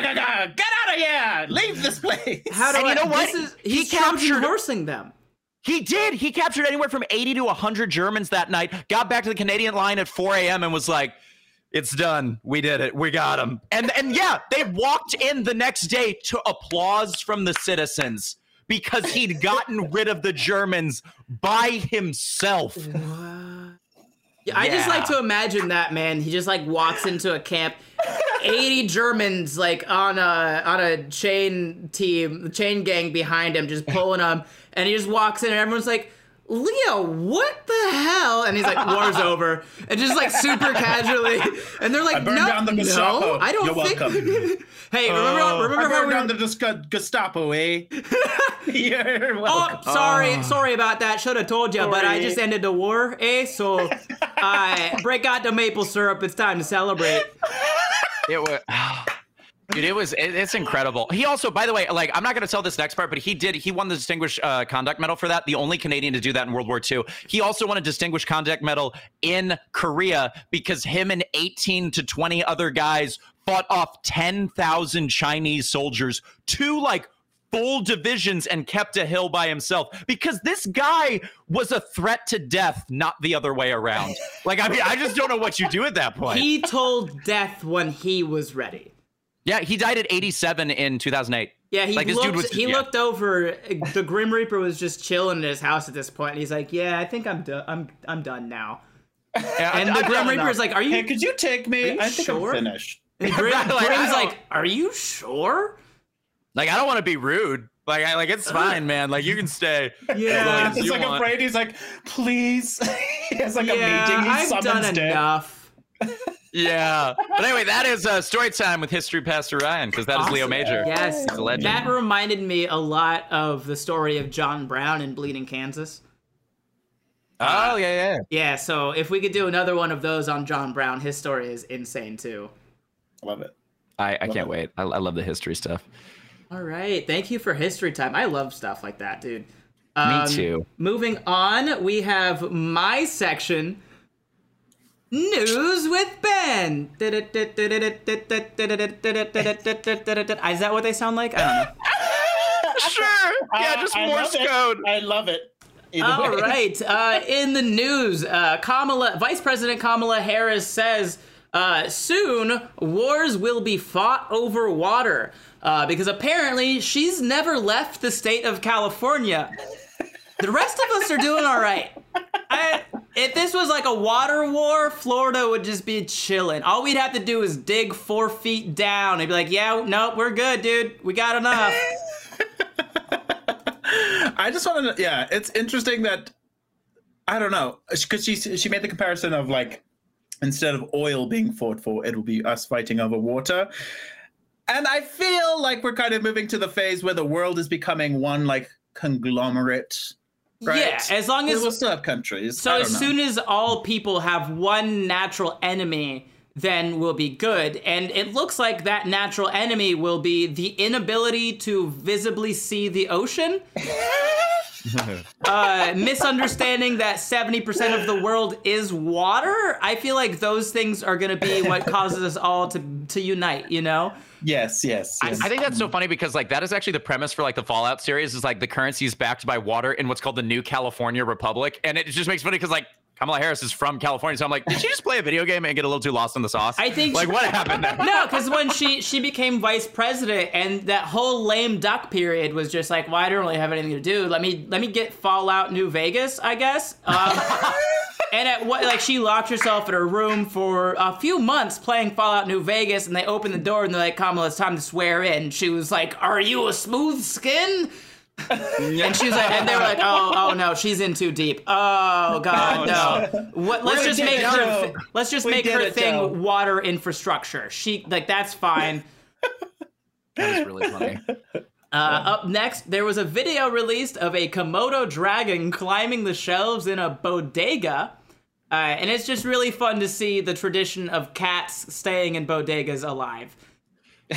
E: out of here! Leave this place.
A: How do
B: And
A: I?
B: you know what?
A: This is,
B: He
A: he's
B: captured-
A: horsing them.
B: He did. He captured anywhere from 80 to 100 Germans that night, got back to the Canadian line at 4 a.m. and was like, it's done. We did it. We got him. And and yeah, they walked in the next day to applause from the citizens because he'd gotten rid of the Germans by himself.
A: Yeah, I just like to imagine that man. He just like walks into a camp, eighty Germans like on a on a chain team, the chain gang behind him, just pulling him, and he just walks in, and everyone's like. Leo, what the hell? And he's like, "War's over," and just like super casually, and they're like,
E: I
A: "No,
E: down the
A: no, I don't
E: You're
A: think."
E: welcome.
A: hey, remember,
E: I
A: remember how
E: burned
A: we
E: down
A: were-
E: the Gus- Gestapo, eh? You're
A: Oh,
E: welcome.
A: sorry, sorry about that. Should have told you, but I just ended the war, eh? So I break out the maple syrup. It's time to celebrate.
B: It was. Dude, it was it, it's incredible. He also, by the way, like I'm not going to tell this next part, but he did. He won the Distinguished uh, Conduct Medal for that. The only Canadian to do that in World War II. He also won a Distinguished Conduct Medal in Korea because him and 18 to 20 other guys fought off 10,000 Chinese soldiers, two like full divisions, and kept a hill by himself because this guy was a threat to death, not the other way around. Like I mean, I just don't know what you do at that point.
A: He told death when he was ready.
B: Yeah, he died at 87 in 2008.
A: Yeah, he
B: Like,
A: looked.
B: dude was-
A: he
B: yeah.
A: looked over. The Grim Reaper was just chilling in his house at this point, and he's like, "Yeah, I think I'm done. I'm I'm done now."
B: Yeah,
A: And
B: I-
A: the
B: I
A: Grim Reaper is like, "Are you?"
E: Hey, could you take me?
A: you
E: I think
A: sure?
E: I'm finished.
A: and Grim,
B: Like,
A: Grim's like, "Are you sure?"
B: Like, I don't want to be rude. Like, I like it's fine, man. Like, you can stay.
A: Yeah,
B: as
E: It's
B: you
E: like
B: want.
E: afraid. He's like, please. he has like
A: yeah,
E: a meeting. He
A: I've done
E: summons dead.
A: enough.
B: Yeah. But anyway, that is uh, story time with History Pastor Ryan because that is Leo Major.
A: Yes,
B: He's a legend.
A: that reminded me a lot of the story of John Brown in Bleeding Kansas.
B: Oh yeah, yeah.
A: Yeah, so if we could do another one of those on John Brown, his story is insane too.
E: Love it.
B: I, I can't wait. I, I love the history stuff.
A: All right, thank you for history time. I love stuff like that, dude. Um,
B: Me too.
A: Moving on, we have my section. News with Ben. Is that what they sound like? I don't know.
B: Sure. Yeah,
E: Uh,
B: just
E: I
B: Morse
E: love it.
B: code.
E: I love it. Either
A: All
E: way.
A: right. Uh, in the news, uh, Kamala, Vice President Kamala Harris says uh, soon wars will be fought over water uh, because apparently she's never left the state of California. The rest of us are doing all right. I, if this was like a water war, Florida would just be chilling. All we'd have to do is dig four feet down and be like, yeah, no, we're good, dude. We got enough.
E: I just want to. Yeah, it's interesting that I don't know because she she made the comparison of like instead of oil being fought for, it will be us fighting over water. And I feel like we're kind of moving to the phase where the world is becoming one like conglomerate. Right?
A: Yeah, as long as we
E: will still have countries.
A: So as
E: know.
A: soon as all people have one natural enemy, then we'll be good. And it looks like that natural enemy will be the inability to visibly see the ocean. uh, misunderstanding that 70% of the world is water. I feel like those things are going to be what causes us all to, to unite, you know?
E: yes, yes,
B: I,
E: yes.
B: I think that's so funny because like that is actually the premise for like the Fallout series is like the currency is backed by water in what's called the New California Republic, and it just makes funny because like Kamala Harris is from California, so I'm like, did she just play a video game and get a little too lost in the sauce?
A: I think
B: like what happened there?
A: No, because when she she became vice president, and that whole lame duck period was just like, well, I don't really have anything to do. Let me let me get Fallout New Vegas, I guess. Um, and at what like she locked herself in her room for a few months playing Fallout New Vegas, and they opened the door and they're like, Kamala, it's time to swear in. She was like, Are you a smooth skin? and she was like, and they were like, oh, oh no, she's in too deep. Oh god, no. What, let's
E: We
A: just
E: did
A: make
E: it,
A: her.
E: Joe.
A: th- let's just
E: We
A: make
E: did
A: her thing
E: Joe.
A: water infrastructure. She like that's fine.
B: That is really funny.
A: Uh, up next, there was a video released of a Komodo dragon climbing the shelves in a bodega. Uh, and it's just really fun to see the tradition of cats staying in bodegas alive.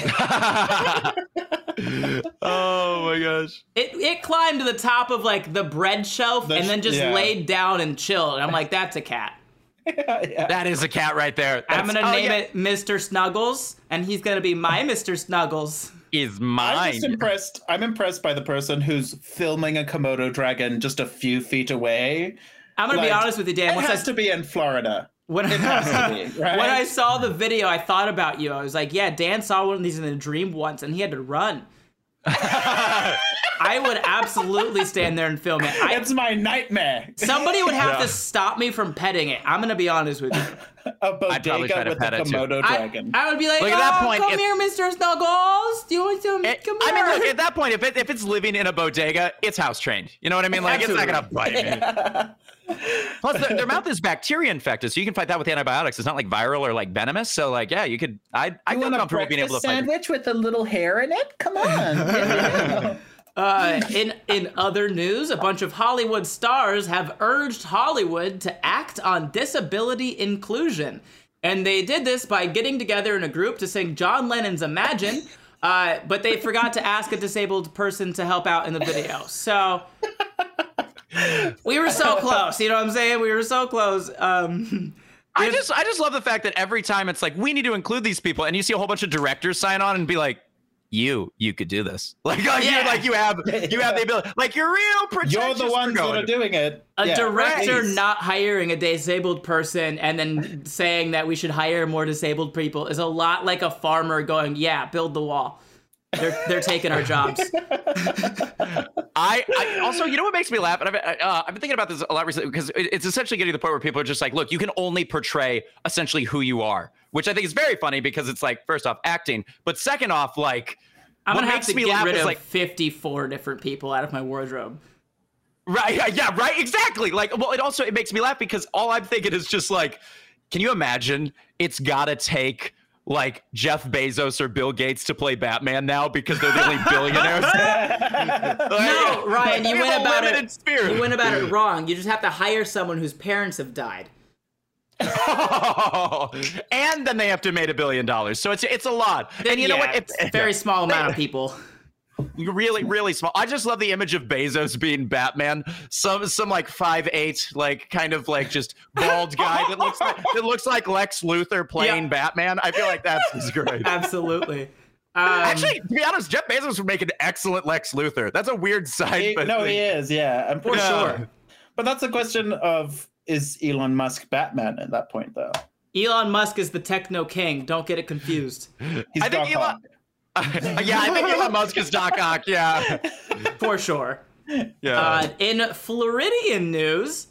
B: oh my gosh.
A: It, it climbed to the top of like the bread shelf
E: The
A: and then just
E: yeah.
A: laid down and chilled. And I'm like, that's a cat.
B: That is a cat right there.
A: I'm gonna
B: oh,
A: name
B: yeah.
A: it Mr. Snuggles, and he's gonna be my Mr. Snuggles.
B: Is mine.
E: I'm just impressed. I'm impressed by the person who's filming a Komodo dragon just a few feet away.
A: I'm gonna be honest with you, Dan.
E: It
A: Once
E: has
A: I,
E: to be in Florida.
A: When,
E: It has to be, right?
A: when I saw the video, I thought about you. I was like, yeah, Dan saw one of these in a dream once, and he had to run. I would absolutely stand there and film it. I,
E: It's my nightmare.
A: somebody would have
B: Yeah.
A: to stop me from petting it. I'm gonna be honest with you.
E: A
B: I'd try
E: bodega with a
B: pet it, too.
E: Komodo
A: I,
E: dragon.
A: I would be like,
B: Look, at
A: oh,
B: that point,
A: come
B: if-
A: here, Mr. Snuggles. Do you want to
B: It-
A: come
B: I mean, look, at that point, if it, if it's living in a bodega, it's house trained. You know what I mean? Like, it's not gonna bite me. Plus, their, their mouth is bacteria infected, so you can fight that with antibiotics. It's not like viral or like venomous. So, like, yeah, you could. I I feel comfortable being able to fight.
E: with a little hair in it? Come on.
A: Uh, in in other news, a bunch of Hollywood stars have urged Hollywood to act on disability inclusion, and they did this by getting together in a group to sing John Lennon's "Imagine." Uh, but they forgot to ask a disabled person to help out in the video. So we were so close. You know what I'm saying? We were so close. Um,
B: I just I just love the fact that every time it's like we need to include these people, and you see a whole bunch of directors sign on and be like, "You, you could do this." Like, like
A: Yeah.
B: you like you have you have the ability. Like you're real.
E: You're the
B: for
E: ones that
B: going
E: are doing it.
A: a
E: Yeah,
A: director
E: right.
A: not hiring a disabled person and then saying that we should hire more disabled people is a lot like a farmer going, "Yeah, build the wall." They're they're taking our jobs.
B: I, I also, you know what makes me laugh? And I've, uh, I've been thinking about this a lot recently because it, it's essentially getting to the point where people are just like, look, you can only portray essentially who you are, which I think is very funny because it's like, first off, acting, but second off, like,
A: I'm
B: what
A: gonna have
B: makes
A: to
B: me
A: get
B: laugh
A: rid
B: is
A: of
B: like,
A: 54 different people out of my wardrobe.
B: right, yeah, yeah, right, exactly. Like, well, it also it makes me laugh because all I'm thinking is just like, can you imagine? It's gotta take like Jeff Bezos or Bill Gates to play Batman now because they're the only billionaires.
A: No, Ryan, you went about it.
B: sphere.
A: You went about it wrong. You just have to hire someone whose parents have died.
B: and then they have to make a billion dollars. So it's it's a lot. And you know what? It's
A: it's a very small amount of people.
B: Really really small. I just love the image of Bezos being Batman. Some some like five eight, like kind of like just bald guy that looks like that looks like Lex Luthor playing
A: Yeah.
B: Batman. I feel like that's just great.
A: Absolutely. Um,
B: Actually, to be honest, Jeff Bezos would make an excellent Lex Luthor. That's a weird side.
E: He-
B: but
E: no, he is. Yeah, I'm pretty
B: Yeah.
E: sure. But that's a question of is Elon Musk Batman at that point, though?
A: Elon Musk is the techno king. Don't get it confused.
E: He's
B: I think
E: Doc
B: Elon-
E: Ock.
B: yeah, I think Elon Musk is Doc Ock. Yeah,
A: For sure.
B: yeah.
A: Uh, in Floridian news,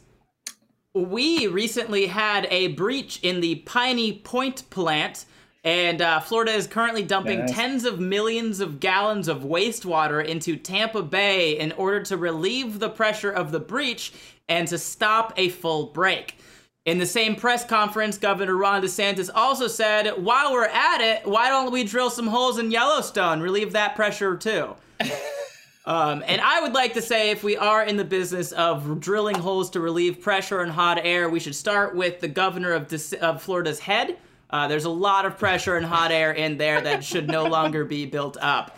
A: we recently had a breach in the Piney Point plant, and uh, Florida is currently dumping
E: Yes.
A: tens of millions of gallons of wastewater into Tampa Bay in order to relieve the pressure of the breach and to stop a full break. In the same press conference, Governor Ron DeSantis also said, while we're at it, why don't we drill some holes in Yellowstone, relieve that pressure too? Um, and I would like to say, if we are in the business of drilling holes to relieve pressure and hot air, we should start with the governor of, Dis- of Florida's head. Uh, there's a lot of pressure and hot air in there that should no longer be built up.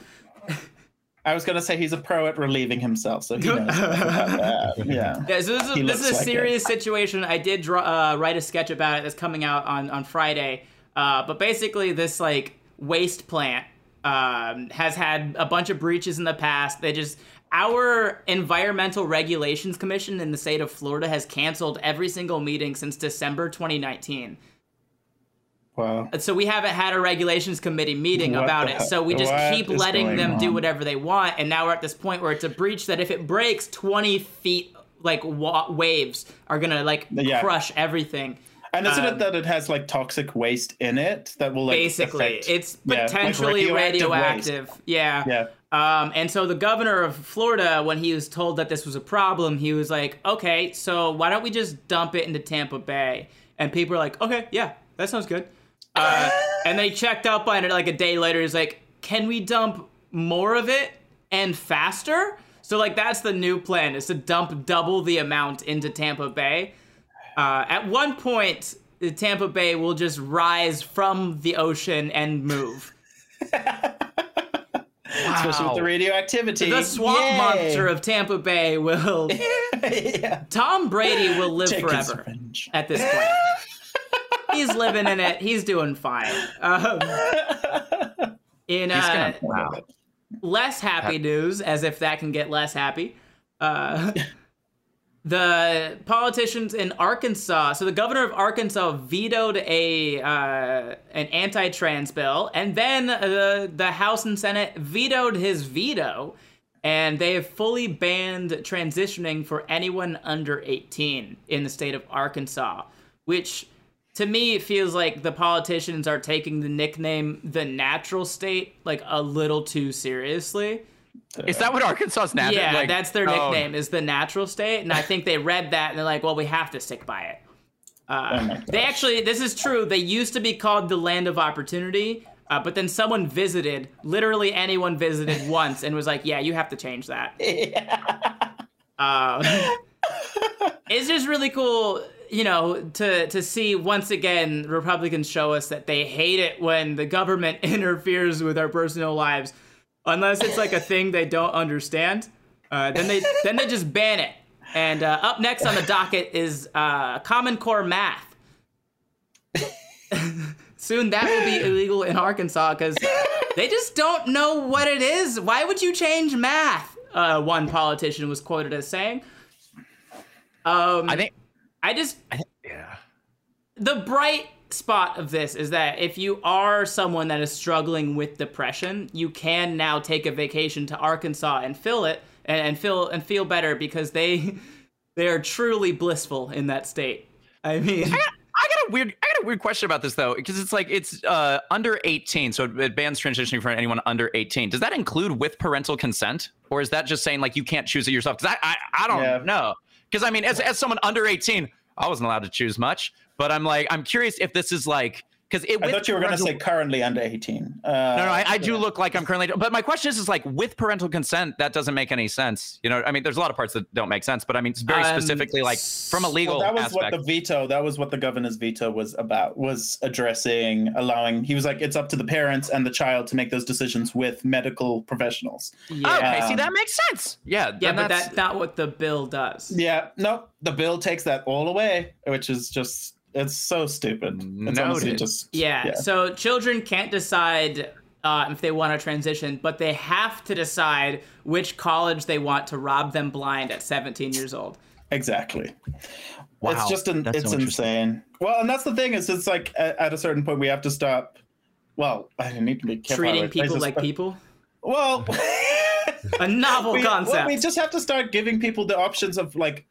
E: I was gonna say he's a pro at relieving himself, so he knows about that. Yeah.
A: Yeah, so this is,
E: He
A: this is a
E: like
A: serious situation. I did draw, uh, write a sketch about it that's coming out on, on Friday. Uh, but basically, this like waste plant um, has had a bunch of breaches in the past. They just our environmental regulations commission in the state of Florida has canceled every single meeting since December 2019.
E: Wow.
A: And So we haven't had a regulations committee meeting
E: What
A: about it. So we just
E: what
A: keep letting
E: going
A: them do whatever they want, and now we're at this point where it's a breach that if it breaks, twenty feet like wa- waves are gonna like
E: Yeah.
A: crush everything.
E: And isn't
A: Um,
E: it that it has like toxic waste in it that will like
A: Basically,
E: affect-
A: it's
E: yeah, like
A: potentially
E: radioactive
A: radioactive. Yeah.
E: Yeah.
A: Um, and so the governor of Florida, when he was told that this was a problem, he was like, "Okay, so why don't we just dump it into Tampa Bay?" And people are like, "Okay, yeah, that sounds good." Uh, and they checked up on it like a day later. He's like, "Can we dump more of it and faster?" So like that's the new plan is to dump double the amount into Tampa Bay. Uh, at one point, the Tampa Bay will just rise from the ocean and move.
E: especially with the radioactivity.
A: The swamp
E: Yay!
A: monster of Tampa Bay will.
E: yeah.
A: Tom Brady will live
E: Take
A: forever at this point. He's living in it. He's doing fine. Um, in uh,
B: wow.
A: less happy news, as if that can get less happy. Uh, the politicians in Arkansas, so the governor of Arkansas vetoed a uh, an anti-trans bill, and then uh, the House and Senate vetoed his veto, and they have fully banned transitioning for anyone under 18 in the state of Arkansas, which to me it feels like the politicians are taking the nickname the natural state like a little too seriously.
B: Is that what Arkansas's natural?
A: Yeah,
B: like,
A: that's their
B: oh,
A: nickname is the natural state, and I think they read that and they're like, well, we have to stick by it. Uh,
E: Oh
A: they actually, this is true. They used to be called the land of opportunity, Uh, but then someone visited, literally anyone visited once, and was like, "Yeah, you have to change that." Uh, it's just really cool, you know, to to see once again Republicans show us that they hate it when the government interferes with our personal lives, unless it's like a thing they don't understand. Uh, then they then they just ban it. And uh, up next on the docket is uh, Common Core math. Soon that will be illegal in Arkansas because they just don't know what it is. Why would you change math? Uh, one politician was quoted as saying. Um,
B: I think.
A: I just
B: Yeah.
A: the bright spot of this is that if you are someone that is struggling with depression, you can now take a vacation to Arkansas and feel it and, and feel and feel better because they they are truly blissful in that state. I mean,
B: I got a weird, I got a weird question about this though, because it's like it's uh, under 18, so it bans transitioning for anyone under 18. Does that include with parental consent, or is that just saying like you can't choose it yourself? Because I, I, I don't
C: Yeah.
B: know. Because I mean, as as someone under 18, I wasn't allowed to choose much, but I'm like, I'm curious if this is like, because it.
C: I thought you were going to say currently under 18. Uh,
B: No, no, I, I do look like I'm currently. But my question is, is like with parental consent, that doesn't make any sense. You know, I mean, there's a lot of parts that don't make sense, but I mean, it's very
A: Um,
B: specifically like from a legal
C: Well, that was
B: aspect.
C: what the veto. That was what the governor's veto was about. Was addressing, allowing. He was like, it's up to the parents and the child to make those decisions with medical professionals.
A: yeah,
B: okay, see
C: Um,
B: that makes sense. Yeah,
A: yeah, but
B: that's-
A: that's not what the bill does.
C: Yeah, no, the bill takes that all away, which is just it's so stupid. It's
B: Noted.
C: just
A: Yeah, so children can't decide uh, if they want to transition, but they have to decide which college they want to rob them blind at 17 years old.
C: Exactly.
B: Wow,
C: It's just an, it's
B: so
C: insane. Well, and that's the thing is, it's like at, at a certain point we have to stop. Well, I need to be careful.
A: Treating people
C: this,
A: like
C: but-
A: people.
C: Well,
A: A novel
C: we,
A: concept.
C: well, we just have to start giving people the options of like.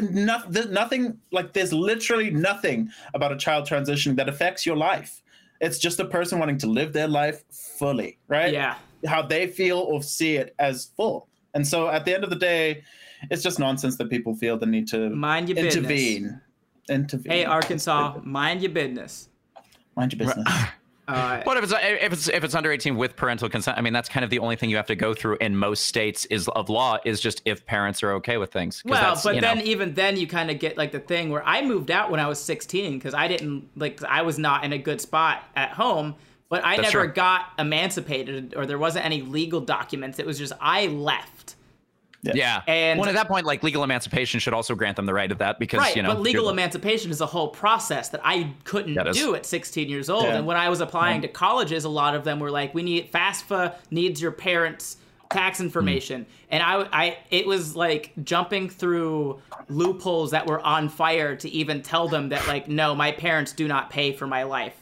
C: No, nothing like there's literally nothing about a child transition that affects your life. It's just a person wanting to live their life fully, right?
A: yeah.
C: how they feel or see it as full. And so at the end of the day, it's just nonsense that people feel the need to
A: Mind your business.
C: intervene. Intervene.
A: Hey, Arkansas, mind your business.
C: Mind your business.
A: Uh,
B: What if it's if it's if it's under 18 with parental consent? I mean, that's kind of the only thing you have to go through in most states is of law is just if parents are okay with things.
A: well,
B: that's,
A: but then
B: know,
A: even then you kind of get like the thing where I moved out when I was 16 because I didn't like I was not in a good spot at home, but I
B: That's
A: never
B: true.
A: got emancipated or there wasn't any legal documents. It was just I left.
B: Yeah.
A: and-
B: well, at that point, like legal emancipation should also grant them the right of that because
A: Right,
B: you know.
A: but legal emancipation is a whole process that I couldn't
B: That is-
A: do at 16 years old.
C: Yeah.
A: And when I was applying to colleges, a lot of them were like, "We need FAFSA needs your parents' tax hmm. information," and I, I, it was like jumping through loopholes that were on fire to even tell them that like, no, my parents do not pay for my life.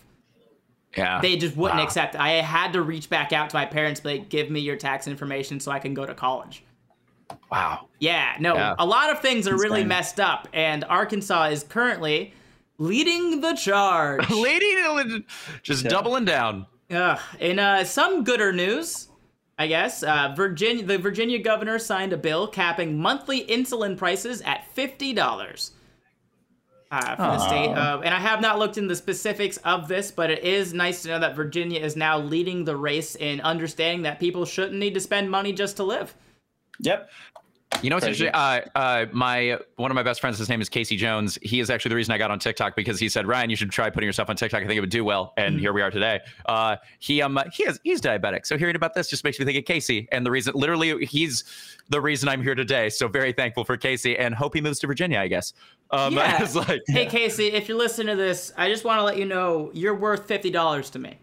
B: yeah.
A: They just wouldn't
B: Wow.
A: accept. It. I had to reach back out to my parents, be like, "Give me your tax information so I can go to college."
B: Wow.
A: Yeah, no,
B: Yeah.
A: a lot of things are really messed up, and Arkansas is currently leading the charge.
B: Lady, just doubling down.
A: Ugh. In uh, some gooder news, I guess, uh, Virginia, the Virginia governor signed a bill capping monthly insulin prices at fifty dollars. Uh, for the state of, and I have not looked into the specifics of this, but it is nice to know that Virginia is now leading the race in understanding that people shouldn't need to spend money just to live.
C: Yep.
B: You know what's
C: Crazy.
B: interesting? Uh, uh, my one of my best friends, his name is Casey Jones. He is actually the reason I got on TikTok because he said, "Ryan, you should try putting yourself on TikTok. I think it would do well." And here we are today. Uh, he um he has he's diabetic, so hearing about this just makes me think of Casey. And the reason, literally, he's the reason I'm here today. So very thankful for Casey, and hope he moves to Virginia. I guess. Um,
A: Yeah.
B: it's like
A: Hey Casey, if you're listening to this, I just want to let you know you're worth fifty dollars to me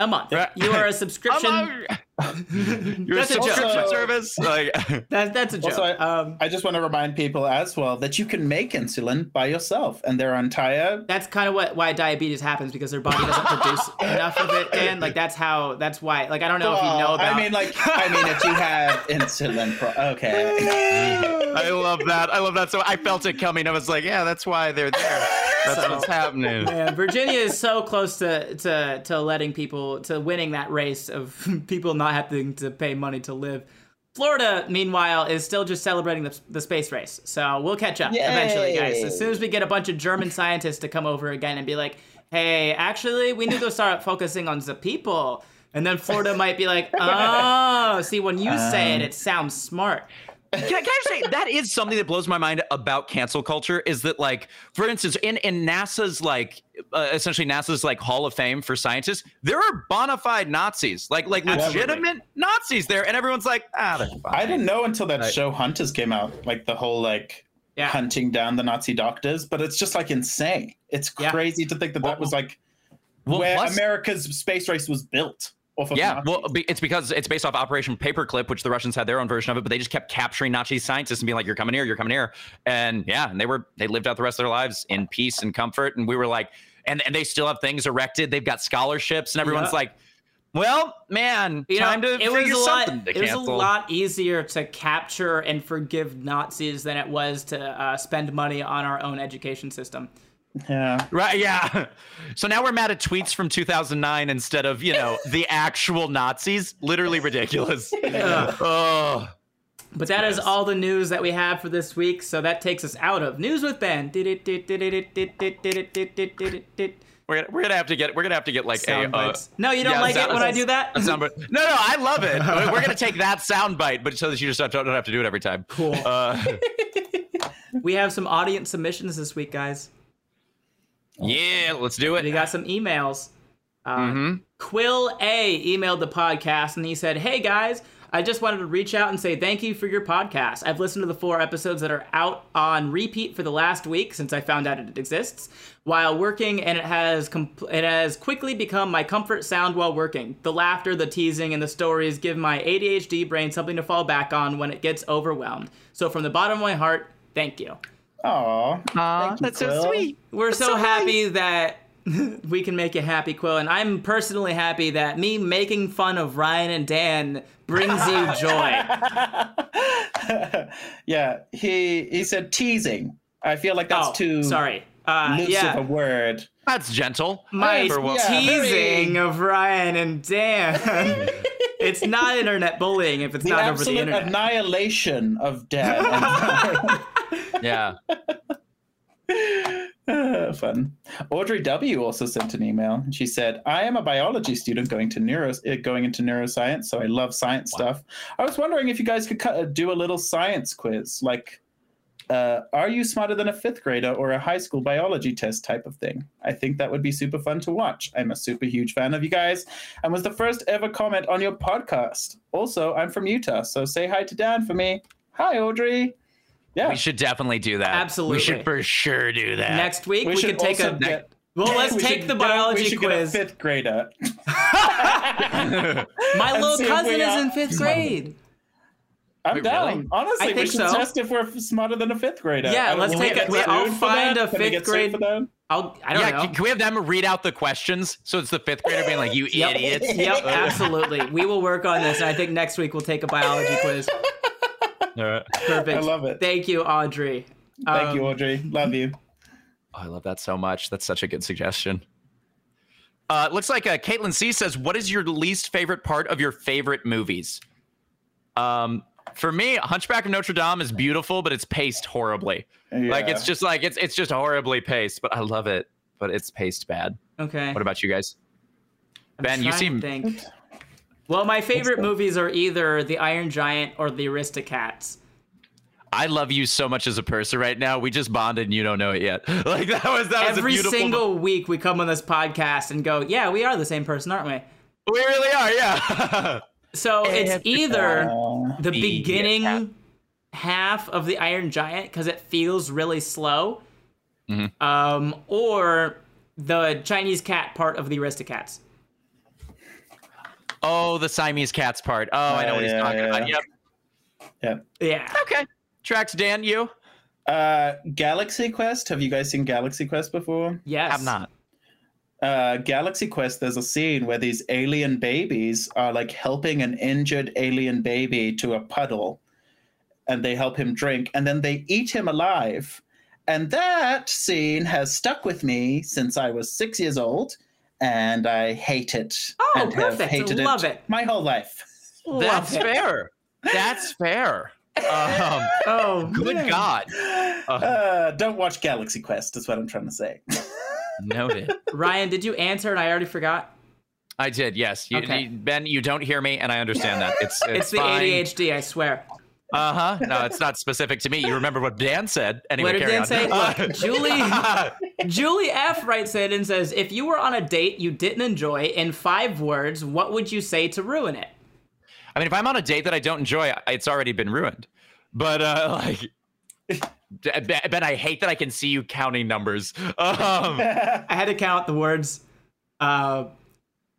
A: a month.
B: Right.
A: You are a subscription.
B: Your
A: That's a joke.
B: subscription
C: Also-
B: service, like
A: That's that's a joke.
C: Also, I,
A: um,
C: I just want to remind people as well that you can make insulin by yourself, and there are entire
A: that's kind of what why diabetes happens because their body doesn't produce enough of it. And like that's how that's why. Like I don't know if you know
C: Well,
A: about.
C: I mean, like, I mean, if you have insulin, pro- okay.
B: I love that. I love that. So I felt it coming. I was like, yeah, that's why they're there. That's
A: So-
B: what's happening.
A: Man, Virginia is so close to, to to letting people to winning that race of people not having to pay money to live. Florida, meanwhile, is still just celebrating the, the space race. So we'll catch up eventually, guys. As soon as we get a bunch of German scientists to come over again and be like, hey, actually, we need to start focusing on the people. And then Florida might be like, oh, see, when you say it,
C: Um,
A: it sounds smart.
B: Can I, can I say that is something that blows my mind about cancel culture is that like for instance in in NASA's like uh, essentially NASA's like Hall of Fame for scientists there are bona fide Nazis like like
C: Absolutely.
B: legitimate Nazis there and everyone's like ah.
C: I didn't know until that
B: Right.
C: show Hunters came out, like the whole like
A: Yeah.
C: hunting down the Nazi doctors, but it's just like insane. It's
A: Yeah.
C: crazy to think that that was like
B: Well,
C: where
B: plus-
C: America's space race was built
B: Yeah,
C: Nazis.
B: well, it's because it's based off Operation Paperclip, which the Russians had their own version of it, but they just kept capturing Nazi scientists and being like, "You're coming here, you're coming here," and yeah, and they were they lived out the rest of their lives in peace and comfort, and we were like, and and they still have things erected, they've got scholarships, and everyone's
A: Yeah.
B: like, "Well, man,
A: You know,
B: to
A: it was a lot.
B: something to
A: It was a lot easier to capture and forgive Nazis than it was to uh, spend money on our own education system.
C: Yeah.
B: Right? Yeah. So now we're mad at tweets from 2009 instead of you know the actual Nazis. Literally ridiculous.
A: Ugh.
B: oh.
A: But that is all the news that we have for this week. So that takes us out of news with Ben.
B: We're gonna, we're gonna have to get we're gonna have to get like
A: Sound
B: a uh.
A: No, you don't
B: yeah,
A: like it when I do that.
B: a sound bite. No, no, I love it. We're gonna take that sound bite, but so that you just don't, don't have to do it every time.
A: Cool.
B: Uh,
A: We have some audience submissions this week, guys.
B: Yeah, let's do it.
A: We got some emails. Uh,
B: Mhm.
A: Quill A emailed the podcast and he said, Hey guys, I just wanted to reach out and say thank you for your podcast. I've listened to the four episodes that are out on repeat for the last week since I found out it exists while working, and it has compl- it has quickly become my comfort sound while working. The laughter, the teasing, and the stories give my ADHD brain something to fall back on when it gets overwhelmed. So from the bottom of my heart, thank you.
C: Aw. Thank you,
B: that's so sweet.
A: We're so,
B: so
A: happy that we can make you happy, Quill, and I'm personally happy that me making fun of Ryan and Dan brings you joy.
C: yeah, he he said teasing. I feel like that's
A: oh,
C: too
A: sorry. Uh,
C: loose
A: yeah,
C: of a word.
B: That's gentle.
A: my
B: For what-
C: yeah.
A: teasing
C: very-
A: of Ryan and Dan. it's not internet bullying if it's
C: The
A: not over the
C: absolute
A: internet.
C: annihilation of Dan. And
B: Yeah.
C: Ah, Fun. Audrey W also sent an email. She said, "I am a biology student going to neuro uh, going into neuroscience, so I love science stuff. I was wondering if you guys could cut, uh, do a little science quiz, like, uh, are you smarter than a fifth grader or a high school biology test type of thing? I think that would be super fun to watch. I'm a super huge fan of you guys, and was the first ever comment on your podcast. Also, I'm from Utah, so say hi to Dan for me. Hi, Audrey. Yeah,
B: We should definitely do that.
A: Absolutely.
B: We should for sure do that.
A: Next week we,
C: we,
A: could
C: should
A: take a.
C: get-
A: well, let's
C: we
A: take
C: should
A: the
C: get we
A: biology
C: get a
A: quiz.
C: fifth grader.
A: My
C: and
A: little cousin is in fifth grade.
C: I'm
B: Wait,
C: down.
B: really?
C: Honestly,
A: I
C: we should
A: so.
C: test if we're smarter than a fifth grader.
A: Yeah,
C: I don't-
A: let's
C: will we
A: take a-
C: get
A: wait, I'll find a fifth
C: get
A: grade-
C: for that?
A: I'll. I don't
B: yeah,
A: know.
B: can, can we have them read out the questions? So it's the fifth grader being like, "You
A: Yep.
B: idiots."
A: Yep, absolutely. We will work on this, and I think next week we'll take a biology quiz.
B: All right.
A: Perfect.
C: I love it.
A: Thank you, Audrey.
C: Thank
A: Um,
C: you, Audrey. Love you.
B: Oh, I love that so much. That's such a good suggestion. Uh, looks like uh, Caitlin C says, "What is your least favorite part of your favorite movies?" Um, for me, Hunchback of Notre Dame is beautiful, but it's paced horribly. Like it's just like it's it's just horribly paced, but I love it. But it's paced bad.
A: Okay.
B: What about you guys?
A: I'm
B: Ben, you
A: trying to
B: seem-
A: think. Well, my favorite movies are either The Iron Giant or The Aristocats.
B: I love you so much as a person right now. We just bonded, and you don't know it yet. Like that was that was
A: Every
B: beautiful.
A: single week we come on this podcast and go, "Yeah, we are the same person, aren't we?"
B: we really are, yeah.
A: So it's either the
B: The-
A: beginning
B: yeah.
A: half of the Iron Giant because it feels really slow,
B: Mhm.
A: um, or the Chinese cat part of the Aristocats.
B: Oh, the Siamese cats part. Oh, I know what he's
C: yeah,
B: talking
C: yeah.
B: about. Yep.
A: Yeah.
B: Okay. Tracks Dan, you
C: Uh, Galaxy Quest. Have you guys seen Galaxy Quest before?
A: Yes.
B: I have not.
C: uh, Galaxy Quest, there's a scene where these alien babies are like helping an injured alien baby to a puddle, and they help him drink, and then they eat him alive. And that scene has stuck with me since I was six years old, and I hate it.
A: Oh,
C: and have
A: perfect.
C: hated
A: Love it.
C: my whole life.
B: That's
A: Love it.
B: fair. That's fair. Um,
A: Oh,
B: good
A: man.
B: God.
C: Uh, don't watch Galaxy Quest. Is what I'm trying to say.
B: Noted.
A: Ryan, did you answer and I already forgot?
B: I did. Yes. You,
A: Okay.
B: you- ben, you don't hear me, and I understand that. It's it's,
A: It's the
B: fine.
A: ADHD, I swear.
B: Uh huh. No, it's not specific to me. You remember what Dan said. Anyway,
A: What did
B: carry
A: Dan
B: on.
A: say?
B: Uh,
A: Julie Julie F writes in and says, if you were on a date you didn't enjoy, in five words, what would you say to ruin it?
B: I mean, if I'm on a date that I don't enjoy, it's already been ruined. But uh, like, Ben, Ben, I hate that I can see you counting numbers. Um,
A: I had to count the words. Uh,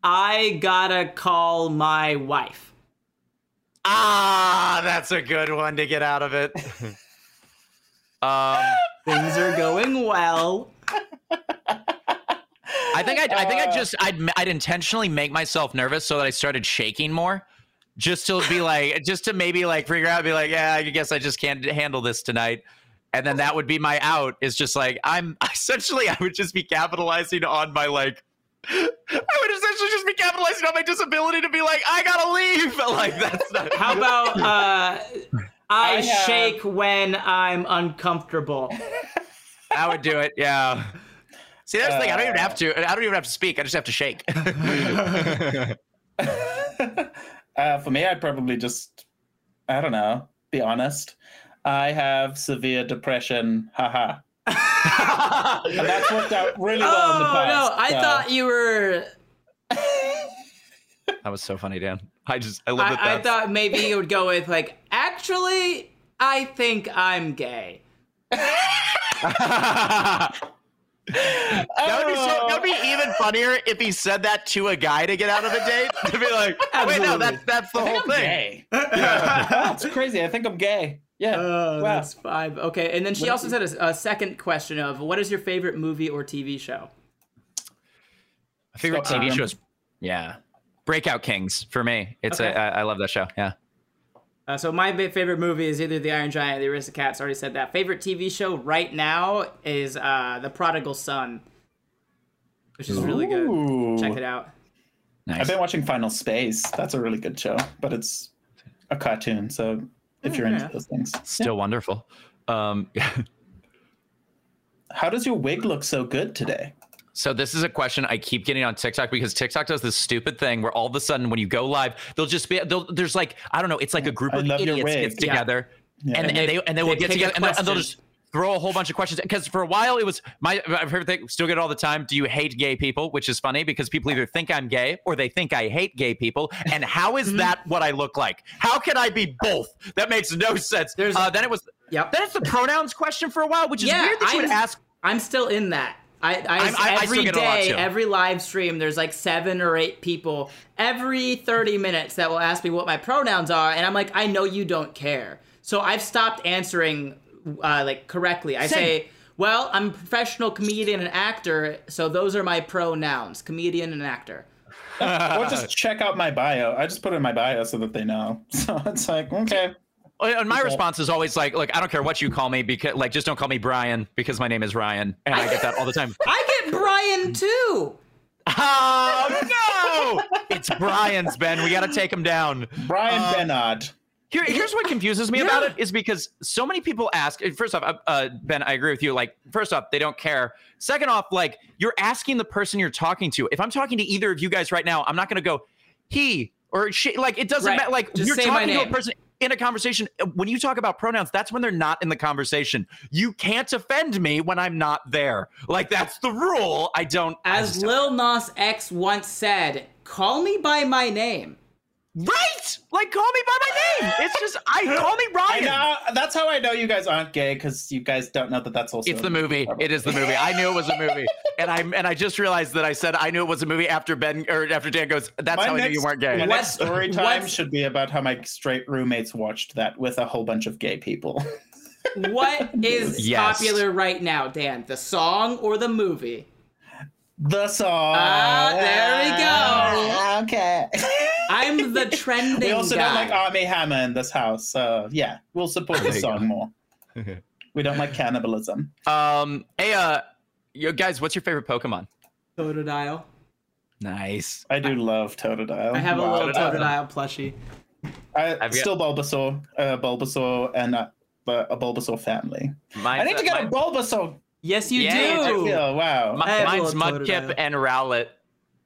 A: I gotta call my wife.
B: Ah, that's a good one to get out of it. um,
A: Things are going well.
B: I think I'd, I think I just I'd I'd intentionally make myself nervous so that I started shaking more, just to be like, just to maybe like figure out, be like, yeah, I guess I just can't handle this tonight, and then that would be my out. Is just like I'm essentially I would just be capitalizing on my like. I would essentially just be capitalizing on my disability to be like, I gotta leave. But Like that's not.
A: How about uh, I,
C: I have-
A: shake when I'm uncomfortable?
B: I would do it. Yeah. See, that's the thing. I don't even have to. I don't even have to speak. I just have to shake.
C: uh, for me, I'd probably just, I don't know, be honest. I have severe depression. Haha. And that's worked out really well in the
A: oh
C: past.
A: no, I
C: so-
A: thought you were.
B: that was so funny, Dan. I just I love that.
A: I, I thought maybe you would go with like, actually, I think I'm gay.
B: that would be so. That would be even funnier if he said that to a guy to get out of a date. To be like, wait, no,
A: Absolutely.
B: that's that's the
C: I
B: whole
C: think I'm
B: thing.
C: gay. Wow, it's crazy. I think I'm gay. Yeah.
A: Oh,
C: wow.
A: that's five. Okay, and then she
C: What
A: also said a, a second question of what is your favorite movie or TV show?
B: My favorite
C: Scott
B: TV
C: Pilgrim.
B: shows. Yeah, Breakout Kings for me. It's
A: Okay.
B: a, I, I love that show. Yeah.
A: Uh, so my favorite movie is either The Iron Giant or The Aristocats. Already said that. Favorite TV show right now is uh, The Prodigal Son, which is really good. Check it out.
B: Nice.
C: I've been watching Final Space. That's a really good show, but it's a cartoon. So if you're
A: yeah.
C: into those things,
B: Still wonderful. Um,
C: how does your wig look so good today?
B: So this is a question I keep getting on TikTok because TikTok does this stupid thing where all of a sudden when you go live, they'll just be they'll, there's like I don't know, it's like a group
C: I
B: of
C: love
B: idiots gets together
C: Yeah.
B: and, and,
A: they-
B: they and they will get together and, they'll- and they'll just throw a whole bunch of questions because for a while it was my my favorite thing still get it all the time do you hate gay people? Which is funny because people either think i'm gay or they think i hate gay people. And how is that what i look like? How can i be both? That makes no sense.
A: There's-
B: uh, then it was
A: Yep.
B: then it's the pronouns question for a while which is
A: Yeah,
B: weird that you would
A: I'm-
B: ask
A: I'm still in that. I, I,
B: I-
A: every
B: lot,
A: every live stream, there's like seven or eight people every 30 minutes that will ask me what my pronouns are, and I'm like, I know you don't care. So I've stopped answering uh, like correctly. I
B: Same.
A: say, well, I'm a professional comedian and actor, so those are my pronouns: comedian and actor.
C: or just check out my bio. I just put it in my bio so that they know. So it's like, okay.
B: And my response is always like, look, I don't care what you call me because like just don't call me Brian because my name is Ryan. And I get that all the time.
A: I get Brian too.
B: Oh no! It's Brian's Ben. We gotta take him down.
C: Brian
B: Um,
C: Bernard.
B: Here, here's what confuses me about it is because so many people ask. First off, uh, uh, Ben, I agree with you. Like, first off, they don't care. Second off, like you're asking the person you're talking to. If I'm talking to either of you guys right now, I'm not gonna go he or she. Like, it doesn't
A: Right.
B: matter. Like,
A: Just
B: you're talking to a person in a conversation. uh, When you talk about pronouns, that's when they're not in the conversation. You can't offend me when I'm not there. Like, that's the rule. I don't.
A: As
B: don't-
A: Lil Nas X once said, "Call me by my name."
B: Right! Like, call me by my name. It's just, I call me
C: I
B: Ryan.
C: know. That's how I know you guys aren't gay because you guys don't know that that's also.
B: It's the movie. It is the movie. I knew it was a movie, and I and I just realized that I said I knew it was a movie after Ben or after Dan goes. That's
C: My
B: how I knew you weren't gay.
C: My
A: What-
C: next story time should be about how my straight roommates watched that with a whole bunch of gay people.
A: What is
B: Yes.
A: popular right now, Dan? The song or the movie?
C: the song.
A: Ah, there we go.
C: Okay.
A: I'm the trending
C: we also
A: guy.
C: don't like Armie Hammer in this house, so yeah, we'll support the song
B: go.
C: more. we don't like cannibalism.
B: Um, hey, uh, you guys, what's your favorite Pokemon?
A: Totodile.
B: Nice.
C: I do love Totodile.
A: I have a little Totodile plushie.
C: I,
B: I've got-
C: still Bulbasaur, uh, Bulbasaur, and uh, a Bulbasaur family.
B: Mine's
C: I need to get
B: mine-
C: a Bulbasaur
A: Yes, you
B: Yeah,
C: I
A: do.
C: feel wow.
B: Mi-
A: I have a
B: mine's
A: little
B: Mudkip and Rowlet.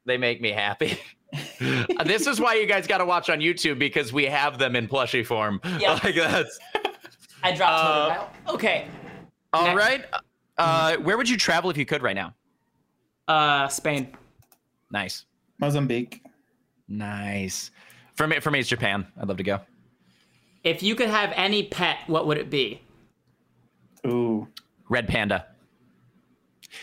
B: They make me happy. this is why you guys got to watch on YouTube because we have them in plushie form.
A: Yeah.
B: Like that's
A: I dropped
B: Uh,
A: Totodile. Okay.
B: all
A: Next.
B: right. Uh, where would you travel if you could right now?
A: Uh, Spain.
B: Nice,
C: Mozambique.
B: nice. For me, for me, it's Japan. I'd love to go.
A: If you could have any pet, what would it be?
C: Ooh.
B: Red panda.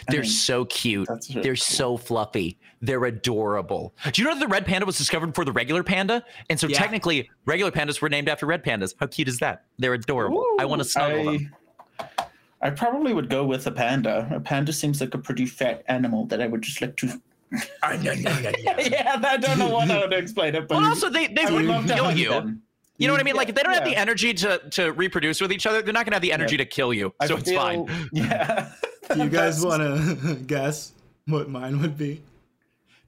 B: They're
C: mean,
B: so cute.
C: really
B: They're
C: cool.
B: so fluffy. They're adorable. Do you know that the red panda was discovered before the regular panda? And so
A: Yeah.
B: technically, regular pandas were named after red pandas. How cute is that? They're adorable. I want to snuggle them.
C: I, I probably would go with a panda. A panda seems like a pretty fat animal that I would just like to. yeah, I don't know what I would explain it, but
B: Well, also they they
C: would
B: wouldn't
C: love
B: kill
C: hug
B: you.
C: them.
B: You know what I mean? Like if they don't have the energy to to reproduce with each other, they're not gonna have the energy to kill you.
C: I
B: So it's
C: feel-
B: fine.
C: Yeah.
F: Do you guys want to guess what mine would be?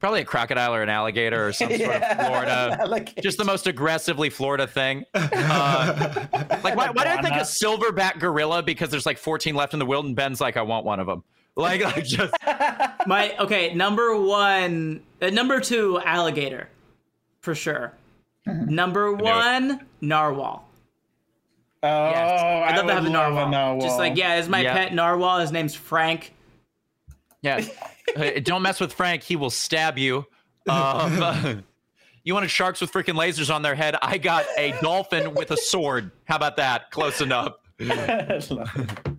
B: Probably a crocodile or an alligator or some sort of Florida. Just the most aggressively Florida thing. Uh, like why, why do I think a silverback gorilla? Because there's like 14 left in the wild, and Ben's like, I want one of them. Like, like just
A: My okay, number one, uh, number two, alligator, for sure.
C: Mm-hmm.
A: Number one, narwhal.
C: Oh,
A: I'd love to have a
C: love
A: narwhal. Just like yeah, it's my
B: Yeah.
A: pet narwhal. His name's Frank.
B: yeah. Don't mess with Frank. He will stab you. Um, you wanted sharks with freaking lasers on their head. I got a dolphin with a sword. How about that? Close enough.
C: the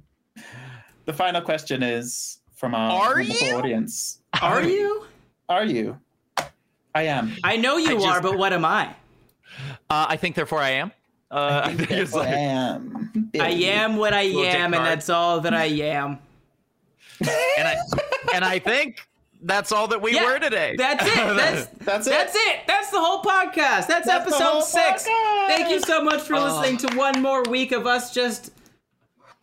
C: final question is from our
B: Are you?
C: audience.
A: Are you?
C: Are you? I am.
A: I know you
B: I just-
A: are, but what am I?
B: Uh, I think therefore I am. Uh, I think it's
C: I am.
A: I am what I am, and that's all that I am.
B: and I and I think that's all that we
A: Yeah,
B: were today.
A: That's it. That's
C: That's it.
A: That's it. That's the whole podcast. That's,
C: That's
A: episode six.
C: podcast.
A: Thank you so much for listening to one more week of us just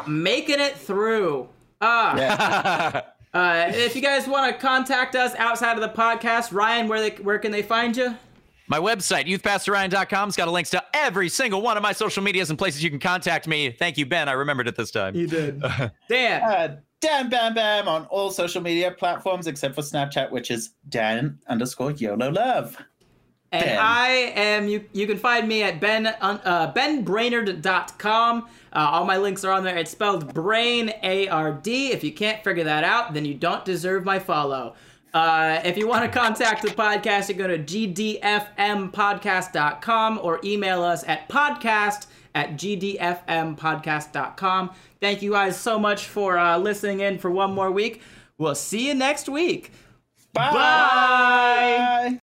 A: making it through. Ah,
C: Yeah.
A: uh, if you guys want to contact us outside of the podcast, Ryan, where they where can they find you?
B: My website, youthpastorryan.com, has got links to every single one of my social medias and places you can contact me. Thank you, Ben. I remembered it this time.
F: You did.
A: Dan.
C: Uh, Dan Bam Bam on all social media platforms except for Snapchat, which is Dan underscore YOLO Love.
A: And
C: Ben.
A: I am you. You can find me at ben uh, benbrainard.com. Uh, all my links are on there. It's spelled brain A R D. If you can't figure that out, then you don't deserve my follow. Uh, if you want to contact the podcast, you go to gdfmpodcast.com or email us at podcast at gdfmpodcast.com. Thank you guys so much for uh, listening in for one more week. We'll see you next week.
C: Bye.
A: Bye.